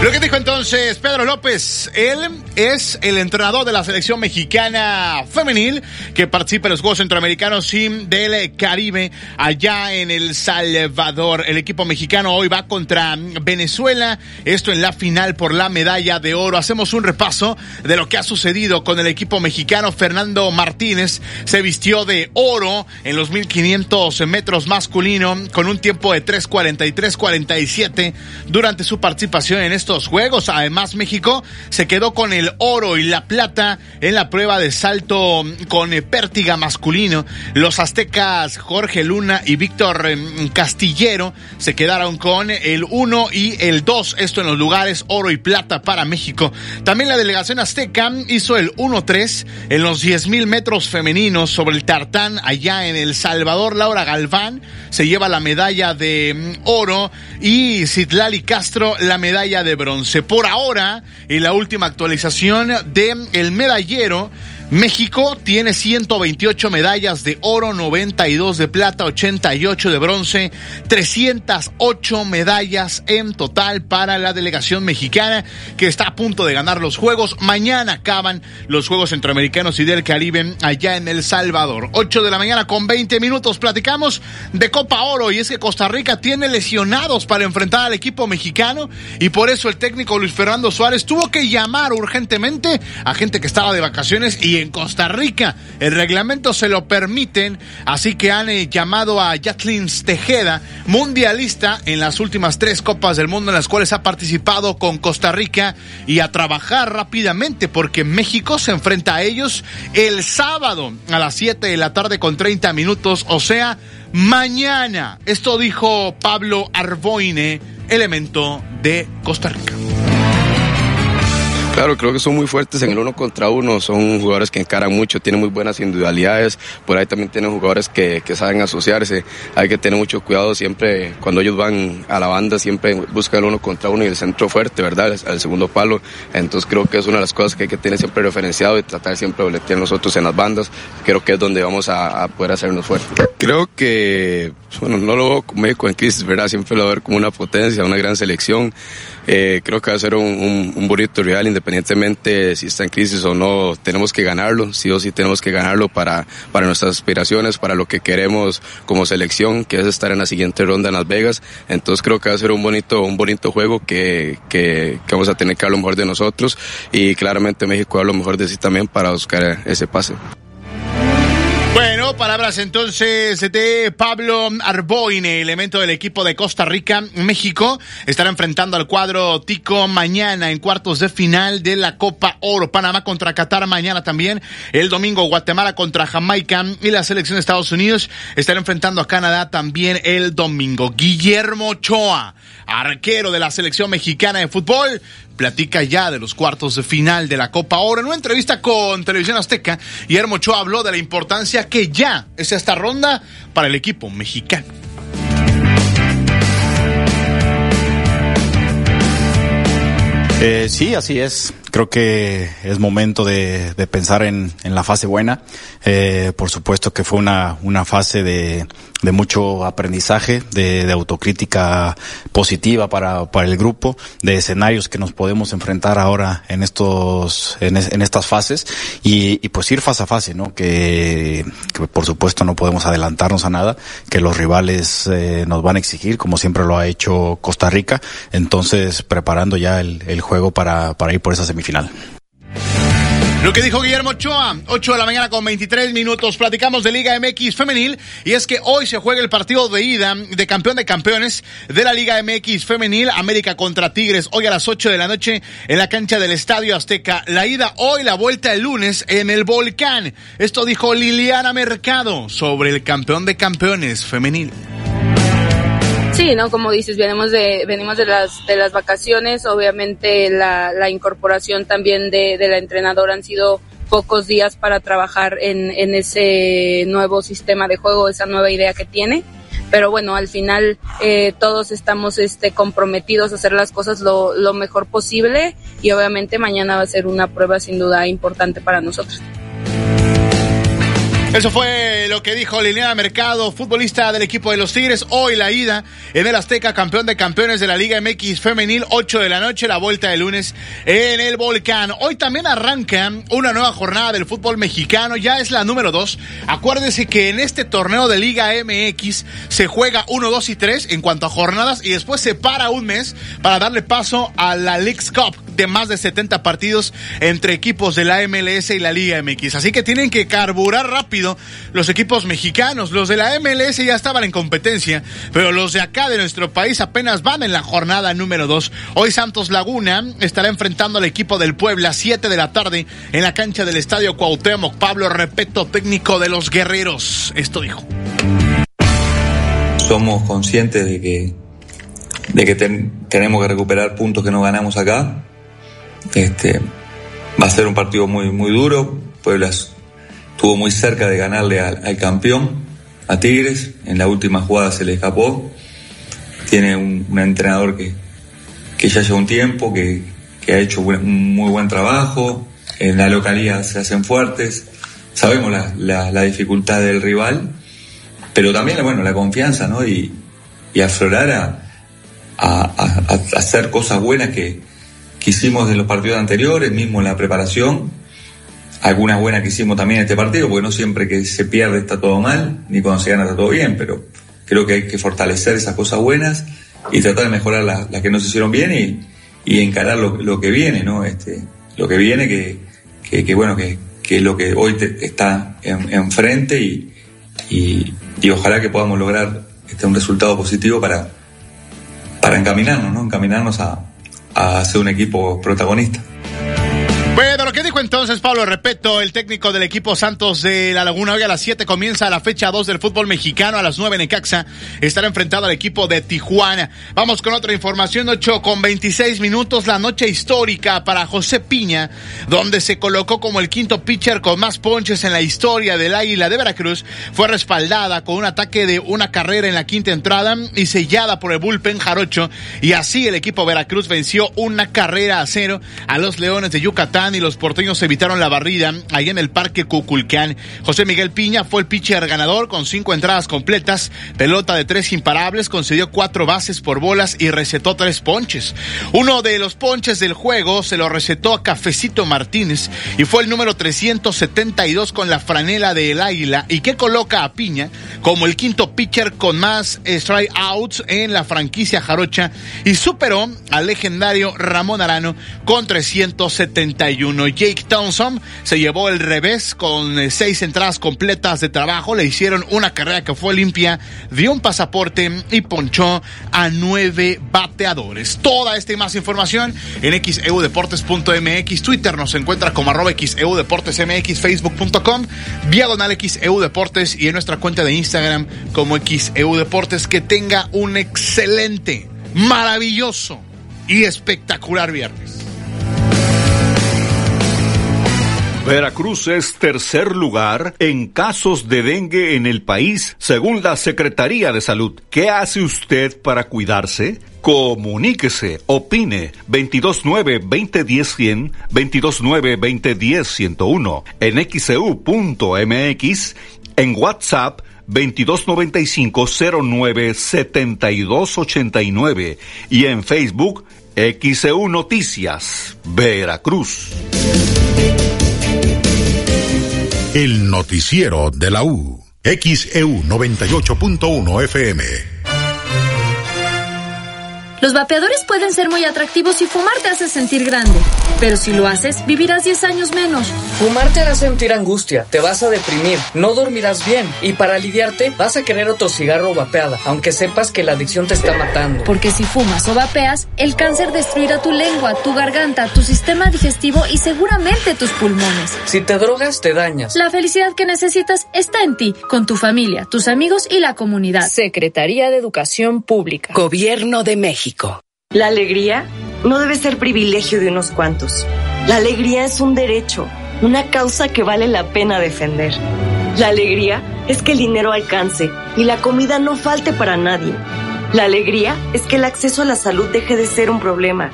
Speaker 6: Lo que dijo entonces Pedro López, él es el entrenador de la selección mexicana femenil que participa en los Juegos Centroamericanos y del Caribe allá en El Salvador. El equipo mexicano hoy va contra Venezuela, esto en la final por la medalla de oro. Hacemos un repaso de lo que ha sucedido con el equipo mexicano. Fernando Martínez se vistió de oro en los 1500 metros masculino con un tiempo de 3.43.47 durante su participación en estos estos Juegos. Además, México se quedó con el oro y la plata en la prueba de salto con pértiga masculino. Los aztecas Jorge Luna y Víctor em, Castillero se quedaron con el 1 y el 2. Esto en los lugares oro y plata para México. También la delegación azteca hizo el 1-3 en los 10.000 metros femeninos sobre el tartán allá en El Salvador. Laura Galván se lleva la medalla de mm, oro y Citlali Castro la medalla de bronce. Por ahora, en la última actualización de el medallero, México tiene 128 medallas de oro, 92 de plata, 88 de bronce, 308 medallas en total para la delegación mexicana que está a punto de ganar los Juegos. Mañana acaban los Juegos Centroamericanos y del Caribe allá en El Salvador. 8 de la mañana con 20 minutos platicamos de Copa Oro y es que Costa Rica tiene lesionados para enfrentar al equipo mexicano y por eso el técnico Luis Fernando Suárez tuvo que llamar urgentemente a gente que estaba de vacaciones y en Costa Rica. El reglamento se lo permiten, así que han eh, llamado a Jacqueline Tejeda, mundialista en las últimas tres Copas del Mundo en las cuales ha participado con Costa Rica y a trabajar rápidamente porque México se enfrenta a ellos el sábado a las 7 de la tarde con 30 minutos, o sea, mañana. Esto dijo Pablo Arboine, elemento de Costa Rica.
Speaker 57: Claro, creo que son muy fuertes en el uno contra uno, son jugadores que encaran mucho, tienen muy buenas individualidades, por ahí también tienen jugadores que, que saben asociarse, hay que tener mucho cuidado siempre, cuando ellos van a la banda siempre buscan el uno contra uno y el centro fuerte, ¿verdad? Al segundo palo, entonces creo que es una de las cosas que hay que tener siempre referenciado y tratar siempre de boletear nosotros en las bandas, creo que es donde vamos a, a poder hacernos fuertes. Creo que, bueno, no lo veo como México en crisis, ¿verdad? Siempre lo veo como una potencia, una gran selección, eh, creo que va a ser un, un, un bonito real, independientemente si está en crisis o no, tenemos que ganarlo, sí o sí tenemos que ganarlo para, para nuestras aspiraciones, para lo que queremos como selección, que es estar en la siguiente ronda en Las Vegas. Entonces creo que va a ser un bonito, un bonito juego que, que, vamos a tener que dar lo mejor de nosotros y claramente México va a lo mejor de sí también para buscar ese pase.
Speaker 6: Palabras entonces de Pablo Arboine, elemento del equipo de Costa Rica. México estará enfrentando al cuadro Tico mañana en cuartos de final de la Copa Oro. Panamá contra Qatar mañana también. El domingo Guatemala contra Jamaica y la selección de Estados Unidos estará enfrentando a Canadá también el domingo. Guillermo Ochoa, arquero de la selección mexicana de fútbol, platica ya de los cuartos de final de la Copa Oro. En una entrevista con Televisión Azteca, Guillermo Ochoa habló de la importancia que ya es esta ronda para el equipo mexicano.
Speaker 48: Eh, sí, así es. Creo que es momento de, pensar en, en, la fase buena. Eh, por supuesto que fue una, una fase de, de mucho aprendizaje, de, de autocrítica positiva para, para el grupo, de escenarios que nos podemos enfrentar ahora en estos, en, es, en estas fases y, pues ir fase a fase, ¿no? Que, que, por supuesto no podemos adelantarnos a nada, que los rivales eh, nos van a exigir, como siempre lo ha hecho Costa Rica, entonces preparando ya el, el juego para, para ir por esa semifinal.
Speaker 6: Lo que dijo Guillermo Ochoa, 8 de la mañana con 23 minutos, platicamos de Liga MX femenil y es que hoy se juega el partido de ida de campeón de campeones de la Liga MX femenil, América contra Tigres, hoy a las 8 de la noche en la cancha del Estadio Azteca. La ida hoy, la vuelta el lunes en el Volcán. Esto dijo Liliana Mercado sobre el campeón de campeones femenil.
Speaker 58: Sí, ¿no? Como dices, venimos de, venimos de las, de las vacaciones, obviamente la, la incorporación también de, de la entrenadora han sido pocos días para trabajar en, en ese nuevo sistema de juego, esa nueva idea que tiene. Pero bueno, al final eh, todos estamos este, comprometidos a hacer las cosas lo, lo mejor posible y obviamente mañana va a ser una prueba sin duda importante para nosotros.
Speaker 6: Eso fue lo que dijo Liliana Mercado, futbolista del equipo de los Tigres. Hoy la ida en el Azteca, campeón de campeones de la Liga MX Femenil, 8 de la noche, la vuelta de lunes en el Volcán. Hoy también arranca una nueva jornada del fútbol mexicano, ya es la número 2. Acuérdese que en este torneo de Liga MX se juega 1, 2 y 3 en cuanto a jornadas y después se para un mes para darle paso a la Leagues Cup de más de 70 partidos entre equipos de la MLS y la Liga MX. Así que tienen que carburar rápido los equipos mexicanos. Los de la MLS ya estaban en competencia, pero los de acá de nuestro país apenas van en la jornada número 2. Hoy Santos Laguna estará enfrentando al equipo del Puebla a 7 de la tarde en la cancha del Estadio Cuauhtémoc. Pablo Repeto, técnico de los Guerreros. Esto dijo.
Speaker 59: Somos conscientes de que, de que tenemos que recuperar puntos que no ganamos acá. Este, va a ser un partido muy, muy duro. Puebla estuvo muy cerca de ganarle al, campeón, a Tigres. En la última jugada se le escapó. Tiene un, entrenador que, que ya lleva un tiempo, que, que ha hecho un muy buen trabajo. En la localidad se hacen fuertes. Sabemos la, la, dificultad del rival pero también, bueno, la confianza, ¿no? Y, y aflorar a, a, hacer cosas buenas que, que hicimos en los partidos anteriores, mismo en la preparación, algunas buenas que hicimos también en este partido, porque no siempre que se pierde está todo mal, ni cuando se gana está todo bien, pero creo que hay que fortalecer esas cosas buenas y tratar de mejorar las, las que no se hicieron bien y, y encarar lo, lo, que viene, ¿no? Este, lo que viene que, que, que bueno, que, que es lo que hoy te, está enfrente en y, y, y, ojalá que podamos lograr este, un resultado positivo para, para encaminarnos, ¿no? Encaminarnos a, a ser un equipo protagonista.
Speaker 6: Entonces Pablo Repeto, el técnico del equipo Santos de La Laguna, hoy a las 7 comienza la fecha 2 del fútbol mexicano, a las 9 Necaxa estará enfrentado al equipo de Tijuana. Vamos con otra información, 8 con 26 minutos, la noche histórica para José Piña, donde se colocó como el quinto pitcher con más ponches en la historia del Águila de Veracruz, fue respaldada con un ataque de una carrera en la quinta entrada y sellada por el bullpen jarocho, y así el equipo Veracruz venció una carrera a cero a los Leones de Yucatán y los porteños evitaron la barrida ahí en el Parque Cuculcán. José Miguel Piña fue el pitcher ganador con cinco entradas completas, pelota de tres imparables, concedió cuatro bases por bolas y recetó tres ponches. Uno de los ponches del juego se lo recetó a Cafecito Martínez y fue el número 372 con la franela del Águila y que coloca a Piña como el quinto pitcher con más strikeouts en la franquicia jarocha y superó al legendario Ramón Arano con 371. Jake Thompson se llevó el revés con seis entradas completas de trabajo. Le hicieron una carrera que fue limpia, dio un pasaporte y ponchó a nueve bateadores. Toda esta y más información en xeudeportes.mx. Twitter nos encuentra como arroba xeudeportesmx, facebook.com, diagonal xeudeportes y en nuestra cuenta de Instagram como xeudeportes. Que tenga un excelente, maravilloso y espectacular viernes.
Speaker 2: Veracruz es tercer lugar en casos de dengue en el país, según la Secretaría de Salud. ¿Qué hace usted para cuidarse? Comuníquese, opine 229-2010-100, 229-2010-101, en xcu.mx, en WhatsApp 2295-097289 y en Facebook XEU Noticias, Veracruz.
Speaker 3: El noticiero de la U. XEU 98.1 FM.
Speaker 60: Los vapeadores pueden ser muy atractivos y fumar te hace sentir grande. Pero si lo haces, vivirás 10 años menos.
Speaker 61: Fumar te hará sentir angustia, te vas a deprimir, no dormirás bien y para aliviarte vas a querer otro cigarro o vapeada, aunque sepas que la adicción te está matando.
Speaker 60: Porque si fumas o vapeas, el cáncer destruirá tu lengua, tu garganta, tu sistema digestivo y seguramente tus pulmones.
Speaker 61: Si te drogas, te dañas.
Speaker 60: La felicidad que necesitas está en ti, con tu familia, tus amigos y la comunidad.
Speaker 62: Secretaría de Educación Pública.
Speaker 21: Gobierno de México.
Speaker 55: La alegría no debe ser privilegio de unos cuantos. La alegría es un derecho, una causa que vale la pena defender. La alegría es que el dinero alcance y la comida no falte para nadie. La alegría es que el acceso a la salud deje de ser un problema.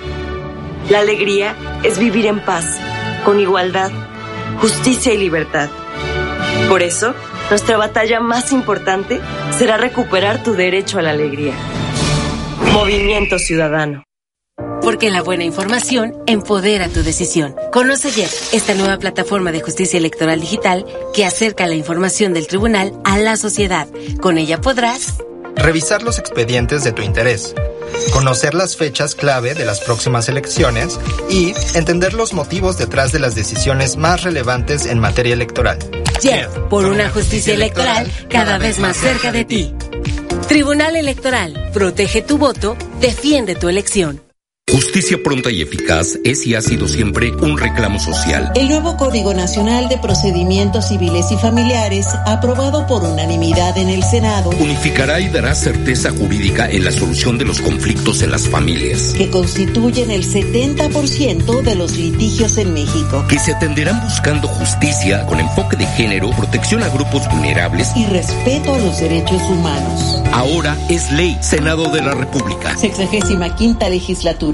Speaker 55: La alegría es vivir en paz, con igualdad, justicia y libertad. Por eso, nuestra batalla más importante será recuperar tu derecho a la alegría. Movimiento Ciudadano.
Speaker 21: Porque la buena información empodera tu decisión. Conoce ayer esta nueva plataforma de justicia electoral digital que acerca la información del tribunal a la sociedad. Con ella podrás
Speaker 48: revisar los expedientes de tu interés,
Speaker 63: conocer las fechas clave de las próximas elecciones y entender los motivos detrás de las decisiones más relevantes en materia electoral.
Speaker 64: JET, por una justicia electoral cada vez más cerca de ti. Tribunal Electoral, protege tu voto, defiende tu elección.
Speaker 48: Justicia pronta y eficaz es y ha sido siempre un reclamo social.
Speaker 65: El nuevo Código Nacional de Procedimientos Civiles y Familiares, aprobado por unanimidad en el Senado,
Speaker 48: unificará y dará certeza jurídica en la solución de los conflictos en las familias,
Speaker 65: que constituyen el 70% de los litigios en México,
Speaker 48: que se atenderán buscando justicia con enfoque de género, protección a grupos vulnerables
Speaker 65: y respeto a los derechos humanos.
Speaker 48: Ahora es ley, Senado de la República.
Speaker 65: Sexagésima quinta legislatura.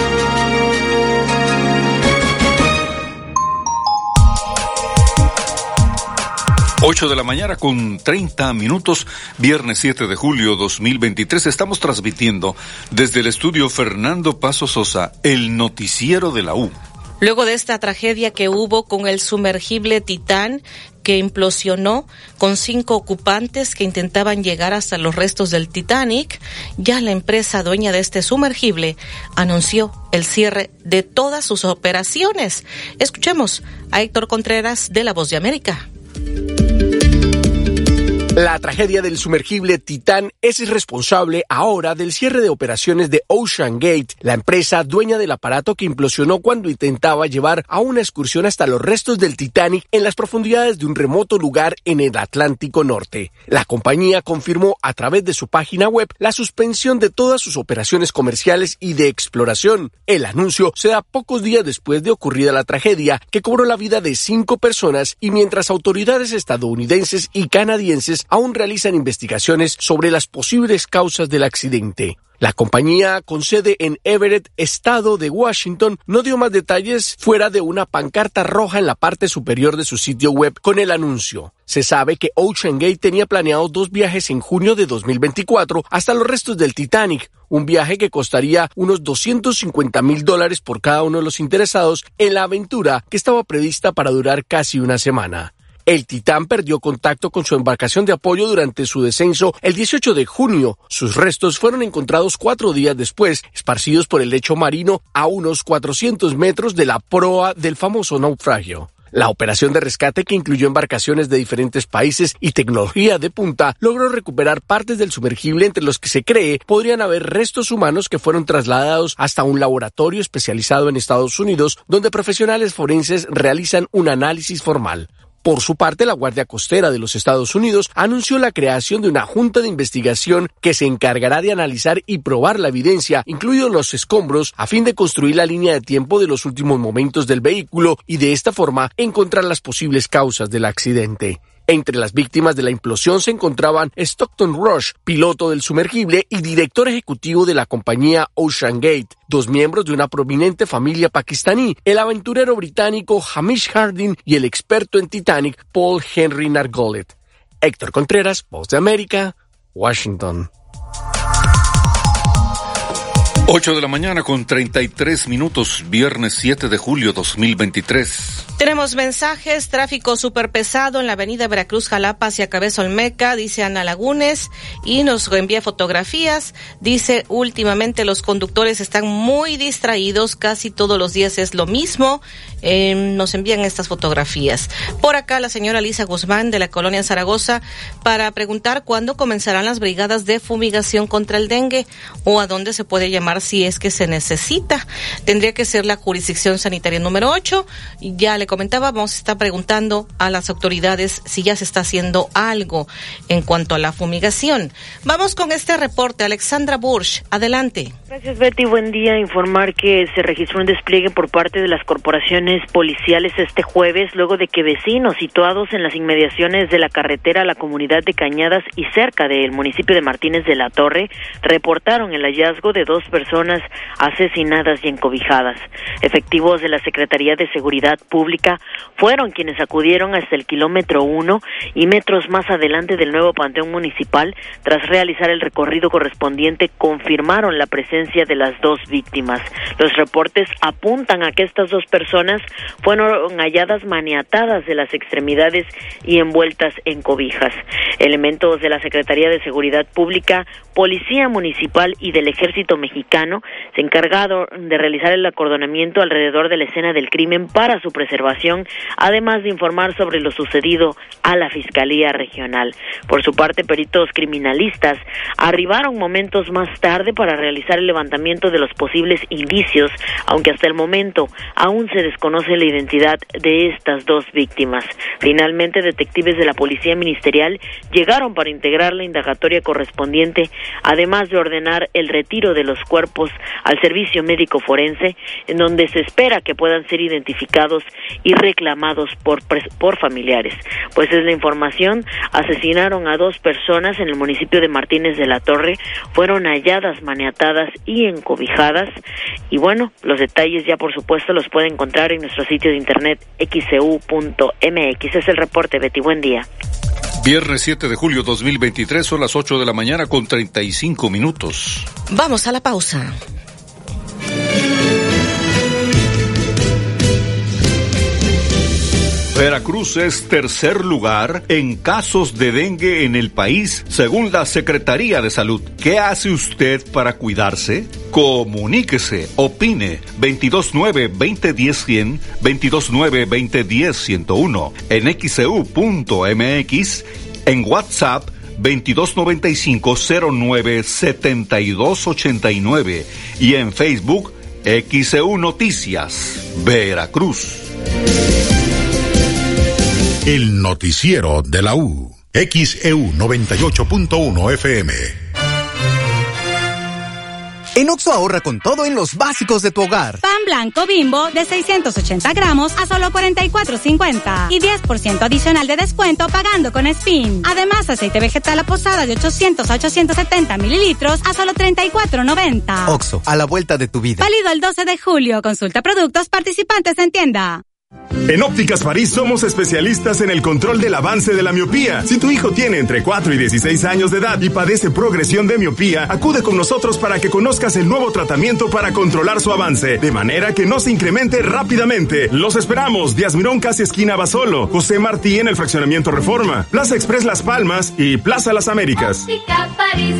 Speaker 2: 8 de la mañana con 30 minutos, viernes 7 de julio 2023. Estamos transmitiendo desde el estudio Fernando Paso Sosa, el noticiero de la U.
Speaker 5: Luego de esta tragedia que hubo con el sumergible Titán que implosionó con cinco ocupantes que intentaban llegar hasta los restos del Titanic, ya la empresa dueña de este sumergible anunció el cierre de todas sus operaciones. Escuchemos a Héctor Contreras de La Voz de América. Bye.
Speaker 66: La tragedia del sumergible Titán es responsable ahora del cierre de operaciones de Ocean Gate, la empresa dueña del aparato que implosionó cuando intentaba llevar a una excursión hasta los restos del Titanic en las profundidades de un remoto lugar en el Atlántico Norte. La compañía confirmó a través de su página web la suspensión de todas sus operaciones comerciales y de exploración. El anuncio se da pocos días después de ocurrida la tragedia que cobró la vida de cinco personas y mientras autoridades estadounidenses y canadienses aún realizan investigaciones sobre las posibles causas del accidente. La compañía con sede en Everett, estado de Washington, no dio más detalles fuera de una pancarta roja en la parte superior de su sitio web con el anuncio. Se sabe que Ocean Gate tenía planeado dos viajes en junio de 2024 hasta los restos del Titanic, un viaje que costaría unos 250 mil dólares por cada uno de los interesados en la aventura que estaba prevista para durar casi una semana. El Titán perdió contacto con su embarcación de apoyo durante su descenso el 18 de junio. Sus restos fueron encontrados cuatro días después, esparcidos por el lecho marino a unos 400 metros de la proa del famoso naufragio. La operación de rescate, que incluyó embarcaciones de diferentes países y tecnología de punta, logró recuperar partes del sumergible entre los que se cree podrían haber restos humanos que fueron trasladados hasta un laboratorio especializado en Estados Unidos, donde profesionales forenses realizan un análisis formal. Por su parte, la Guardia Costera de los Estados Unidos anunció la creación de una junta de investigación que se encargará de analizar y probar la evidencia, incluidos los escombros, a fin de construir la línea de tiempo de los últimos momentos del vehículo y de esta forma encontrar las posibles causas del accidente. Entre las víctimas de la implosión se encontraban Stockton Rush, piloto del sumergible y director ejecutivo de la compañía Ocean Gate, dos miembros de una prominente familia pakistaní, el aventurero británico Hamish Harding y el experto en Titanic Paul Henry Nargolet. Héctor Contreras, Voz de América, Washington.
Speaker 2: 8 de la mañana con 33 minutos, viernes 7 de julio 2023.
Speaker 5: Tenemos mensajes, tráfico súper pesado en la avenida Veracruz Jalapa hacia Cabeza Olmeca, dice Ana Lagunes, y nos envía fotografías. Dice, últimamente los conductores están muy distraídos, casi todos los días es lo mismo. Eh, nos envían estas fotografías. Por acá la señora Lisa Guzmán de la colonia Zaragoza para preguntar cuándo comenzarán las brigadas de fumigación contra el dengue o a dónde se puede llamar si es que se necesita. Tendría que ser la jurisdicción sanitaria número 8. Ya le comentaba, vamos a estar preguntando a las autoridades si ya se está haciendo algo en cuanto a la fumigación. Vamos con este reporte. Alexandra Bursch, adelante.
Speaker 43: Gracias, Betty. Buen día. Informar que se registró un despliegue por parte de las corporaciones policiales este jueves, luego de que vecinos situados en las inmediaciones de la carretera a la comunidad de Cañadas y cerca del municipio de Martínez de la Torre reportaron el hallazgo de dos personas personas asesinadas y encobijadas. Efectivos de la Secretaría de Seguridad Pública fueron quienes acudieron hasta el kilómetro uno y metros más adelante del nuevo Panteón Municipal. Tras realizar el recorrido correspondiente, confirmaron la presencia de las dos víctimas. Los reportes apuntan a que estas dos personas fueron halladas maniatadas de las extremidades y envueltas en cobijas. Elementos de la Secretaría de Seguridad Pública, Policía Municipal y del Ejército Mexicano se encargaron de realizar el acordonamiento alrededor de la escena del crimen para su preservación, además de informar sobre lo sucedido a la Fiscalía Regional. Por su parte, peritos criminalistas arribaron momentos más tarde para realizar el levantamiento de los posibles indicios, aunque hasta el momento aún se desconoce la identidad de estas dos víctimas. Finalmente, detectives de la Policía Ministerial llegaron para integrar la indagatoria correspondiente, además de ordenar el retiro de los cuerpos al servicio médico forense, en donde se espera que puedan ser identificados y reclamados por, por familiares. Pues es la información, asesinaron a dos personas en el municipio de Martínez de la Torre, fueron halladas maniatadas y encobijadas, y bueno, los detalles ya por supuesto los pueden encontrar en nuestro sitio de internet xcu.mx. Es el reporte, Betty, buen día.
Speaker 2: Viernes 7 de julio 2023 son las 8 de la mañana con 35 minutos.
Speaker 5: Vamos a la pausa.
Speaker 2: Veracruz es tercer lugar en casos de dengue en el país, según la Secretaría de Salud. ¿Qué hace usted para cuidarse? Comuníquese, opine 229-2010-100, 229-2010-101, en xcu.mx, en WhatsApp 2295-097289 y en Facebook XEU Noticias, Veracruz.
Speaker 3: El noticiero de la U. XEU 98.1 FM.
Speaker 50: En Oxo ahorra con todo en los básicos de tu hogar.
Speaker 51: Pan blanco bimbo de 680 gramos a solo 44.50 y 10% adicional de descuento pagando con SPIN. Además, aceite vegetal a posada de 800 a 870 mililitros a solo 34.90.
Speaker 50: Oxo, a la vuelta de tu vida.
Speaker 51: Válido el 12 de julio. Consulta productos participantes en tienda.
Speaker 29: En Ópticas París somos especialistas en el control del avance de la miopía. Si tu hijo tiene entre 4 y 16 años de edad y padece progresión de miopía, acude con nosotros para que conozcas el nuevo tratamiento para controlar su avance, de manera que no se incremente rápidamente. Los esperamos, Díaz Mirón esquina Basolo, José Martí en el fraccionamiento Reforma, Plaza Express Las Palmas y Plaza Las Américas.
Speaker 51: París.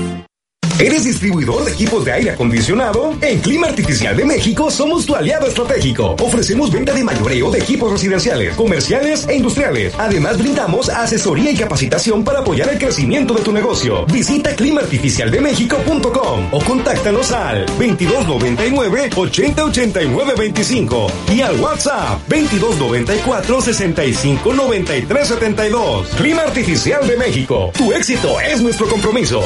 Speaker 31: ¿Eres distribuidor de equipos de aire acondicionado? En Clima Artificial de México somos tu aliado estratégico. Ofrecemos venta de mayoreo de equipos residenciales, comerciales e industriales. Además, brindamos asesoría y capacitación para apoyar el crecimiento de tu negocio. Visita climaartificialdemexico.com o contáctanos al 2299 8089 25 y al WhatsApp 2294 65 93 72. Clima Artificial de México. Tu éxito es nuestro compromiso.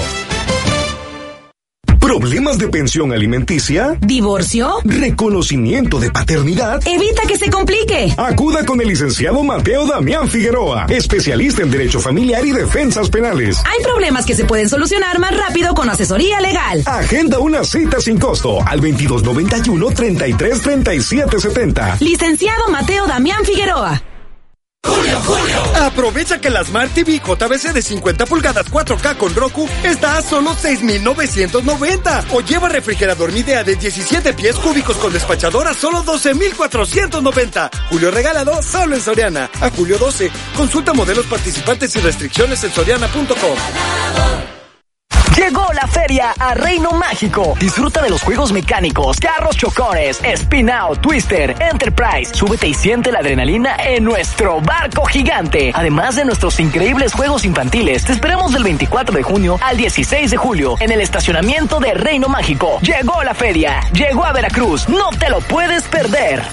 Speaker 31: ¿Problemas de pensión alimenticia?
Speaker 52: ¿Divorcio?
Speaker 31: ¿Reconocimiento de paternidad?
Speaker 52: Evita que se complique.
Speaker 31: Acuda con el licenciado Mateo Damián Figueroa, especialista en Derecho Familiar y Defensas Penales.
Speaker 52: Hay problemas que se pueden solucionar más rápido con asesoría legal.
Speaker 31: Agenda una cita sin costo al 2291 33 37 70.
Speaker 52: Licenciado Mateo Damián Figueroa.
Speaker 67: Aprovecha que la Smart TV JBC de 50 pulgadas 4K con Roku está a solo 6,990. O lleva refrigerador Midea de 17 pies cúbicos con despachadora solo 12,490. Julio regalado solo en Soriana. A julio 12. Consulta modelos participantes y restricciones en soriana.com.
Speaker 68: Llegó la feria a Reino Mágico. Disfruta de los juegos mecánicos, carros chocones, Spin Out, Twister, Enterprise. Súbete y siente la adrenalina en nuestro barco gigante. Además de nuestros increíbles juegos infantiles, te esperamos del 24 de junio al 16 de julio en el estacionamiento de Reino Mágico. Llegó la feria, llegó a Veracruz. No te lo puedes perder.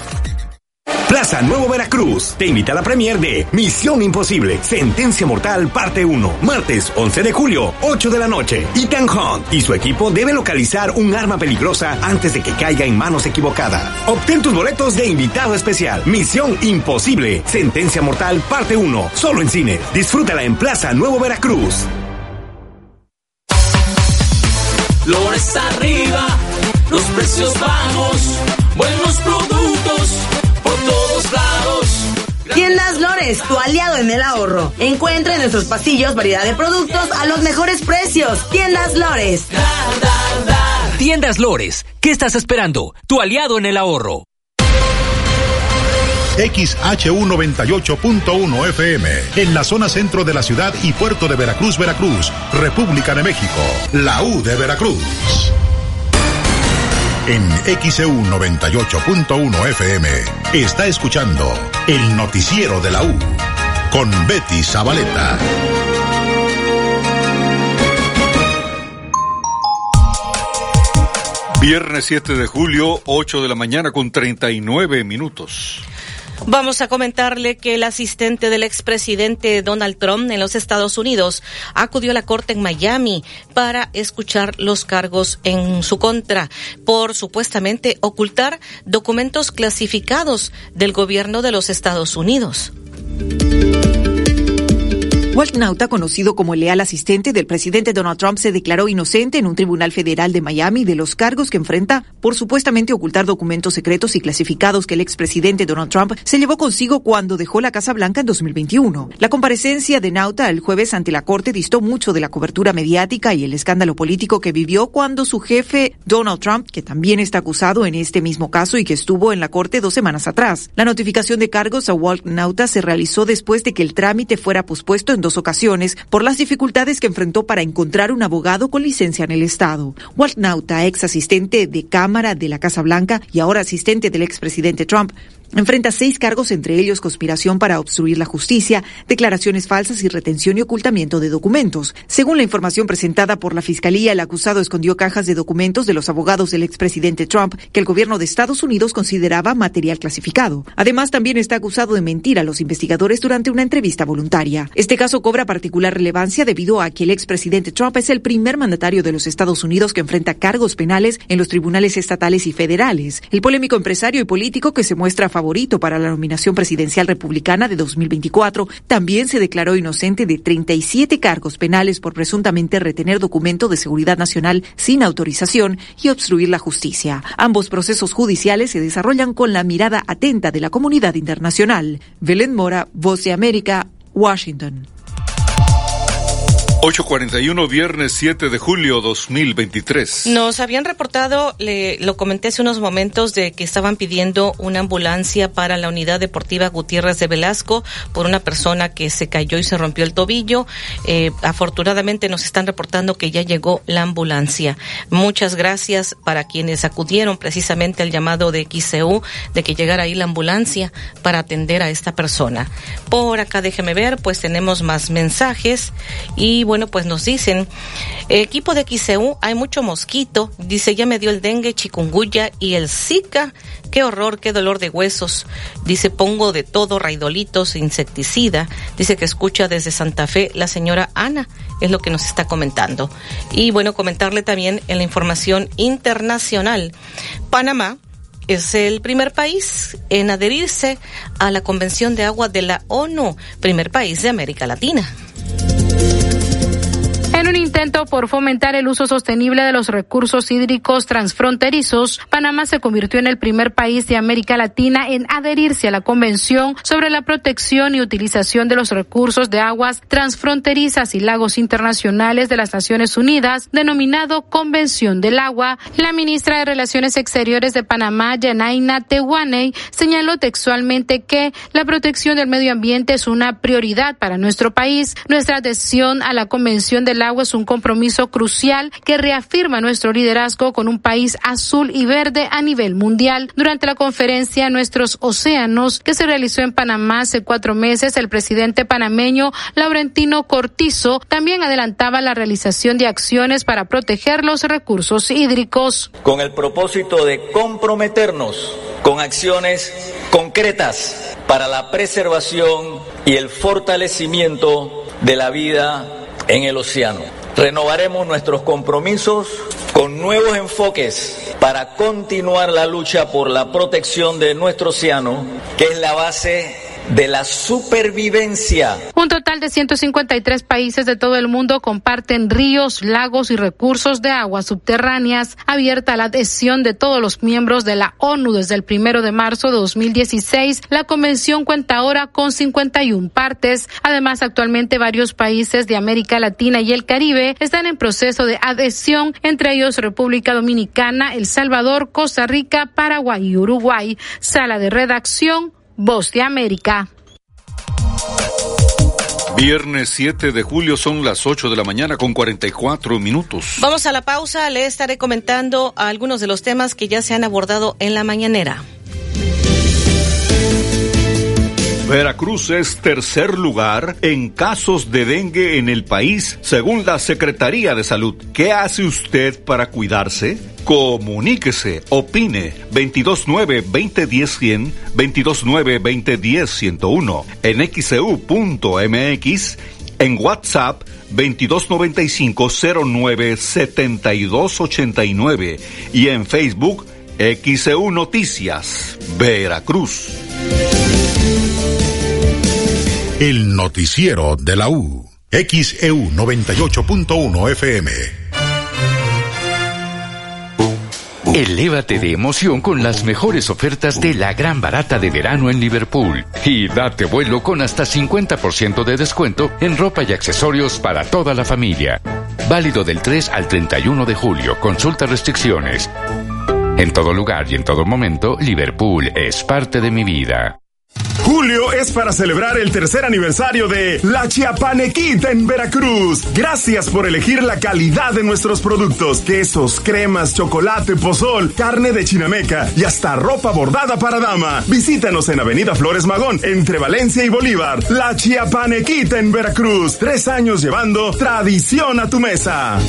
Speaker 31: Plaza Nuevo Veracruz te invita a la premier de Misión Imposible, Sentencia Mortal Parte 1, martes 11 de julio, 8 de la noche. Ethan Hunt y su equipo deben localizar un arma peligrosa antes de que caiga en manos equivocadas. Obtén tus boletos de invitado especial. Misión Imposible, Sentencia Mortal Parte 1, solo en cine. Disfrútala en Plaza Nuevo Veracruz.
Speaker 69: Flores arriba
Speaker 70: los precios bajos, buenos productos.
Speaker 21: Tiendas Lores, tu aliado en el ahorro. Encuentra en nuestros pasillos variedad de productos a los mejores precios. Tiendas Lores.
Speaker 71: Tiendas Lores, ¿qué estás esperando? Tu aliado en el ahorro.
Speaker 3: XHU98.1 FM, en la zona centro de la ciudad y puerto de Veracruz, Veracruz, República de México, la U de Veracruz. En XEU 98.1 FM está escuchando el noticiero de la U con Betty Zabaleta.
Speaker 2: Viernes 7 de julio, 8 de la mañana con 39 minutos.
Speaker 5: Vamos a comentarle que el asistente del expresidente Donald Trump en los Estados Unidos acudió a la corte en Miami para escuchar los cargos en su contra por supuestamente ocultar documentos clasificados del gobierno de los Estados Unidos.
Speaker 61: Walt Nauta, conocido como el leal asistente del presidente Donald Trump, se declaró inocente en un tribunal federal de Miami de los cargos que enfrenta por supuestamente ocultar documentos secretos y clasificados que el expresidente Donald Trump se llevó consigo cuando dejó la Casa Blanca en 2021. La comparecencia de Nauta el jueves ante la corte distó mucho de la cobertura mediática y el escándalo político que vivió cuando su jefe Donald Trump, que también está acusado en este mismo caso y que estuvo en la corte dos semanas atrás. La notificación de cargos a Walt Nauta se realizó después de que el trámite fuera pospuesto en dos ocasiones por las dificultades que enfrentó para encontrar un abogado con licencia en el Estado. Walt Nauta, ex asistente de Cámara de la Casa Blanca y ahora asistente del expresidente Trump, Enfrenta seis cargos, entre ellos conspiración para obstruir la justicia, declaraciones falsas y retención y ocultamiento de documentos. Según la información presentada por la Fiscalía, el acusado escondió cajas de documentos de los abogados del expresidente Trump que el gobierno de Estados Unidos consideraba material clasificado. Además, también está acusado de mentir a los investigadores durante una entrevista voluntaria. Este caso cobra particular relevancia debido a que el expresidente Trump es el primer mandatario de los Estados Unidos que enfrenta cargos penales en los tribunales estatales y federales. El polémico empresario y político que se muestra a favorito para la nominación presidencial republicana de 2024, también se declaró inocente de 37 cargos penales por presuntamente retener documento de seguridad nacional sin autorización y obstruir la justicia. Ambos procesos judiciales se desarrollan con la mirada atenta de la comunidad internacional. Belén Mora, Voz de América, Washington.
Speaker 2: 841, viernes 7 de julio 2023.
Speaker 5: Nos habían reportado, le, lo comenté hace unos momentos, de que estaban pidiendo una ambulancia para la unidad deportiva Gutiérrez de Velasco por una persona que se cayó y se rompió el tobillo. Eh, afortunadamente nos están reportando que ya llegó la ambulancia. Muchas gracias para quienes acudieron precisamente al llamado de XCU de que llegara ahí la ambulancia para atender a esta persona. Por acá déjeme ver, pues tenemos más mensajes y bueno, pues nos dicen, equipo de XCU, hay mucho mosquito, dice, ya me dio el dengue, chikungunya y el zika, qué horror, qué dolor de huesos, dice, pongo de todo, raidolitos, insecticida, dice que escucha desde Santa Fe la señora Ana, es lo que nos está comentando. Y bueno, comentarle también en la información internacional, Panamá, es el primer país en adherirse a la Convención de Agua de la ONU, primer país de América Latina.
Speaker 72: En un intento por fomentar el uso sostenible de los recursos hídricos transfronterizos, Panamá se convirtió en el primer país de América Latina en adherirse a la Convención sobre la protección y utilización de los recursos de aguas transfronterizas y lagos internacionales de las Naciones Unidas, denominado Convención del Agua. La ministra de Relaciones Exteriores de Panamá, Yanaina Tehuaney, señaló textualmente que la protección del medio ambiente es una prioridad para nuestro país. Nuestra adhesión a la Convención del Agua es un compromiso crucial que reafirma nuestro liderazgo con un país azul y verde a nivel mundial. Durante la conferencia Nuestros Océanos, que se realizó en Panamá hace cuatro meses, el presidente panameño Laurentino Cortizo también adelantaba la realización de acciones para proteger los recursos hídricos.
Speaker 73: Con el propósito de comprometernos con acciones concretas para la preservación y el fortalecimiento de la vida en el océano. Renovaremos nuestros compromisos con nuevos enfoques para continuar la lucha por la protección de nuestro océano, que es la base
Speaker 74: de la supervivencia.
Speaker 72: Un total de 153 países de todo el mundo comparten ríos, lagos y recursos de aguas subterráneas, abierta a la adhesión de todos los miembros de la ONU desde el primero de marzo de 2016. La convención cuenta ahora con 51 partes. Además, actualmente varios países de América Latina y el Caribe están en proceso de adhesión, entre ellos República Dominicana, El Salvador, Costa Rica, Paraguay y Uruguay. Sala de redacción, Voz de América.
Speaker 2: Viernes 7 de julio son las 8 de la mañana con 44 minutos.
Speaker 5: Vamos a la pausa, le estaré comentando algunos de los temas que ya se han abordado en la mañanera.
Speaker 2: Veracruz es tercer lugar en casos de dengue en el país, según la Secretaría de Salud. ¿Qué hace usted para cuidarse? Comuníquese, opine 229-2010-100, 229-2010-101, en xcu.mx, e en WhatsApp 2295-097289 y en Facebook XEU Noticias, Veracruz.
Speaker 3: El noticiero de la U. XEU 98.1 FM.
Speaker 8: Elévate de emoción con las mejores ofertas de la gran barata de verano en Liverpool y date vuelo con hasta 50% de descuento en ropa y accesorios para toda la familia. Válido del 3 al 31 de julio. Consulta restricciones. En todo lugar y en todo momento, Liverpool es parte de mi vida.
Speaker 29: Julio es para celebrar el tercer aniversario de La Chiapanequita en Veracruz. Gracias por elegir la calidad de nuestros productos, quesos, cremas, chocolate, pozol, carne de chinameca y hasta ropa bordada para dama. Visítanos en Avenida Flores Magón, entre Valencia y Bolívar. La Chiapanequita en Veracruz. Tres años llevando tradición a tu mesa.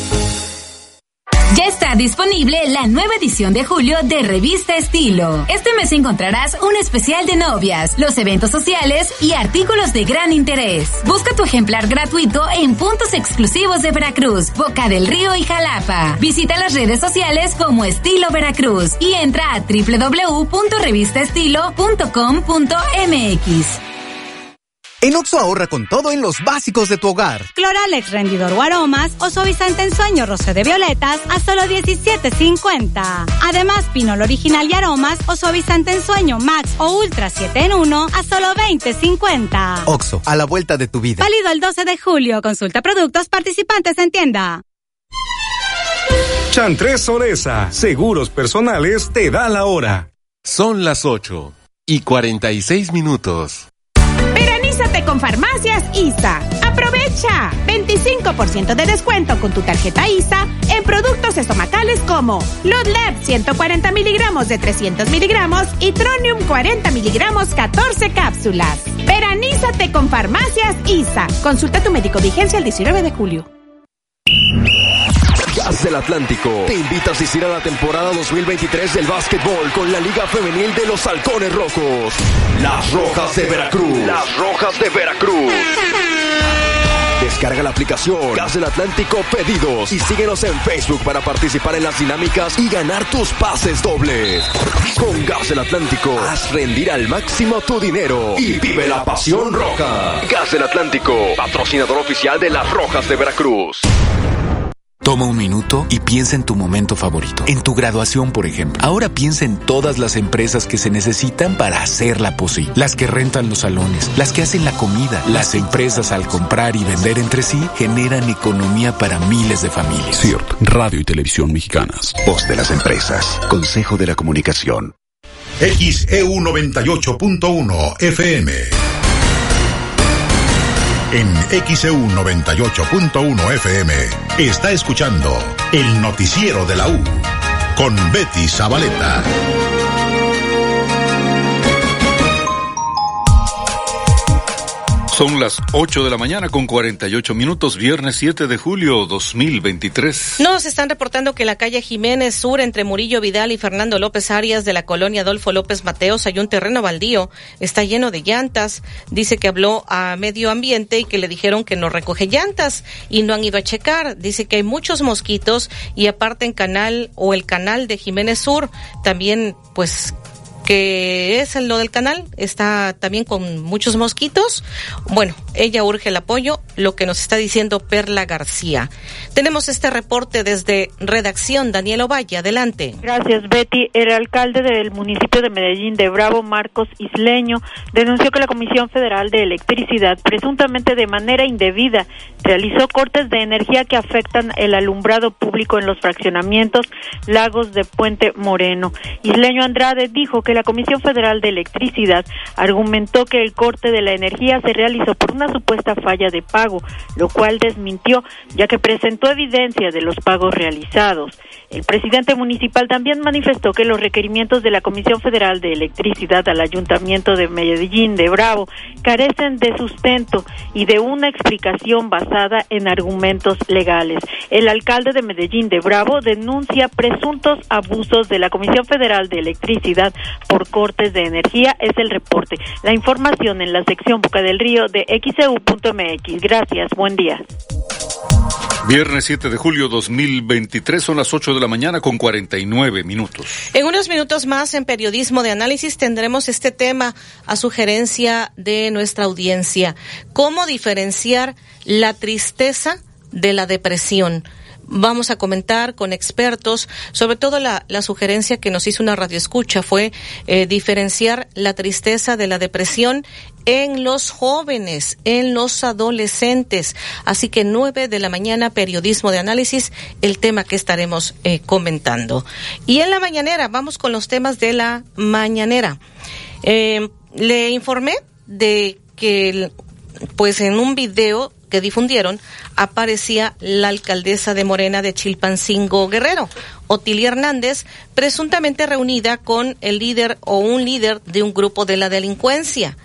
Speaker 52: Ya está disponible la nueva edición de julio de Revista Estilo. Este mes encontrarás un especial de novias, los eventos sociales y artículos de gran interés. Busca tu ejemplar gratuito en puntos exclusivos de Veracruz, Boca del Río y Jalapa. Visita las redes sociales como Estilo Veracruz y entra a www.revistaestilo.com.mx.
Speaker 50: En Oxo ahorra con todo en los básicos de tu hogar.
Speaker 51: Cloralex rendidor o aromas o suavizante en sueño roce de violetas a solo 17.50. Además, pinol original y aromas o suavizante en sueño Max o Ultra 7 en 1 a solo 20.50.
Speaker 50: Oxo, a la vuelta de tu vida.
Speaker 51: Válido el 12 de julio. Consulta productos participantes en tienda.
Speaker 29: Chantres Soresa, seguros personales, te da la hora.
Speaker 75: Son las 8 y 46 minutos.
Speaker 76: Veranízate con Farmacias ISA. Aprovecha 25% de descuento con tu tarjeta ISA en productos estomacales como Lodlab 140 miligramos de 300 miligramos y Tronium 40 miligramos 14 cápsulas. Veranízate con Farmacias ISA. Consulta a tu médico vigencia el 19 de julio.
Speaker 31: Gas del Atlántico te invita a asistir a la temporada 2023 del básquetbol con la Liga Femenil de los Halcones Rojos. Las Rojas de Veracruz. Las Rojas de Veracruz. Descarga la aplicación Gas del Atlántico Pedidos y síguenos en Facebook para participar en las dinámicas y ganar tus pases dobles. Con Gas del Atlántico, haz rendir al máximo tu dinero y vive la pasión roja. Gas del Atlántico, patrocinador oficial de las Rojas de Veracruz.
Speaker 77: Toma un minuto y piensa en tu momento favorito. En tu graduación, por ejemplo. Ahora piensa en todas las empresas que se necesitan para hacerla posible. Las que rentan los salones, las que hacen la comida. Las empresas al comprar y vender entre sí generan economía para miles de familias.
Speaker 73: CIRT, Radio y Televisión Mexicanas.
Speaker 3: Voz de las empresas. Consejo de la Comunicación. XEU 98.1 FM. En XEU 98.1 FM está escuchando el noticiero de la U con Betty Zabaleta.
Speaker 2: Son las 8 de la mañana con 48 minutos, viernes 7 de julio 2023.
Speaker 5: Nos están reportando que la calle Jiménez Sur, entre Murillo Vidal y Fernando López Arias de la colonia Adolfo López Mateos, hay un terreno baldío. Está lleno de llantas. Dice que habló a medio ambiente y que le dijeron que no recoge llantas y no han ido a checar. Dice que hay muchos mosquitos y aparte en canal o el canal de Jiménez Sur también, pues que es lo del canal, está también con muchos mosquitos. Bueno, ella urge el apoyo, lo que nos está diciendo Perla García. Tenemos este reporte desde redacción, Daniel Ovalle, adelante.
Speaker 20: Gracias, Betty. El alcalde del municipio de Medellín de Bravo, Marcos Isleño, denunció que la Comisión Federal de Electricidad, presuntamente de manera indebida, realizó cortes de energía que afectan el alumbrado público en los fraccionamientos Lagos de Puente Moreno. Isleño Andrade dijo que la Comisión Federal de Electricidad argumentó que el corte de la energía se realizó por una supuesta falla de pago, lo cual desmintió, ya que presentó evidencia de los pagos realizados. El presidente municipal también manifestó que los requerimientos de la Comisión Federal de Electricidad al Ayuntamiento de Medellín de Bravo carecen de sustento y de una explicación basada en argumentos legales. El alcalde de Medellín de Bravo denuncia presuntos abusos de la Comisión Federal de Electricidad por cortes de energía. Es el reporte. La información en la sección Boca del Río de xeu.mx. Gracias. Buen día.
Speaker 2: Viernes 7 de julio 2023 son las 8 de la mañana con 49 minutos.
Speaker 5: En unos minutos más en Periodismo de Análisis tendremos este tema a sugerencia de nuestra audiencia. ¿Cómo diferenciar la tristeza de la depresión? Vamos a comentar con expertos, sobre todo la, la sugerencia que nos hizo una radioescucha fue eh, diferenciar la tristeza de la depresión en los jóvenes, en los adolescentes. Así que nueve de la mañana, periodismo de análisis, el tema que estaremos eh, comentando. Y en la mañanera, vamos con los temas de la mañanera. Eh, le informé de que, pues en un video que difundieron aparecía la alcaldesa de Morena de Chilpancingo Guerrero, Otilia Hernández, presuntamente reunida con el líder o un líder de un grupo de la delincuencia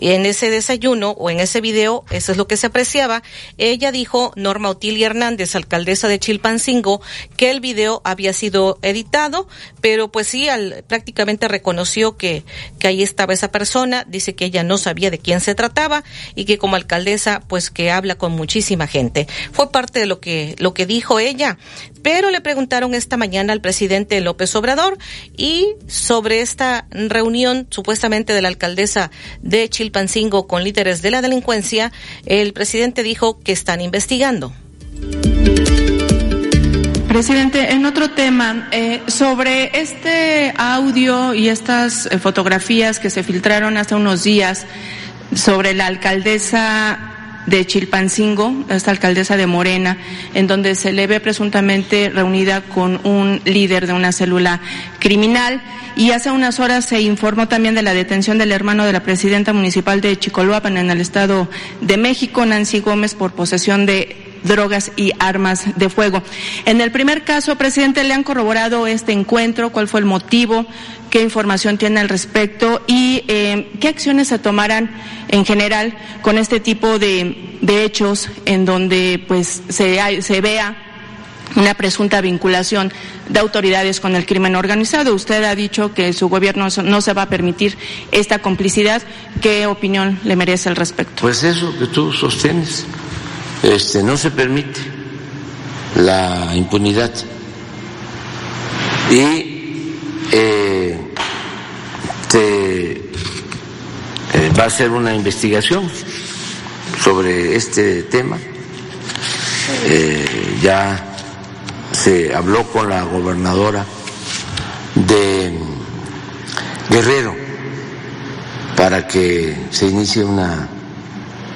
Speaker 5: en ese desayuno o en ese video, eso es lo que se apreciaba, ella dijo, Norma Otilia Hernández, alcaldesa de Chilpancingo, que el video había sido editado, pero pues sí, al, prácticamente reconoció que, que ahí estaba esa persona, dice que ella no sabía de quién se trataba y que como alcaldesa, pues que habla con muchísima gente. Fue parte de lo que, lo que dijo ella, pero le preguntaron esta mañana al presidente López Obrador y sobre esta reunión supuestamente de la alcaldesa de Chilpancingo con líderes de la delincuencia, el presidente dijo que están investigando.
Speaker 78: Presidente, en otro tema, eh, sobre este audio y estas eh, fotografías que se filtraron hace unos días sobre la alcaldesa de Chilpancingo, esta alcaldesa de Morena, en donde se le ve presuntamente reunida con un líder de una célula criminal. Y hace unas horas se informó también de la detención del hermano de la presidenta municipal de Chicoloapan en el Estado de México, Nancy Gómez, por posesión de drogas y armas de fuego. En el primer caso, presidente, ¿le han corroborado este encuentro? ¿Cuál fue el motivo? ¿Qué información tiene al respecto? ¿Y eh, qué acciones se tomarán en general con este tipo de, hechos en donde pues se, se vea una presunta vinculación de autoridades con el crimen organizado. Usted ha dicho que su gobierno no se va a permitir esta complicidad. ¿Qué opinión le merece al respecto?
Speaker 79: Pues eso que tú sostienes este, no se permite la impunidad y eh, eh, va a hacer una investigación sobre este tema. Eh, ya se habló con la gobernadora de Guerrero para que se inicie una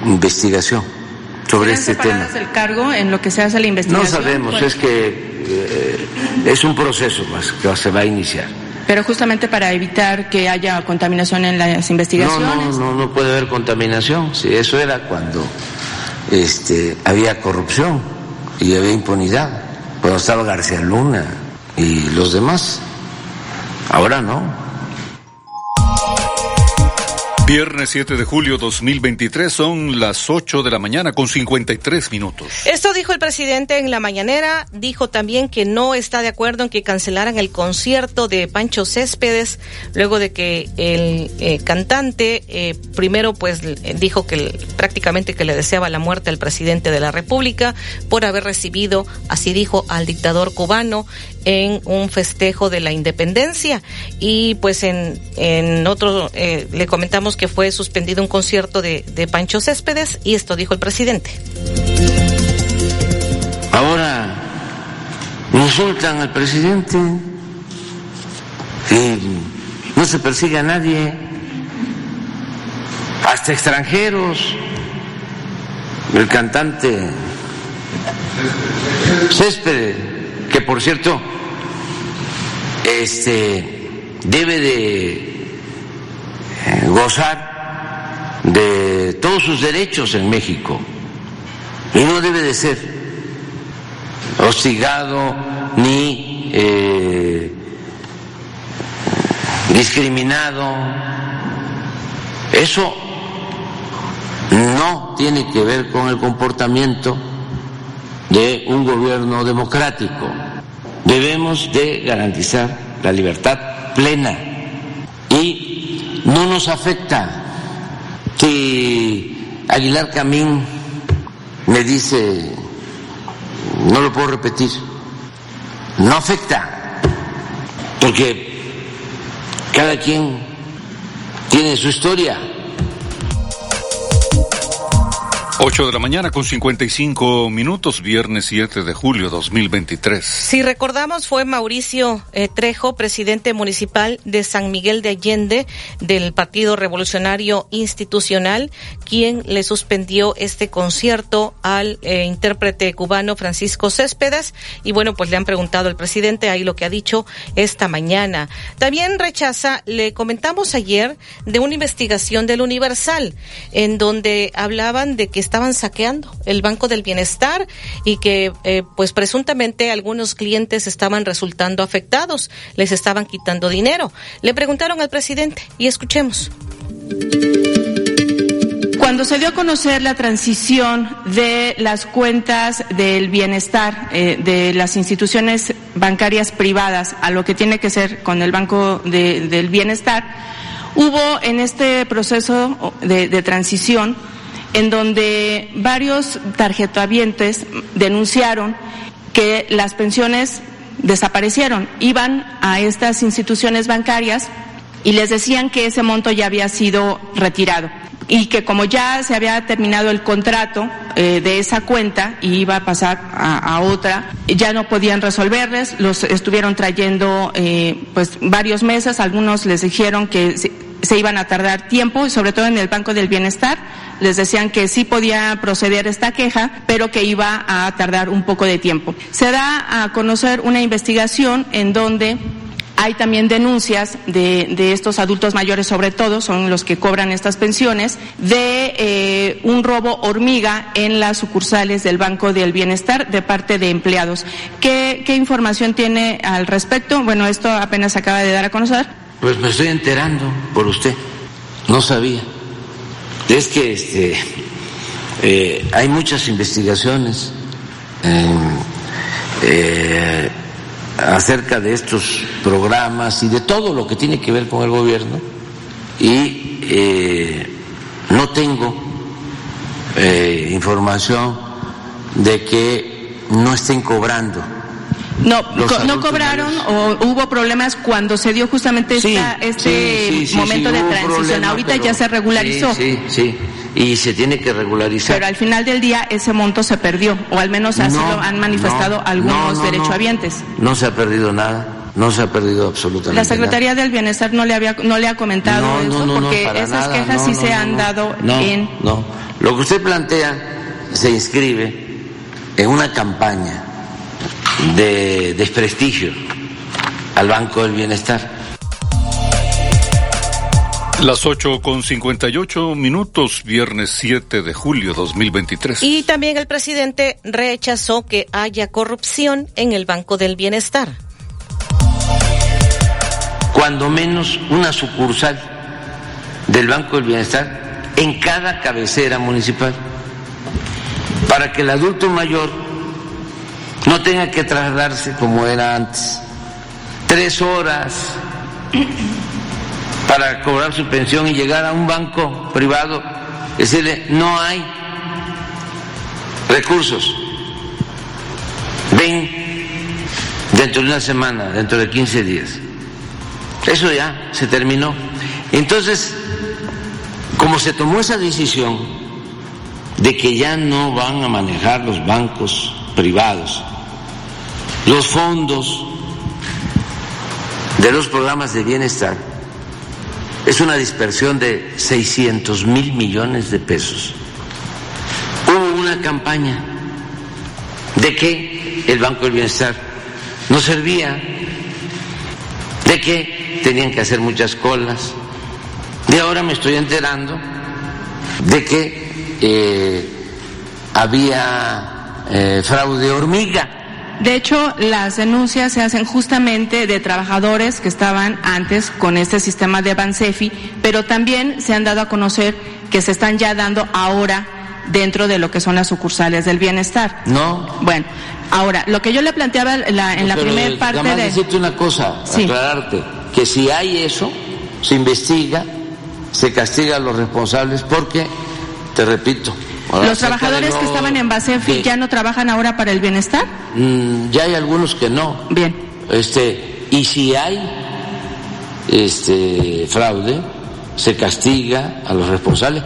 Speaker 79: investigación sobre este tema.
Speaker 78: el cargo en lo que se hace la investigación?
Speaker 79: No sabemos, es que eh, es un proceso más que se va a iniciar.
Speaker 78: Pero justamente para evitar que haya contaminación en las investigaciones.
Speaker 79: No, no, no, no puede haber contaminación. Si eso era cuando este, había corrupción y había impunidad, cuando estaba García Luna y los demás. Ahora no.
Speaker 2: Viernes 7 de julio 2023 son las 8 de la mañana con 53 minutos.
Speaker 5: Esto dijo el presidente en la mañanera. Dijo también que no está de acuerdo en que cancelaran el concierto de Pancho Céspedes luego de que el eh, cantante eh, primero pues dijo que prácticamente que le deseaba la muerte al presidente de la República por haber recibido, así dijo, al dictador cubano en un festejo de la independencia. Y pues en, en otro, eh, le comentamos que fue suspendido un concierto de, de Pancho Céspedes y esto dijo el presidente.
Speaker 79: Ahora insultan al presidente y no se persigue a nadie, hasta extranjeros. El cantante Céspedes, que por cierto, este debe de eh, gozar de todos sus derechos en México y no debe de ser hostigado ni eh, discriminado. Eso no tiene que ver con el comportamiento de un gobierno democrático. Debemos de garantizar la libertad plena y no nos afecta si Aguilar Camín me dice, no lo puedo repetir, no afecta, porque cada quien tiene su historia
Speaker 2: 8 de la mañana con 55 minutos, viernes 7 de julio 2023.
Speaker 5: Si recordamos, fue Mauricio eh, Trejo, presidente municipal de San Miguel de Allende del Partido Revolucionario Institucional, quien le suspendió este concierto al eh, intérprete cubano Francisco Céspedes. Y bueno, pues le han preguntado al presidente ahí lo que ha dicho esta mañana. También rechaza, le comentamos ayer, de una investigación del Universal, en donde hablaban de que estaban saqueando el Banco del Bienestar y que eh, pues presuntamente algunos clientes estaban resultando afectados, les estaban quitando dinero. Le preguntaron al presidente y escuchemos.
Speaker 78: Cuando se dio a conocer la transición de las cuentas del bienestar eh, de las instituciones bancarias privadas a lo que tiene que ser con el Banco de, del Bienestar, hubo en este proceso de, de transición en donde varios tarjetavientes denunciaron que las pensiones desaparecieron, iban a estas instituciones bancarias y les decían que ese monto ya había sido retirado y que como ya se había terminado el contrato eh, de esa cuenta y iba a pasar a, otra, ya no podían resolverles, los estuvieron trayendo eh, pues varios meses, algunos les dijeron que se, se iban a tardar tiempo, sobre todo en el Banco del Bienestar, les decían que sí podía proceder esta queja, pero que iba a tardar un poco de tiempo. Se da a conocer una investigación en donde hay también denuncias de, estos adultos mayores, sobre todo, son los que cobran estas pensiones, de eh, un robo hormiga en las sucursales del Banco del Bienestar de parte de empleados. ¿Qué, qué información tiene al respecto? Bueno, esto apenas acaba de dar a conocer.
Speaker 79: Pues me estoy enterando por usted. No sabía. Es que este, eh, hay muchas investigaciones. Eh, acerca de estos programas y de todo lo que tiene que ver con el gobierno y eh, no tengo información de que no estén cobrando.
Speaker 78: No, co no cobraron o hubo problemas cuando se dio justamente
Speaker 79: sí,
Speaker 78: esta, este
Speaker 79: sí, sí,
Speaker 78: momento de transición.
Speaker 79: Problema,
Speaker 78: Ahorita ya se regularizó.
Speaker 79: Sí, sí, y se tiene que regularizar.
Speaker 78: Pero al final del día ese monto se perdió, o al menos así
Speaker 79: no,
Speaker 78: lo han manifestado
Speaker 79: no,
Speaker 78: algunos
Speaker 79: no,
Speaker 78: derechohabientes.
Speaker 79: No se ha perdido nada. No se ha perdido absolutamente
Speaker 78: La Secretaría
Speaker 79: nada.
Speaker 78: del Bienestar no le había no le ha comentado eso porque esas
Speaker 79: nada,
Speaker 78: quejas sí se han dado
Speaker 79: no,
Speaker 78: en
Speaker 79: No, lo que usted plantea se inscribe en una campaña de desprestigio al Banco del Bienestar.
Speaker 2: Las 8 con 58 minutos, viernes 7 de julio 2023.
Speaker 5: Y también el presidente rechazó que haya corrupción en el Banco del Bienestar.
Speaker 79: Cuando menos una sucursal del Banco del Bienestar en cada cabecera municipal, para que el adulto mayor no tenga que trasladarse como era antes, tres horas (clears throat) para cobrar su pensión y llegar a un banco privado, decirle, no hay recursos, ven dentro de una semana, dentro de 15 días. Eso ya se terminó. Entonces, como se tomó esa decisión de que ya no van a manejar los bancos privados, los fondos de los programas de bienestar, es una dispersión de 600 mil millones de pesos. Hubo una campaña de que el Banco del Bienestar no servía, de que tenían que hacer muchas colas. De ahora me estoy enterando de que eh, había eh, fraude hormiga.
Speaker 78: De hecho, las denuncias se hacen justamente de trabajadores que estaban antes con este sistema de Bansefi, pero también se han dado a conocer que se están ya dando ahora dentro de lo que son las sucursales del bienestar.
Speaker 79: No.
Speaker 78: Bueno, ahora, lo que yo le planteaba en la, en la primera parte de...
Speaker 79: decirte una cosa,
Speaker 78: Sí.
Speaker 79: aclararte, que si hay eso, se investiga, se castiga a los responsables porque, te repito, ahora
Speaker 78: Los trabajadores que estaban en Bansefi
Speaker 79: de-
Speaker 78: ya no trabajan ahora para el bienestar.
Speaker 79: Mm, ya hay algunos que no.
Speaker 78: Bien.
Speaker 79: Este, y si hay este fraude, se castiga a los responsables